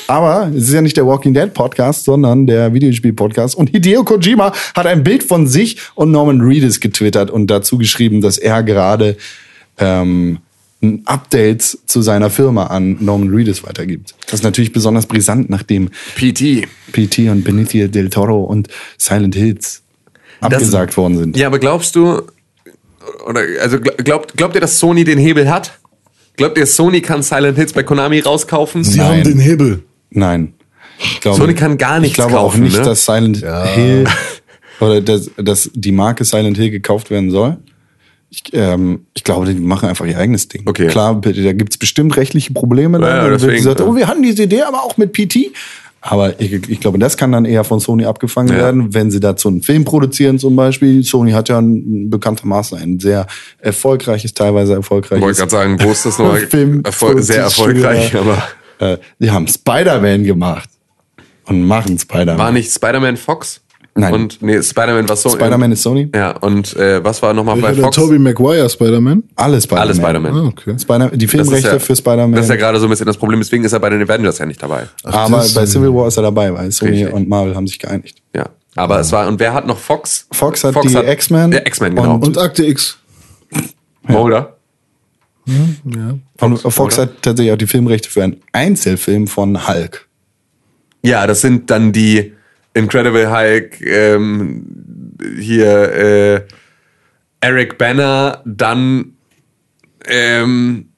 Aber es ist ja nicht der Walking Dead Podcast, sondern der Videospiel Podcast. Und Hideo Kojima hat ein Bild von sich und Norman Reedus getwittert und dazu geschrieben, dass er gerade ähm, ein Updates zu seiner Firma an Norman Reedus weitergibt. Das ist natürlich besonders brisant, nachdem PT. PT und Benicio del Toro und Silent Hills abgesagt worden sind. Ja, aber glaubst du, oder also gl- glaubt, glaubt ihr, dass Sony den Hebel hat? Glaubt ihr, Sony kann Silent Hills bei Konami rauskaufen? Sie Nein. haben den Hebel. Nein. Ich glaube, Sony kann gar nichts Ich glaube kaufen, auch nicht, ne? dass Silent Hill oder dass, dass die Marke Silent Hill gekauft werden soll. Ich, ähm, ich glaube, die machen einfach ihr eigenes Ding. Okay. Klar, bitte, da gibt's bestimmt rechtliche Probleme. Ja, ja, dann, und wird deswegen, gesagt, ja. oh, wir hatten diese Idee, aber auch mit PT. Aber ich, ich glaube, das kann dann eher von Sony abgefangen Ja. werden, wenn sie dazu einen Film produzieren zum Beispiel. Sony hat ja ein, bekanntermaßen ein sehr erfolgreiches, teilweise Ich wollte erfolgreiches gerade sagen, wo ist das noch? Film- Erfol sehr erfolgreich, aber äh, die haben Spider-Man gemacht und machen Spider-Man. war nicht Spider-Man Fox? Nein. Und nee, Spider-Man war so. Spider-Man ist Sony? Ja, und äh, was war nochmal bei der Fox? Tobey Maguire Spider-Man? Alle Spider-Man. Alle Spider-Man. Ah, okay. Spider die Filmrechte ja- für Spider-Man. Das ist ja gerade so ein bisschen das Problem, deswegen ist er bei den Avengers ja nicht dabei. aber das- bei Civil War ist er dabei, weil Sony Richtig. und Marvel haben sich geeinigt. Ja. Aber es war, und wer hat noch Fox? Fox hat die X-Men Ja, X-Men, genau. und- Und Akte X. Mulder. Ja. Und Fox hat tatsächlich auch die Filmrechte für einen Einzelfilm von Hulk. Ja, das sind dann die Incredible Hulk, ähm, hier äh, Eric Banner, dann ähm,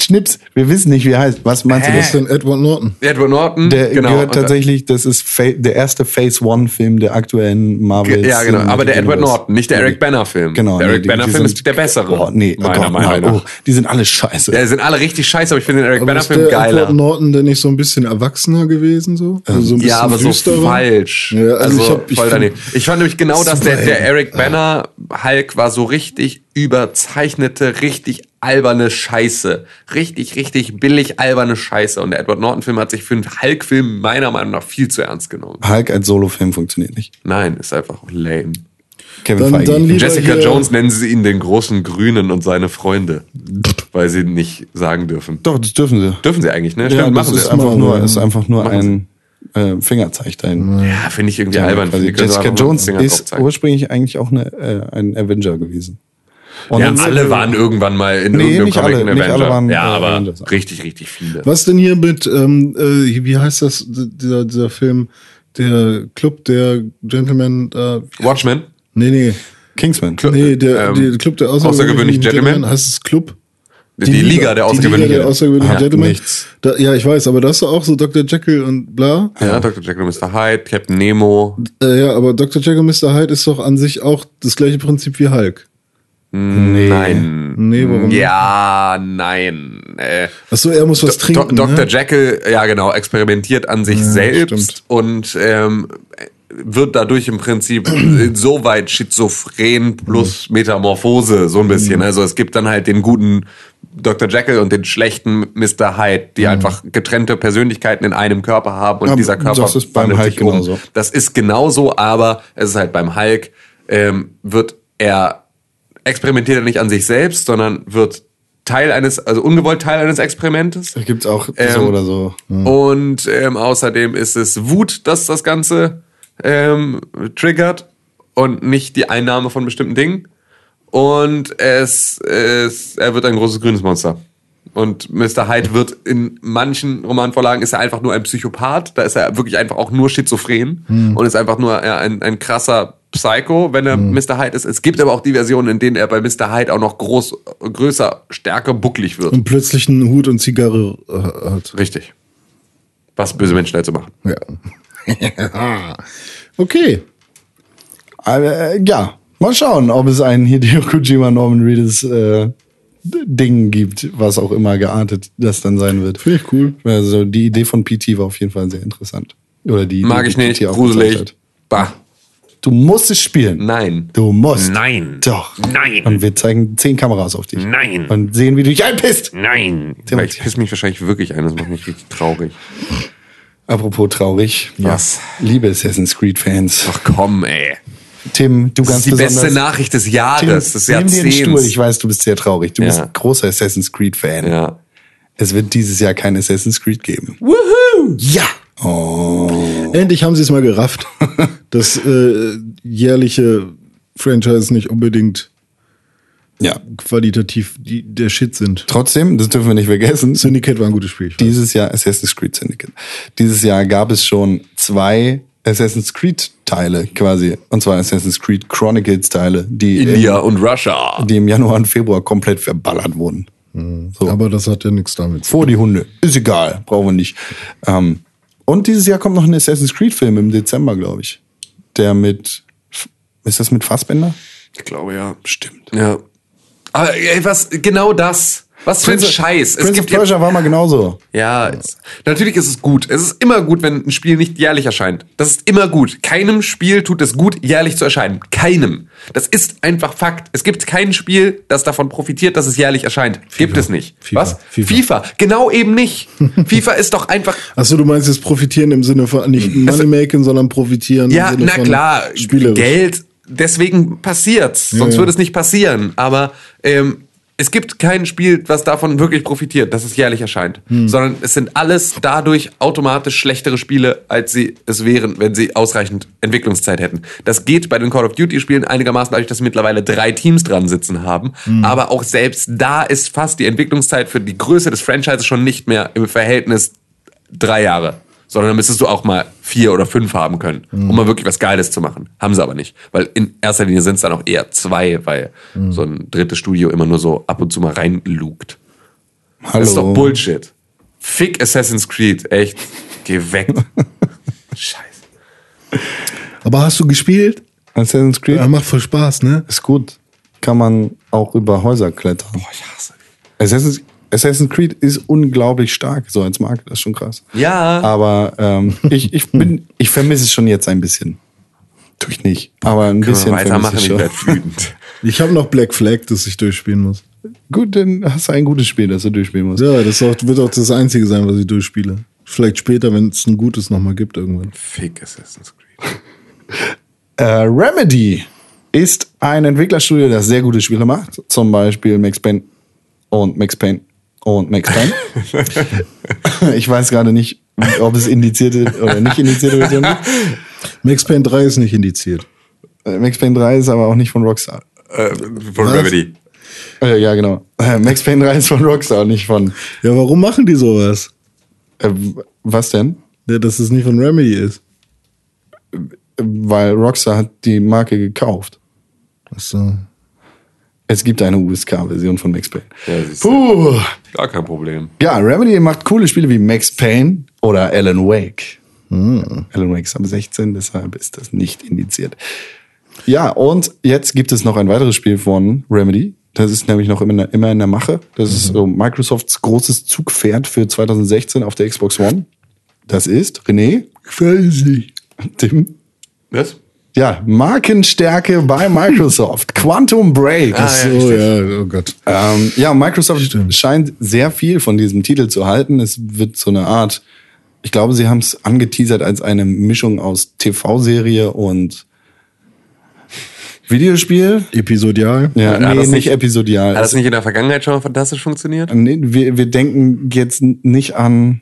Schnips, wir wissen nicht, wie er heißt. Was meinst du Hä? Das ist dann Edward Norton. Edward Norton. Der genau. gehört tatsächlich, das ist der erste Phase One Film der aktuellen Marvel. Ja, genau. Aber der Edward. Norton, nicht der Eric Banner Film. Genau. Der nee, Eric die- Banner Film ist der bessere. Oh, nee, meiner Gott, Meinung nein. nach. Oh, die sind alle scheiße. Ja, die sind alle richtig scheiße, aber ich finde den Eric Aber Banner ist Film der geiler. Edward Norton denn nicht so ein bisschen erwachsener gewesen? So? Also so ein bisschen Ja, aber so düsterer? falsch. Ja, also also ich hab- ich voll daneben. Ich fand nämlich genau, dass der, der. Eric Banner Hulk war so richtig überzeichnete, richtig alberne Scheiße. Richtig, richtig billig alberne Scheiße. Und der Edward Norton Film hat sich für einen Hulk-Film meiner Meinung nach viel zu ernst genommen. Hulk als Solofilm funktioniert nicht. Nein, ist einfach lame. Kevin Dann- Feige. dann Jessica Jones nennen sie ihn den großen Grünen und seine Freunde. Weil sie nicht sagen dürfen. Doch, das dürfen sie. Dürfen sie eigentlich, ne? Ja, Stimmt, das machen ist sie. einfach Machen nur, ist einfach nur Machen ein äh, Fingerzeichen. Ja, finde ich irgendwie Ja, albern. Jessica Jones ist ursprünglich eigentlich auch eine, äh, ein Avenger gewesen. Und Ja, dann- alle waren irgendwann mal in Nee, irgendeinem nicht Comic alle, nicht Avenger. alle waren, ja, äh, aber Avengers. richtig, richtig viele. Was denn hier mit, ähm, äh, wie heißt das, dieser, dieser Film, der Club der Gentlemen, äh, Watchmen? nee, nee, Kingsman. nee, der, ähm, der Club der außergewöhnlichen Gentlemen? Heißt es Club? Die, Liga der Die Liga Außergewöhnlichen. der außergewöhnlichen Hat Gentlemen. nichts. Da, ja, ich weiß, aber das ist auch so Dr. Jekyll und bla. Ja, Dr. Jekyll und Mr. Hyde, Captain Nemo. Äh, ja, aber Dr. Jekyll und Mr. Hyde ist doch an sich auch das gleiche Prinzip wie Hulk. Nee. Nein. Nee, warum? Ja, nein. Äh, Achso, er muss was Do- trinken. Dr. Ne? Jekyll, ja genau, experimentiert an sich selbst stimmt. und ähm, wird dadurch im Prinzip insoweit schizophren plus Metamorphose, so ein bisschen. Mhm. Also es gibt dann halt den guten Dr. Jekyll und den schlechten Mr. Hyde, die einfach getrennte Persönlichkeiten in einem Körper haben und Mhm. Ja, dieser Körper das ist beim Hulk um. genauso. Das ist genauso, aber es ist halt beim Hulk, ähm, wird er experimentiert er nicht an sich selbst, sondern wird Teil eines, also ungewollt Teil eines Experimentes. Da gibt's auch Ähm, so oder so. Und ähm, außerdem ist es Wut, dass das Ganze ähm, triggert und nicht die Einnahme von bestimmten Dingen. Und es, es, er wird ein großes grünes Monster. Und Mr. Hyde wird in manchen Romanvorlagen ist er einfach nur ein Psychopath. Da ist er wirklich einfach auch nur schizophren und ist einfach nur ein, ein krasser Psycho, wenn er Mr. Hyde ist. Es gibt aber auch die Versionen, in denen er bei Mr. Hyde auch noch groß, größer, stärker, bucklig wird. Und plötzlich einen Hut und Zigarre äh, hat. Richtig. Was böse Menschen so machen. Ja. okay. Aber, äh, ja, mal schauen, ob es ein Hideo Kojima Norman Reedus äh, Ding gibt, was auch immer geartet das dann sein wird. Finde ich cool. Also die Idee von PT war auf jeden Fall sehr interessant. Oder die. Mag die, ich nicht, gruselig. Bah. Du musst es spielen. Nein. Du musst. Nein. Doch. Nein. Und wir zeigen zehn Kameras auf dich. Nein. Und sehen, wie du dich einpisst. Nein. Aber ich piss mich wahrscheinlich wirklich ein, das macht mich richtig traurig. Apropos traurig. Was? Liebe Assassin's Creed Fans. Ach komm, ey. Tim, du Das ganz ist die besonders. beste Nachricht des Tim, Jahres, des nimm dir den Stuhl. Ich Jahrzehnts. weiß, du bist sehr traurig. Du Ja. bist ein großer Assassin's Creed Fan. Ja. Es wird dieses Jahr kein Assassin's Creed geben. Woohoo! Ja! Oh. Endlich haben sie es mal gerafft, dass äh, jährliche Franchise nicht unbedingt Ja. qualitativ die, der Shit sind. Trotzdem, das dürfen wir nicht vergessen. Syndicate war ein gutes Spiel. Dieses Jahr Assassin's Creed Syndicate. Dieses Jahr gab es schon zwei Assassin's Creed Teile quasi. Und zwar Assassin's Creed Chronicles Teile, die, India und Russia. Im, die im Januar und Februar komplett verballert wurden. So. Aber das hat ja nichts damit zu Vor die Hunde. Ist egal. Brauchen wir nicht. Ähm, und dieses Jahr kommt noch ein Assassin's Creed Film im Dezember, glaube ich. Der mit, ist das mit Fassbender? Ich glaube ja. Stimmt. Ja. Aber ey, was, genau das. Was für ein Scheiß. Es Prince of gibt ja, Persia war mal genauso. ja, es, natürlich ist es gut. Es ist immer gut, wenn ein Spiel nicht jährlich erscheint. Das ist immer gut. Keinem Spiel tut es gut, jährlich zu erscheinen. Keinem. Das ist einfach Fakt. Es gibt kein Spiel, das davon profitiert, dass es jährlich erscheint. Gibt es nicht. FIFA. Was? FIFA. FIFA. Genau eben nicht. FIFA ist doch einfach Achso, du meinst jetzt profitieren im Sinne von nicht Moneymaking, sondern profitieren Ja, im Sinne na von klar. Geld, deswegen passiert's. Sonst ja. würde es nicht passieren. Aber ähm, es gibt kein Spiel, was davon wirklich profitiert, dass es jährlich erscheint. Hm. Sondern es sind alles dadurch automatisch schlechtere Spiele, als sie es wären, wenn sie ausreichend Entwicklungszeit hätten. Das geht bei den Call of Duty-Spielen einigermaßen dadurch, dass sie mittlerweile drei Teams dran sitzen haben. Hm. Aber auch selbst da ist fast die Entwicklungszeit für die Größe des Franchises schon nicht mehr im Verhältnis drei Jahre. Sondern dann müsstest du auch mal vier oder fünf haben können, um mal wirklich was Geiles zu machen. Haben sie aber nicht. Weil in erster Linie sind es dann auch eher zwei, weil so ein drittes Studio immer nur so ab und zu mal reinlugt. Hallo. Das ist doch Bullshit. Fick Assassin's Creed, echt. Geh weg. Scheiße. Aber hast du gespielt? Assassin's Creed Ja, macht voll Spaß, ne? ist gut. Kann man auch über Häuser klettern. Boah, ich hasse. Assassin's, Assassin's Creed ist unglaublich stark, so als Marke, das ist schon krass. Ja. Aber ähm, ich, ich bin, ich vermisse es schon jetzt ein bisschen. Tue ich nicht. Aber ein Können bisschen wir weitermachen, vermisse ich ich werde schon. wütend. Ich habe noch Black Flag, das ich durchspielen muss. Gut, dann hast du ein gutes Spiel, das du durchspielen musst. Ja, das auch, wird auch das Einzige sein, was ich durchspiele. Vielleicht später, wenn es ein gutes nochmal gibt irgendwann. Fick Assassin's Creed. Äh, Remedy ist ein Entwicklerstudio, das sehr gute Spiele macht. Zum Beispiel Max Payne und Max Payne und Max Payne. ich weiß gerade nicht, ob es indizierte oder nicht indizierte Version gibt. Max Payne 3 ist nicht indiziert. Äh, Max Payne 3 ist aber auch nicht von Rockstar. Äh, von Was? Remedy. Äh, ja, genau. Äh, Max Payne 3 ist von Rockstar, nicht von. Ja, warum machen die sowas? Äh, was denn? Ja, dass es nicht von Remedy ist. Äh, Weil Rockstar hat die Marke gekauft. Achso. Es gibt eine USK-Version von Max Payne. Ja. Puh. Gar kein Problem. Ja, Remedy macht coole Spiele wie Max Payne oder Alan Wake. Alan Wake ist ab 16, deshalb ist das nicht indiziert. Ja, und jetzt gibt es noch ein weiteres Spiel von Remedy. Das ist nämlich noch immer in der, immer in der Mache. Das ist so Microsofts großes Zugpferd für 2016 auf der Xbox One. Das ist, René, Crazy. Tim, Was? Ja, Markenstärke bei Microsoft. Quantum Break. Ah, ja. Oh ja, oh Gott. Ähm, ja, Microsoft Stimmt. scheint sehr viel von diesem Titel zu halten. Es wird so eine Art, ich glaube, sie haben es angeteasert als eine Mischung aus TV-Serie und Videospiel. Episodial. Ja, Hat nee, das nicht, nicht- episodial. Hat das nicht in der Vergangenheit schon fantastisch funktioniert? nee, wir, wir denken jetzt nicht an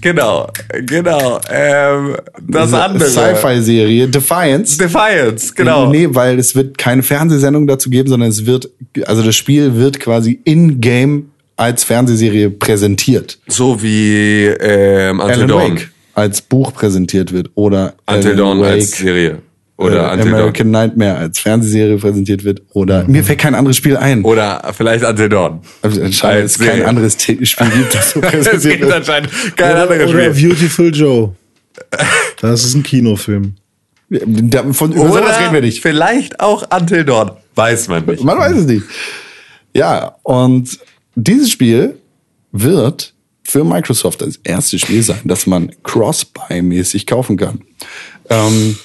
Genau, genau. Ähm, das diese andere. Sci-Fi-Serie Defiance. Defiance, genau. Nee, weil es wird keine Fernsehsendung dazu geben, sondern es wird, also das Spiel wird quasi in-game als Fernsehserie präsentiert. So wie ähm, Until Alan Dawn. Wake als Buch präsentiert wird oder Until Alan Dawn Wake, als Serie. Oder äh. American Nightmare als Fernsehserie präsentiert wird oder mir fällt kein anderes Spiel ein. Oder vielleicht Until Dawn. Also anscheinend als es kein Serie. anderes Spiel gibt, das so es präsentiert gibt wird. anscheinend kein Oder, anderes oder Spiel. Beautiful Joe. Das ist ein Kinofilm. Da, von, über sowas reden wir nicht. vielleicht auch Until Dawn. Weiß man nicht. Man weiß es nicht. Ja, und dieses Spiel wird für Microsoft das erste Spiel sein, das man Cross-Buy-mäßig kaufen kann. Ähm,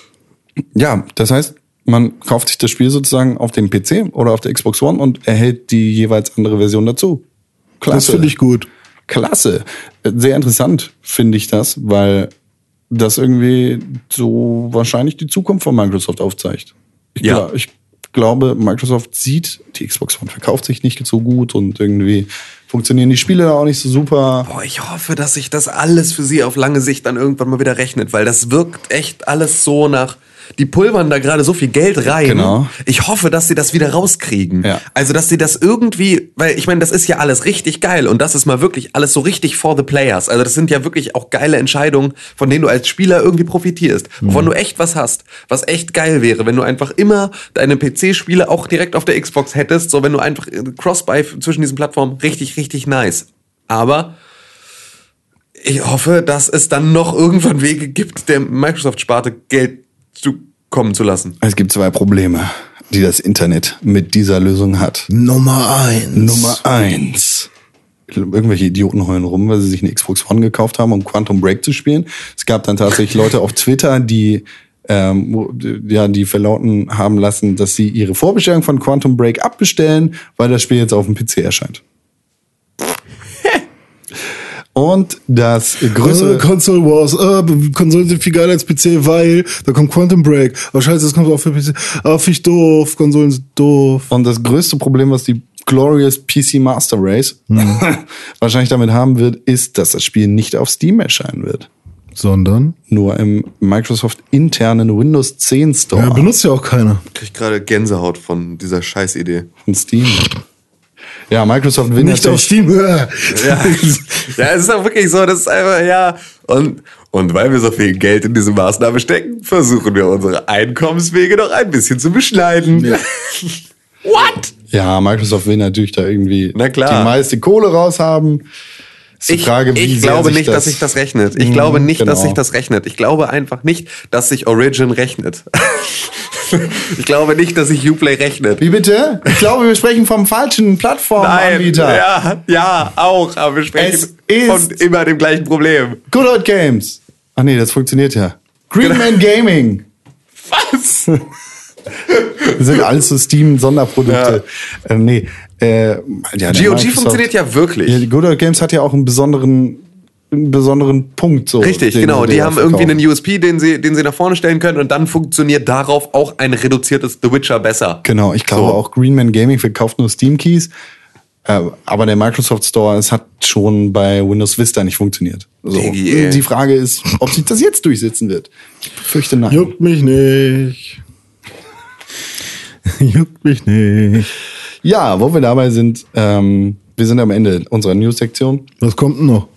ja, das heißt, man kauft sich das Spiel sozusagen auf dem PC oder auf der Xbox One und erhält die jeweils andere Version dazu. Klasse. Das finde ich gut. Klasse. Sehr interessant finde ich das, weil das irgendwie so wahrscheinlich die Zukunft von Microsoft aufzeigt. Ich, Ja. gla- ich glaube, Microsoft sieht, die Xbox One verkauft sich nicht so gut und irgendwie funktionieren die Spiele da auch nicht so super. Boah, ich hoffe, dass sich das alles für sie auf lange Sicht dann irgendwann mal wieder rechnet, weil das wirkt echt alles so nach. Die pulvern da gerade so viel Geld rein. Genau. Ich hoffe, dass sie das wieder rauskriegen. Ja. Also, dass sie das irgendwie, weil ich meine, das ist ja alles richtig geil und das ist mal wirklich alles so richtig for the players. Also, das sind ja wirklich auch geile Entscheidungen, von denen du als Spieler irgendwie profitierst, wovon du echt was hast, was echt geil wäre, wenn du einfach immer deine PC-Spiele auch direkt auf der Xbox hättest, so wenn du einfach äh, Cross-Buy zwischen diesen Plattformen richtig, richtig nice. Aber ich hoffe, dass es dann noch irgendwann Wege gibt, der Microsoft-Sparte Geld zu kommen zu lassen. Es gibt zwei Probleme, die das Internet mit dieser Lösung hat. Nummer eins. Nummer eins. Irgendwelche Idioten heulen rum, weil sie sich eine Xbox One gekauft haben, um Quantum Break zu spielen. Es gab dann tatsächlich Leute auf Twitter, die ähm, ja, die verlauten haben lassen, dass sie ihre Vorbestellung von Quantum Break abbestellen, weil das Spiel jetzt auf dem PC erscheint. Und das größere Äh, Console Wars, äh, Konsolen sind viel geiler als PC, weil da kommt Quantum Break. Aber scheiße, das kommt auch für PC. Ah, ich doof, Konsolen sind doof. Und das größte Problem, was die Glorious PC Master Race wahrscheinlich damit haben wird, ist, dass das Spiel nicht auf Steam erscheinen wird. Sondern? Nur im Microsoft internen Windows 10 Store Ja, benutzt ja auch keiner. Krieg gerade Gänsehaut von dieser Scheißidee. von Steam. Ja, Microsoft will Nicht auf natürlich- Steam. Ja. ja, es ist auch wirklich so, das ist einfach, ja. Und, und weil wir so viel Geld in diese Maßnahme stecken, versuchen wir unsere Einkommenswege noch ein bisschen zu beschneiden. What? Ja, Microsoft will natürlich da irgendwie Na klar. die meiste Kohle raushaben. Ich, Frage, ich glaube nicht, dass sich das rechnet. Ich Mhm, glaube nicht, dass genau. sich das rechnet. Ich glaube einfach nicht, dass sich Origin rechnet. ich glaube nicht, dass sich Uplay rechnet. Wie bitte? Ich glaube, wir sprechen vom falschen Plattformanbieter. ja, ja, auch, aber wir sprechen von immer dem gleichen Problem. Good Old Games. Ach nee, das funktioniert ja. Greenman Gaming. Was? Das sind alles so Steam-Sonderprodukte. Äh, nee. Äh, ja, GOG Microsoft- funktioniert ja wirklich. Ja, die Good Old Games hat ja auch einen besonderen, einen besonderen Punkt. So, Richtig, den- genau. den Die haben irgendwie einen USP, den sie, den sie nach vorne stellen können und dann funktioniert darauf auch ein reduziertes The Witcher besser. Genau, ich glaube So. auch Greenman Gaming verkauft nur Steam Keys. Äh, aber der Microsoft Store, es hat schon bei Windows Vista nicht funktioniert. So. Die Frage ist, ob sich das jetzt durchsetzen wird. Ich befürchte nein. Juckt mich nicht. Juckt mich nicht. Ja, wo wir dabei sind, ähm, wir sind am Ende unserer News-Sektion. Was kommt denn noch?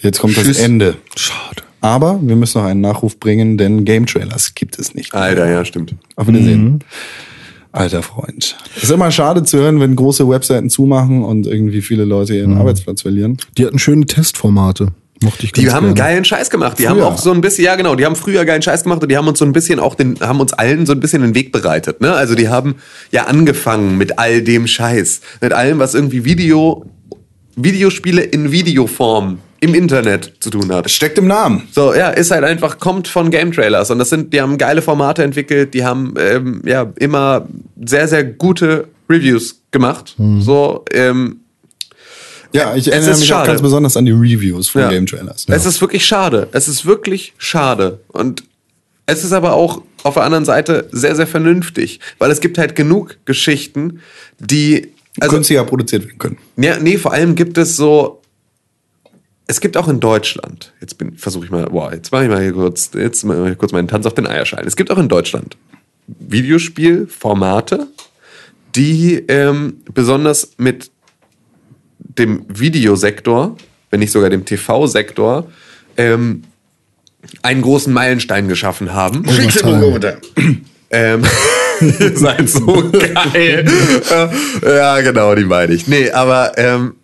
Jetzt kommt Tschüss. das Ende. Schade. Aber wir müssen noch einen Nachruf bringen, denn Game Trailers gibt es nicht. Alter, ja, stimmt. Auf Wiedersehen. Alter Freund. Es ist immer schade zu hören, wenn große Webseiten zumachen und irgendwie viele Leute ihren Arbeitsplatz verlieren. Die hatten schöne Testformate. Mochte ich ganz Die haben gerne. geilen Scheiß gemacht. Die haben Früher. auch so ein bisschen, ja genau, die haben früher geilen Scheiß gemacht und die haben uns so ein bisschen auch den, haben uns allen so ein bisschen den Weg bereitet. Ne? Also die haben ja angefangen mit all dem Scheiß. Mit allem, was irgendwie Video, Videospiele in Videoform im Internet zu tun hat. Steckt im Namen. So, ja, ist halt einfach, kommt von Game Trailers. Und das sind, die haben geile Formate entwickelt, die haben ähm, ja immer sehr, sehr gute Reviews gemacht. So, ähm, Ja, ich Es erinnere mich auch schade. ganz besonders an die Reviews von Ja. Game Trailers. Es ist wirklich schade. Es ist wirklich schade. Und es ist aber auch auf der anderen Seite sehr, sehr vernünftig. Weil es gibt halt genug Geschichten, die. Also, günstiger produziert werden können. ja, nee, vor allem gibt es so. Es gibt auch in Deutschland, jetzt bin versuche ich mal, boah, jetzt mache ich mal hier kurz, jetzt mache ich kurz meinen Tanz auf den Eierschein. Es gibt auch in Deutschland Videospielformate, die ähm, besonders mit dem Videosektor, wenn nicht sogar dem TV-Sektor, ähm, einen großen Meilenstein geschaffen haben. Ähm, ihr seid so geil. ja, genau, die meine ich. Nee, aber ähm,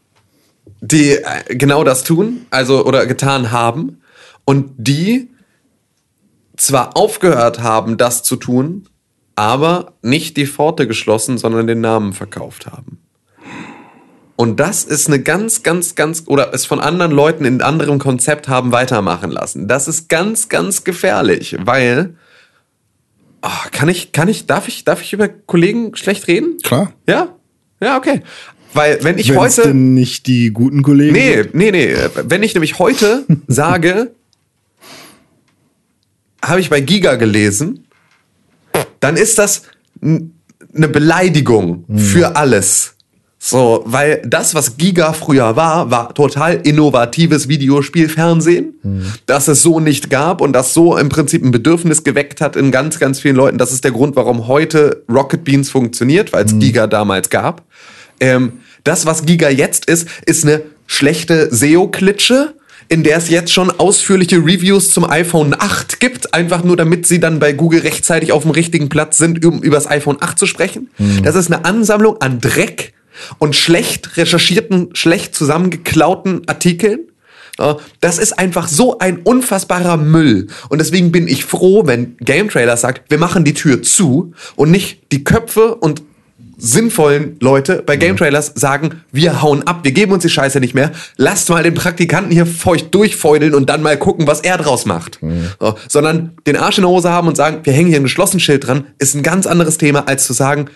die äh, genau das tun, also oder getan haben und die zwar aufgehört haben, das zu tun, aber nicht die Pforte geschlossen, sondern den Namen verkauft haben. Und das ist eine ganz, ganz, ganz, oder es von anderen Leuten in anderem Konzept haben weitermachen lassen. Das ist ganz, ganz gefährlich, weil, ah, kann ich, kann ich, darf ich, darf ich über Kollegen schlecht reden? Klar. Ja? Ja, okay. Weil wenn ich Wenn's heute, denn nicht die guten Kollegen nee, sind? nee, nee, wenn ich nämlich heute sage, habe ich bei Giga gelesen, dann ist das eine Beleidigung für alles. So, weil das, was Giga früher war, war total innovatives Videospielfernsehen, das es so nicht gab und das so im Prinzip ein Bedürfnis geweckt hat in ganz, ganz vielen Leuten. Das ist der Grund, warum heute Rocket Beans funktioniert, weil es Giga damals gab. Ähm, das, was Giga jetzt ist, ist eine schlechte SEO-Klitsche, in der es jetzt schon ausführliche Reviews zum iPhone 8 gibt, einfach nur damit sie dann bei Google rechtzeitig auf dem richtigen Platz sind, um über das iPhone 8 zu sprechen. Das ist eine Ansammlung an Dreck und schlecht recherchierten, schlecht zusammengeklauten Artikeln. Das ist einfach so ein unfassbarer Müll. Und deswegen bin ich froh, wenn Game Trailer sagt, wir machen die Tür zu und nicht die Köpfe und sinnvollen Leute bei Game Trailers sagen, wir hauen ab, wir geben uns die Scheiße nicht mehr, lasst mal den Praktikanten hier feucht durchfeudeln und dann mal gucken, was er draus macht. So, sondern den Arsch in der Hose haben und sagen, wir hängen hier ein geschlossenes Schild dran, ist ein ganz anderes Thema, als zu sagen,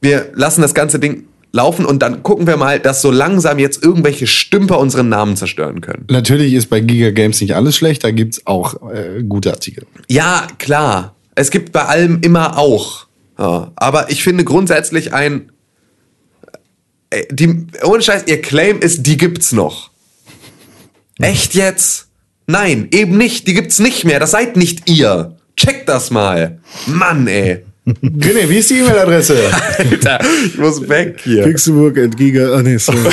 wir lassen das ganze Ding laufen und dann gucken wir mal, dass so langsam jetzt irgendwelche Stümper unseren Namen zerstören können. Natürlich ist bei Giga Games nicht alles schlecht, da gibt's auch äh, gute Artikel. Ja, klar. Es gibt bei allem immer auch. Ja, aber ich finde grundsätzlich ein. äh, Die, ohne Scheiß, ihr Claim ist, die gibt's noch. Echt jetzt? Nein, eben nicht. Die gibt's nicht mehr. Das seid nicht ihr. Checkt das mal. Mann, ey. René, wie ist die E-Mail-Adresse? Alter, ich muss weg hier. Pixelburg at Giga, ah nee, sorry.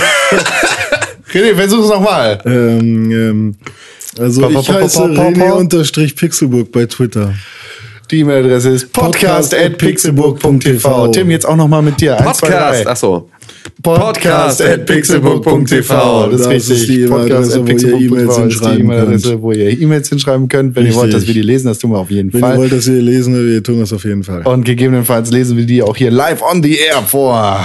René, versuch's nochmal. ähm, ähm, also Pa, pa, ich heiße pa, pa, pa. René unterstrich Pixelburg bei Twitter. Die E-Mail-Adresse ist podcast.pixelburg.tv. Tim, jetzt auch nochmal mit dir. Podcast, achso. Podcast.pixelburg.tv. Das, Das ist richtig. die Podcast.pixelburg.tv ist die E-Mail-Adresse, wo ihr E-Mails hinschreiben könnt. Wenn ihr wollt, dass wir die lesen, das tun wir auf jeden Wenn Fall. ihr wollt, dass wir lesen, wir tun das auf jeden Fall. Und gegebenenfalls lesen wir die auch hier live on the air vor.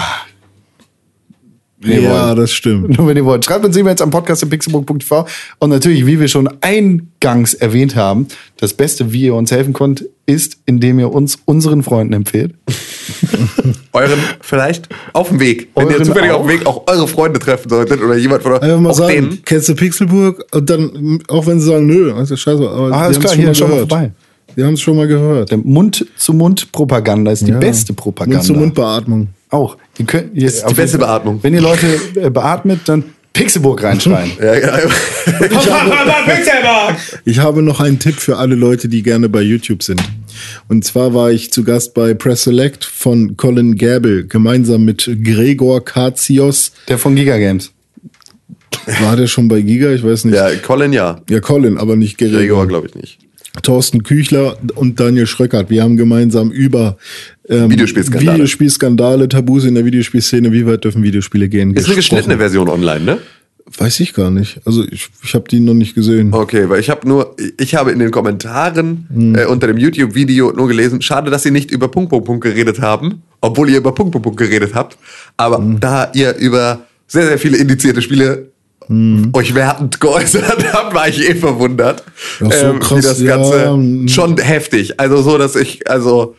Ihr ja, wollt. das stimmt. Nur wenn ihr wollt. Schreibt uns E-Mails am podcast.pixelburg.tv. Und natürlich, wie wir schon eingangs erwähnt haben, das Beste, wie ihr uns helfen könnt, ist, indem ihr uns unseren Freunden empfehlt. Euren vielleicht auf dem Weg. Wenn ihr Euren zufällig auch? auf dem Weg auch eure Freunde treffen solltet oder jemand von euch. Einfach mal sagen, denen. kennst du Pixelburg? Und dann, auch wenn sie sagen, nö, ist scheiße, aber Ah, die klar, haben hier, schon mal vorbei. gehört. Die haben es schon mal gehört. Mund-zu-Mund-Propaganda ist die Ja. beste Propaganda. Mund-zu-Mund-Beatmung. Auch. Ihr könnt, ihr, Ist die beste Beatmung. Wenn ihr Leute äh, beatmet, dann Pixelburg reinschreien. Ja, genau. Ich habe noch einen Tipp für alle Leute, die gerne bei YouTube sind. Und zwar war ich zu Gast bei Press Select von Colin Gable, gemeinsam mit Gregor Katsios. Der von Giga Games. War der schon bei Giga? Ich weiß nicht. ja, Colin ja. Ja, Colin, aber nicht Gregor. Gregor glaube ich nicht. Thorsten Küchler und Daniel Schröckert. Wir haben gemeinsam über ähm, Videospielskandale. Videospielskandale, Tabus in der Videospielszene, wie weit dürfen Videospiele gehen? Ist eine geschnittene gesprochen. Version online, ne? Weiß ich gar nicht. Also ich, ich habe die noch nicht gesehen. Okay, weil ich habe nur, ich habe in den Kommentaren Hm. äh, unter dem YouTube-Video nur gelesen, schade, dass sie nicht über Punkt, Punkt, Punkt geredet haben, obwohl ihr über Punkt, Punkt, Punkt geredet habt. Aber Hm. da ihr über sehr, sehr viele indizierte Spiele euch wertend geäußert habt, war ich eh verwundert. Ach so, ähm, wie krass, das ja, Ganze hm. schon heftig. Also so, dass ich, also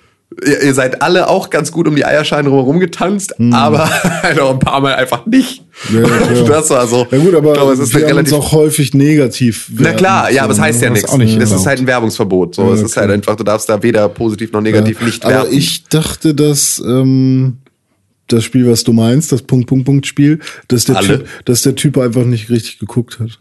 ihr, ihr seid alle auch ganz gut um die Eierscheine rum getanzt, aber halt auch ein paar Mal einfach nicht. Ja, klar. das war so. Ja gut, aber ich glaube, es ist wir relativ auch häufig negativ. na klar, ja, aber es heißt ja was nichts. auch nicht Das ist erlaubt. halt ein Werbungsverbot. So, Ja, es ist halt einfach, du darfst da weder positiv noch negativ nicht aber werben. ich dachte, dass ähm, das Spiel, was du meinst, das Punkt Punkt Punkt Spiel, dass der? Typ, dass der Typ einfach nicht richtig geguckt hat.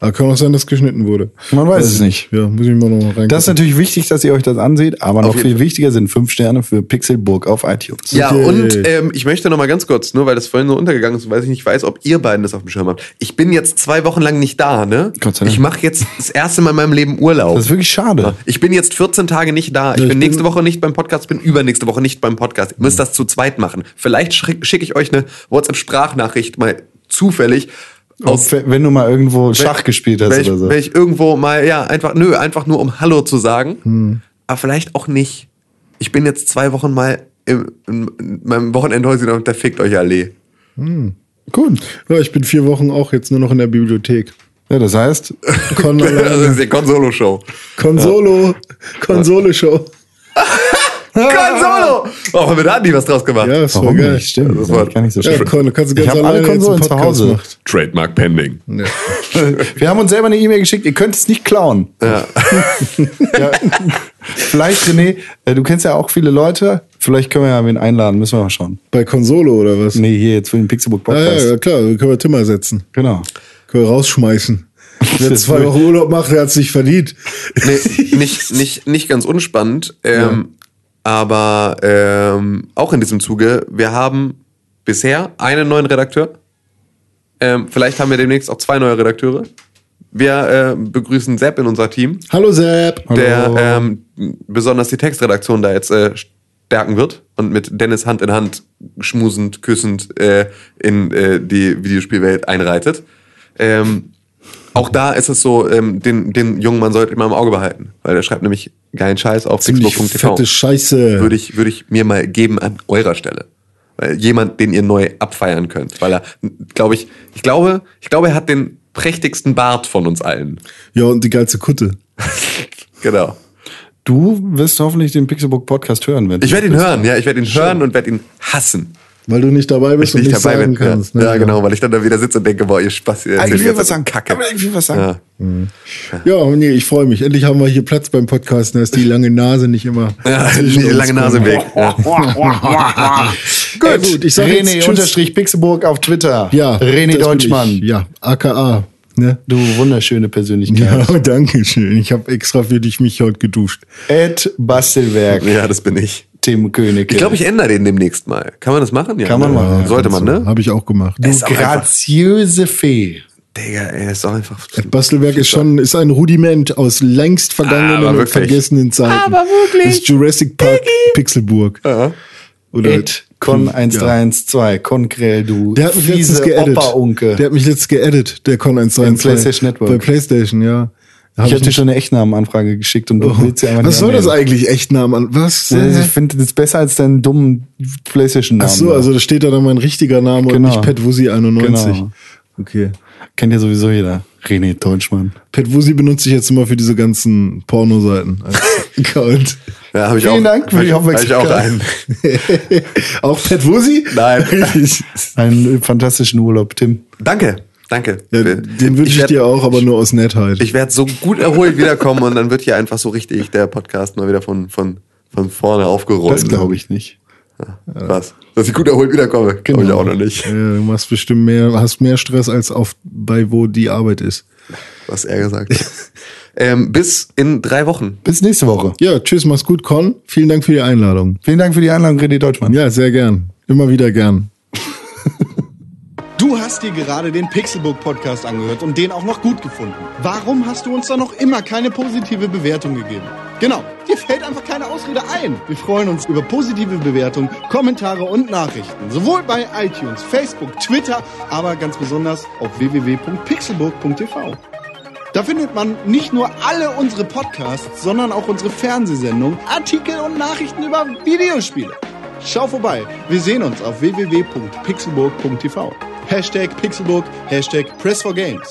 Aber kann auch sein, dass geschnitten wurde. Man weiß es nicht. Ja, muss ich mal noch mal reingucken. Das ist natürlich wichtig, dass ihr euch das anseht, aber noch viel wichtiger sind fünf Sterne für Pixelburg auf iTunes. ja, Okay. und ähm, ich möchte noch mal ganz kurz, nur weil das vorhin so untergegangen ist, weil ich nicht weiß, ob ihr beiden das auf dem Schirm habt. Ich bin jetzt zwei Wochen lang nicht da, ne? Gott sei Dank. Ich mache jetzt das erste Mal in meinem Leben Urlaub. Das ist wirklich schade. Ich bin jetzt 14 Tage nicht da. Ich ich bin nächste bin- Woche nicht beim Podcast, bin übernächste Woche nicht beim Podcast. Ihr müsst das zu zweit machen. Vielleicht schicke schick ich euch eine WhatsApp-Sprachnachricht mal zufällig aus wenn du mal irgendwo Schach gespielt hast wenn ich, oder so. Wenn ich irgendwo mal, ja, einfach, nö, einfach nur um Hallo zu sagen. Aber vielleicht auch nicht. Ich bin jetzt zwei Wochen mal im, in, in meinem Wochenendhäuschen und da fickt euch alle. Gut. Ja, ich bin vier Wochen auch jetzt nur noch in der Bibliothek. Ja, das heißt, Con Also das ist die Konsolo-Show. Konsolo, Konsole-Show. Konsolo! Oh, haben wir da nie was draus gemacht? Ja, das war warum geil. nicht? Stimmt, Das war- gar nicht so Ja, schlimm. Con, du kannst du Ich ganz alle alleine jetzt einen Konsolen zu Hause. machen. Trademark pending. Ja. Wir haben uns selber eine E-Mail geschickt, ihr könnt es nicht klauen. Ja. Ja. Vielleicht, René, äh, du kennst ja auch viele Leute. Vielleicht können wir ja wen einladen, müssen wir mal schauen. Bei Konsole oder was? Nee, hier jetzt für den Pixelbook Ah, Podcast. ja, ja, klar, können wir Timmer setzen. Genau. Können wir rausschmeißen. Wer zwei Wochen Urlaub macht, der hat sich verdient. Nee, nicht, nicht, nicht ganz unspannend, ähm, aber ähm, auch in diesem Zuge, wir haben bisher einen neuen Redakteur. Ähm, vielleicht haben wir demnächst auch zwei neue Redakteure. Wir äh, begrüßen Sepp in unser Team, Hallo Sepp. der ähm, besonders die Textredaktion da jetzt äh, stärken wird und mit Dennis Hand in Hand schmusend, küssend äh, in äh, die Videospielwelt einreitet. Ähm, auch da ist es so, ähm, den, den jungen Mann sollte immer im Auge behalten, weil der schreibt nämlich geilen Scheiß auf Ziemlich pixelbook.tv. fette Scheiße. Würde ich, würde ich mir mal geben an eurer Stelle. Weil jemand, den ihr neu abfeiern könnt. Weil er, glaube ich, ich glaube, ich glaube, er hat den prächtigsten Bart von uns allen. Ja, und die geilste Kutte. Genau. Du wirst hoffentlich den Pixelbook Podcast hören, wenn Ich werde ihn hören, ja, ich werde ihn hören und werde ihn hassen. Weil du nicht dabei bist Ich und nicht nicht dabei sagen bin. kannst. Ja, ne? ja, genau, weil ich dann da wieder sitze und denke, boah, ihr Spaß, ihr erzählt ich die will ganze was Zeit sagen. Kacke. Aber ich will was sagen. Ja. Ja, nee, ich freue mich. Endlich haben wir hier Platz beim Podcast. Da ist die lange Nase nicht immer. Ja, die lange Nase. Weg. Ja. Gut, gut, ich sag jetzt René unterstrich Pixelburg auf Twitter. Ja, René Deutschmann. Ja, AKA. Ne? Du wunderschöne Persönlichkeit. Ja, danke schön. Ich habe extra für dich mich heute geduscht. Ed Bastelwerk. ja, das bin ich. Tim König. Ich glaube, ich ändere den demnächst mal. Kann man das machen? Ja, Kann man machen. Sollte man, ne? Habe ich auch gemacht. Du graziöse Fee. Digga, ey, ist doch einfach. Bastelwerk ist schon ist ein Rudiment aus längst vergangenen und wirklich. vergessenen Zeiten. Aber wirklich. Ist Jurassic Park Pixelburg. Oder Ed Con 1312. Conkrell, du Der hat mich letztens geedit. Der hat mich letztens geedit, der Con 1 Im PlayStation Network. Bei PlayStation, ja. Hab Ich habe dir nicht- schon eine Echtnamenanfrage geschickt und du Oh, willst sie einfach Was nicht soll das eigentlich? Echtnamen? Was? Also Ich finde das besser als deinen dummen Playstation-Namen. Ach so, also da steht da dann mein richtiger Name und Genau. nicht Pet Wusi 91. Genau. Okay. Kennt ja sowieso jeder. René Deutschmann. Pet Wusi benutze ich jetzt immer für diese ganzen Pornoseiten als Account. Ja, habe ich Vielen auch. Dank für hab die ich- hab ich auch Aufmerksamkeit. einen. Auch Pet Wusi? Nein. Richtig. Einen fantastischen Urlaub, Tim. Danke, danke. Ja, den wünsche ich, werd- dir auch, aber nur aus Nettheit. Ich werde so gut erholt wiederkommen und dann wird hier einfach so richtig der Podcast mal wieder von, von, von vorne aufgerollt. Das glaube ich nicht. Was? Dass ich gut erholt wiederkomme. Genau. Genau. ich auch noch nicht. Ja, du machst bestimmt mehr, hast mehr Stress als auf bei wo die Arbeit ist. Was er gesagt hat. ähm, bis in drei Wochen. Bis nächste Woche. Ja, tschüss, mach's gut, Con. Vielen Dank für die Einladung. Vielen Dank für die Einladung, René Deutschmann. Ja, sehr gern. Immer wieder gern. Du hast dir gerade den Pixelbook Podcast angehört und den auch noch gut gefunden. Warum hast du uns da noch immer keine positive Bewertung gegeben? Genau, dir fällt einfach keine Ausrede ein. Wir freuen uns über positive Bewertungen, Kommentare und Nachrichten. Sowohl bei iTunes, Facebook, Twitter, aber ganz besonders auf www.pixelbook.tv. Da findet man nicht nur alle unsere Podcasts, sondern auch unsere Fernsehsendungen, Artikel und Nachrichten über Videospiele. Schau vorbei. Wir sehen uns auf www.pixelburg.tv. Hashtag Pixelburg, Hashtag Press for Games.